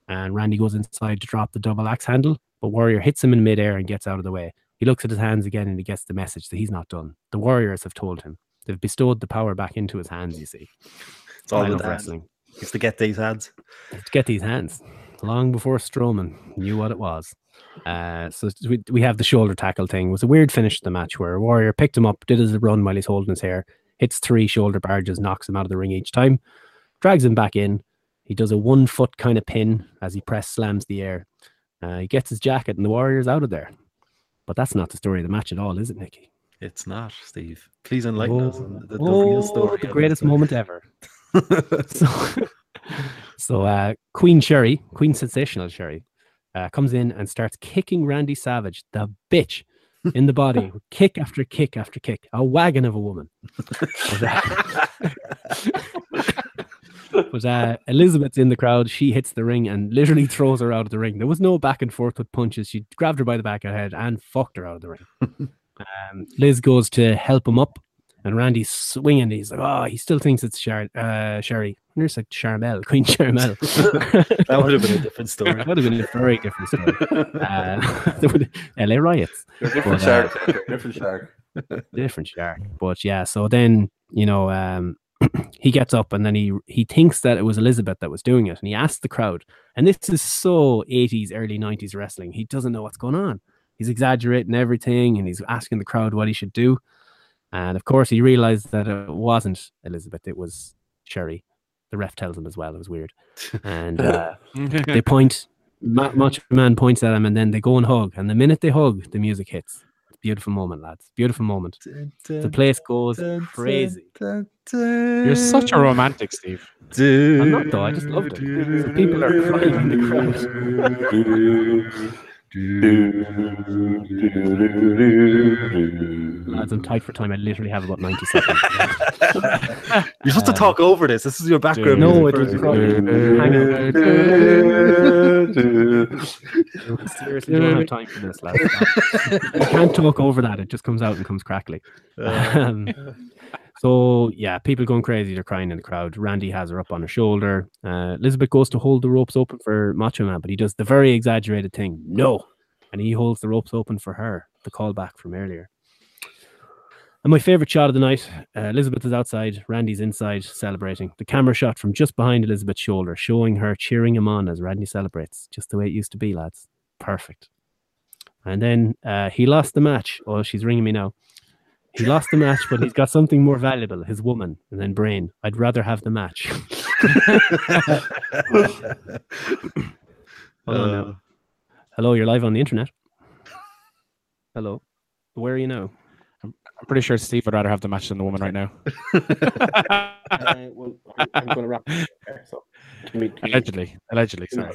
Speaker 1: And Randy goes inside to drop the double axe handle. But Warrior hits him in midair and gets out of the way. He looks at his hands again and he gets the message that he's not done. The Warriors have told him. They've bestowed the power back into his hands, you see.
Speaker 4: It's all
Speaker 1: I
Speaker 4: in
Speaker 1: love
Speaker 4: the
Speaker 1: wrestling.
Speaker 4: It's to get these hands.
Speaker 1: To get these hands long before Strowman knew what it was. Uh, so we, we have the shoulder tackle thing. It was a weird finish to the match where Warrior picked him up, did his run while he's holding his hair, hits three shoulder barges, knocks him out of the ring each time, drags him back in. He does a one foot kind of pin as he press slams the air. Uh, he gets his jacket and the Warrior's out of there. But that's not the story of the match at all, is it, Nicky?
Speaker 4: It's not, Steve. Please enlighten us on the, the real
Speaker 1: Oh,
Speaker 4: story.
Speaker 1: the greatest moment ever. so, so uh, Queen Sherri, Queen Sensational Sherri, uh, comes in and starts kicking Randy Savage, the bitch, in the body, kick after kick after kick. A wagon of a woman. Was, uh, uh, Elizabeth's in the crowd. She hits the ring and literally throws her out of the ring. There was no back and forth with punches. She grabbed her by the back of the head and fucked her out of the ring. um, Liz goes to help him up, and Randy's swinging. He's like, "Oh, he still thinks it's Char- uh, Sherri." Nurse like Charmel, Queen Charmel.
Speaker 4: That would have been a different story.
Speaker 1: that would have been a very different story. Uh, there would- LA riots,
Speaker 2: different
Speaker 1: But, uh,
Speaker 2: sharks. They're different shark.
Speaker 1: different shark. But yeah, so then you know, um, he gets up and then he he thinks that it was Elizabeth that was doing it, and he asks the crowd. And this is so 80s, early 90s wrestling. He doesn't know what's going on. He's exaggerating everything, and he's asking the crowd what he should do. And of course, he realized that it wasn't Elizabeth; it was Sherri. The ref tells him as well. It was weird. And uh, they point, Ma- Macho Man points at him, and then they go and hug. And the minute they hug, the music hits. Beautiful moment, lads. Beautiful moment. The place goes crazy.
Speaker 3: You're such a romantic, Steve.
Speaker 1: I'm not though. I just loved it. So people are crying in the crowd. Lads, I'm tight for time. I literally have about 90 seconds.
Speaker 4: You're supposed to talk over this. This is your background.
Speaker 1: No, it was. Seriously, don't have time for this. I can't talk over that. It just comes out and comes crackly. Um, so yeah, people going crazy. They're crying in the crowd. Randy has her up on her shoulder. Uh, Elizabeth goes to hold the ropes open for Macho Man, but he does the very exaggerated thing. No, and he holds the ropes open for her. The callback from earlier. And my favorite shot of the night: uh, Elizabeth is outside, Randy's inside celebrating. The camera shot from just behind Elizabeth's shoulder, showing her cheering him on as Randy celebrates, just the way it used to be, lads. Perfect. And then uh, he lost the match. Oh, she's ringing me now. He lost the match, but he's got something more valuable his woman, and then Brain. I'd rather have the match. Hold on now. Hello, you're live on the internet. Hello. Where are you now?
Speaker 3: I'm pretty sure Steve would rather have the match than the woman right now.
Speaker 1: well, I'm going to wrap it there. So,
Speaker 3: Allegedly, allegedly. Sorry.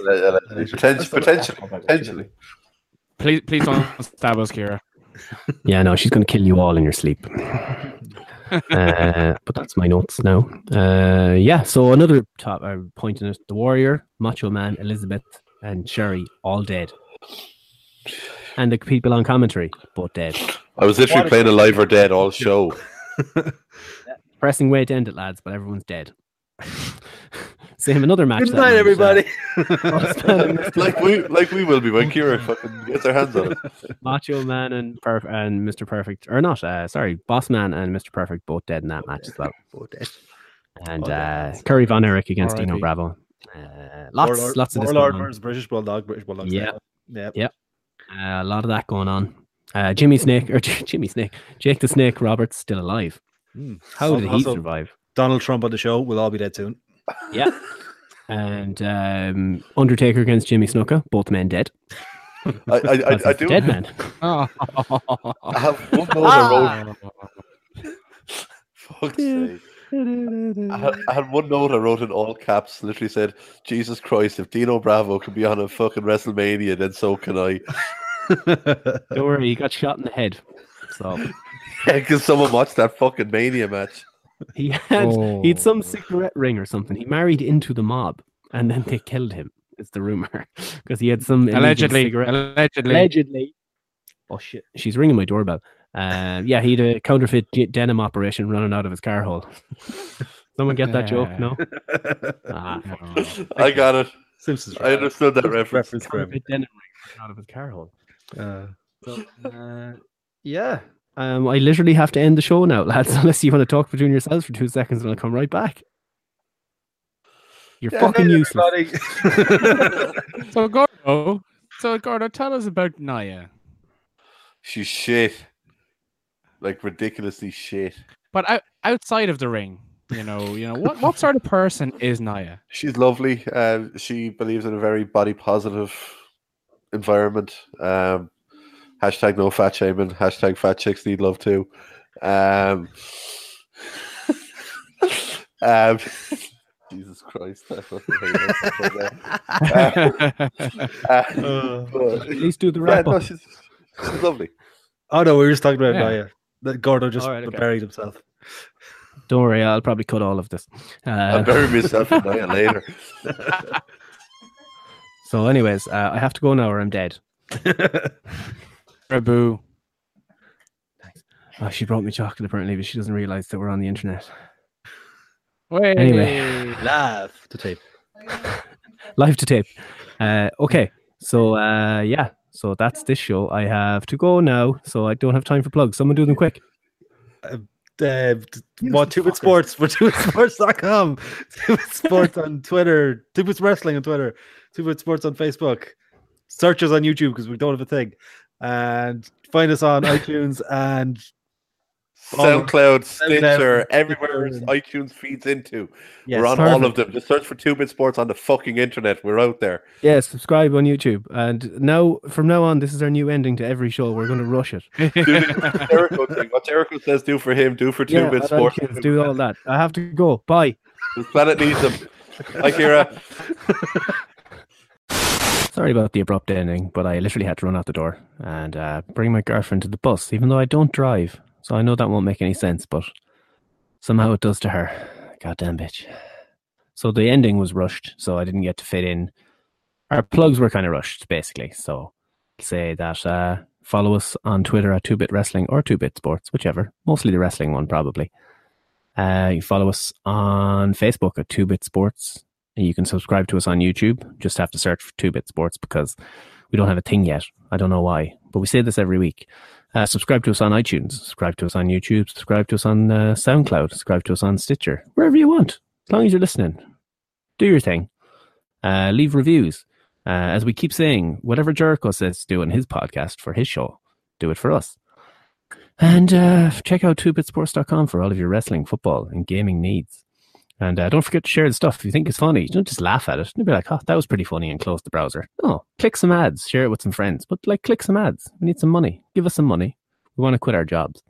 Speaker 2: Potentially, potentially, potentially.
Speaker 3: Please, please don't stab us, Kira.
Speaker 1: Yeah, no, she's going to kill you all in your sleep. uh, but that's my notes now. Uh, yeah, so another top uh, point in it: the Warrior, Macho Man, Elizabeth, and Sherri all dead, and the people on commentary both dead.
Speaker 2: I was literally playing Alive or Dead all show.
Speaker 1: Pressing way to end it, lads, but everyone's dead. Same another match.
Speaker 4: Good night,
Speaker 1: night,
Speaker 4: everybody.
Speaker 2: like we, like we will be when Kira fucking gets her hands on it.
Speaker 1: Macho Man and Perf- and Mr. Perfect, or not? Uh, sorry, Boss Man and Mr. Perfect both dead in that match as well. And
Speaker 4: Oh,
Speaker 1: uh, Kerry Von Erich against Dino Bravo. Uh, lots,
Speaker 4: Warlord,
Speaker 1: lots of this
Speaker 4: Warlord
Speaker 1: going on.
Speaker 4: versus British Bulldog. British Bulldog.
Speaker 1: Yeah.
Speaker 4: Yeah.
Speaker 1: Yeah. Uh, a lot of that going on. Uh, Jimmy Snake or Jimmy Snake, Jake the Snake Roberts still alive.
Speaker 4: Mm.
Speaker 1: How did he survive?
Speaker 4: Donald Trump on the show. We'll all be dead soon.
Speaker 1: Yeah. And um, Undertaker against Jimmy Snuka, both men dead.
Speaker 2: I, I, I, I do.
Speaker 1: Dead man.
Speaker 2: I have one note I wrote. Fuck's sake. I had, I had one note I wrote in all caps. Literally said, "Jesus Christ! If Dino Bravo can be on a fucking WrestleMania, then so can I."
Speaker 1: Don't worry, he got shot in the head. So
Speaker 2: Because someone watched that fucking Mania match.
Speaker 1: He had he had
Speaker 3: Oh.
Speaker 1: some cigarette ring or something. He married into the mob, and then they killed him. It's the rumor because he had some
Speaker 3: allegedly,
Speaker 1: cigarette-
Speaker 3: allegedly.
Speaker 1: allegedly. Oh shit! She's ringing my doorbell. Uh, yeah, he had a counterfeit de- denim operation running out of his car hole. Someone get that joke? No. Ah, fuck.
Speaker 2: I got it.
Speaker 4: Simpsons.
Speaker 2: I understood that reference.
Speaker 4: reference
Speaker 1: counterfeit denim ring running out of his car hole.
Speaker 4: Uh,
Speaker 1: So, uh, yeah. Um, I literally have to end the show now, lads. Unless you want to talk between yourselves for two seconds, and I'll come right back. You're
Speaker 2: Yeah,
Speaker 1: fucking
Speaker 2: hey,
Speaker 1: useless.
Speaker 4: everybody.
Speaker 3: So Gordo, so Gordo, tell us about Nia.
Speaker 2: She's shit. Like ridiculously shit.
Speaker 3: But out, outside of the ring, you know, you know what what sort of person is Nia?
Speaker 2: She's lovely. Uh, she believes in a very body positive environment. Um, Hashtag no fat shaming. Hashtag fat chicks need love too. Um, um, Jesus Christ. I fucking hate that. Uh, but-
Speaker 1: At least do the
Speaker 2: yeah, no, she's, she's lovely.
Speaker 4: Oh no, we were just talking about
Speaker 3: Yeah.
Speaker 4: Nia. That Gordo just
Speaker 1: All right, okay.
Speaker 4: buried himself.
Speaker 1: Don't worry, I'll probably cut all of this.
Speaker 2: I'll
Speaker 1: Uh,
Speaker 2: bury myself in Nia later.
Speaker 1: so, anyways, uh, I have to go now or I'm dead.
Speaker 3: Rabu.
Speaker 1: Oh, she brought me chocolate apparently, but she doesn't realize that we're on the internet.
Speaker 3: Wait.
Speaker 1: Anyway.
Speaker 4: Laugh to tape.
Speaker 1: Live to tape. Uh, okay, so uh, yeah, so that's this show. I have to go now, so I don't have time for plugs. Someone do them quick.
Speaker 4: Uh, what two bit sports? What two sports.com. Two bit sports on Twitter. Two bit wrestling on Twitter. Two bit sports on Facebook. Search us on YouTube because we don't have a thing. And find us on iTunes and
Speaker 2: SoundCloud, Stitcher, everywhere
Speaker 4: Stitcher.
Speaker 2: iTunes feeds into.
Speaker 4: yes,
Speaker 2: we're on all of them. Just search for Two Bit Sports on the fucking internet. We're out there.
Speaker 1: Yeah, subscribe on YouTube. And now, from now on, this is our new ending to every show. We're going to rush it.
Speaker 2: Do the Jericho thing. What Jericho says, do for him, do for Two
Speaker 1: Yeah,
Speaker 2: Bit Sports.
Speaker 1: iTunes, do all that. I have to go. Bye.
Speaker 2: The planet needs them. Hi, Kira.
Speaker 1: Sorry about the abrupt ending, but I literally had to run out the door and uh, bring my girlfriend to the bus, even though I don't drive. So I know that won't make any sense, but somehow it does to her. Goddamn bitch. So the ending was rushed, so I didn't get to fit in. Our plugs were kind of rushed, basically. So say that uh, follow us on Twitter at 2bit wrestling or 2bit sports, whichever. Mostly the wrestling one, probably. Uh, you follow us on Facebook at 2bit sports. You can subscribe to us on YouTube. Just have to search for 2-Bit Sports because we don't have a thing yet. I don't know why, but we say this every week. Uh, subscribe to us on iTunes. Subscribe to us on YouTube. Subscribe to us on uh, SoundCloud. Subscribe to us on Stitcher. Wherever you want, as long as you're listening. Do your thing. Uh, leave reviews. Uh, as we keep saying, whatever Jericho says to do on his podcast for his show, do it for us. And uh, check out 2bitsports.com for all of your wrestling, football, and gaming needs. And uh, don't forget to share the stuff if you think it's funny. Don't just laugh at it. Don't be like, oh, that was pretty funny and close the browser. No, click some ads, share it with some friends. But like, click some ads. We need some money. Give us some money. We want to quit our jobs.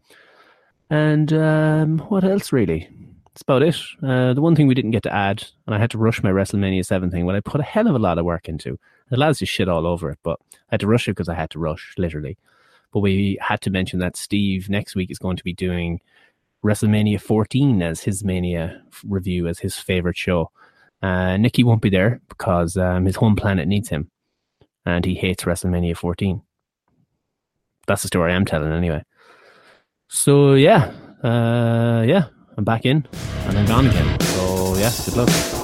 Speaker 1: And um, what else, really? That's about it. Uh, the one thing we didn't get to add, and I had to rush my WrestleMania 7 thing, well, I put a hell of a lot of work into. The lads just shit all over it, but I had to rush it because I had to rush, literally. But we had to mention that Steve next week is going to be doing WrestleMania 14 as his Mania review, as his favorite show. Uh, Nikki won't be there because um, his home planet needs him, and he hates WrestleMania 14. That's the story I'm telling, anyway. So yeah, uh, yeah, I'm back in, and I'm gone again. So yeah, good luck.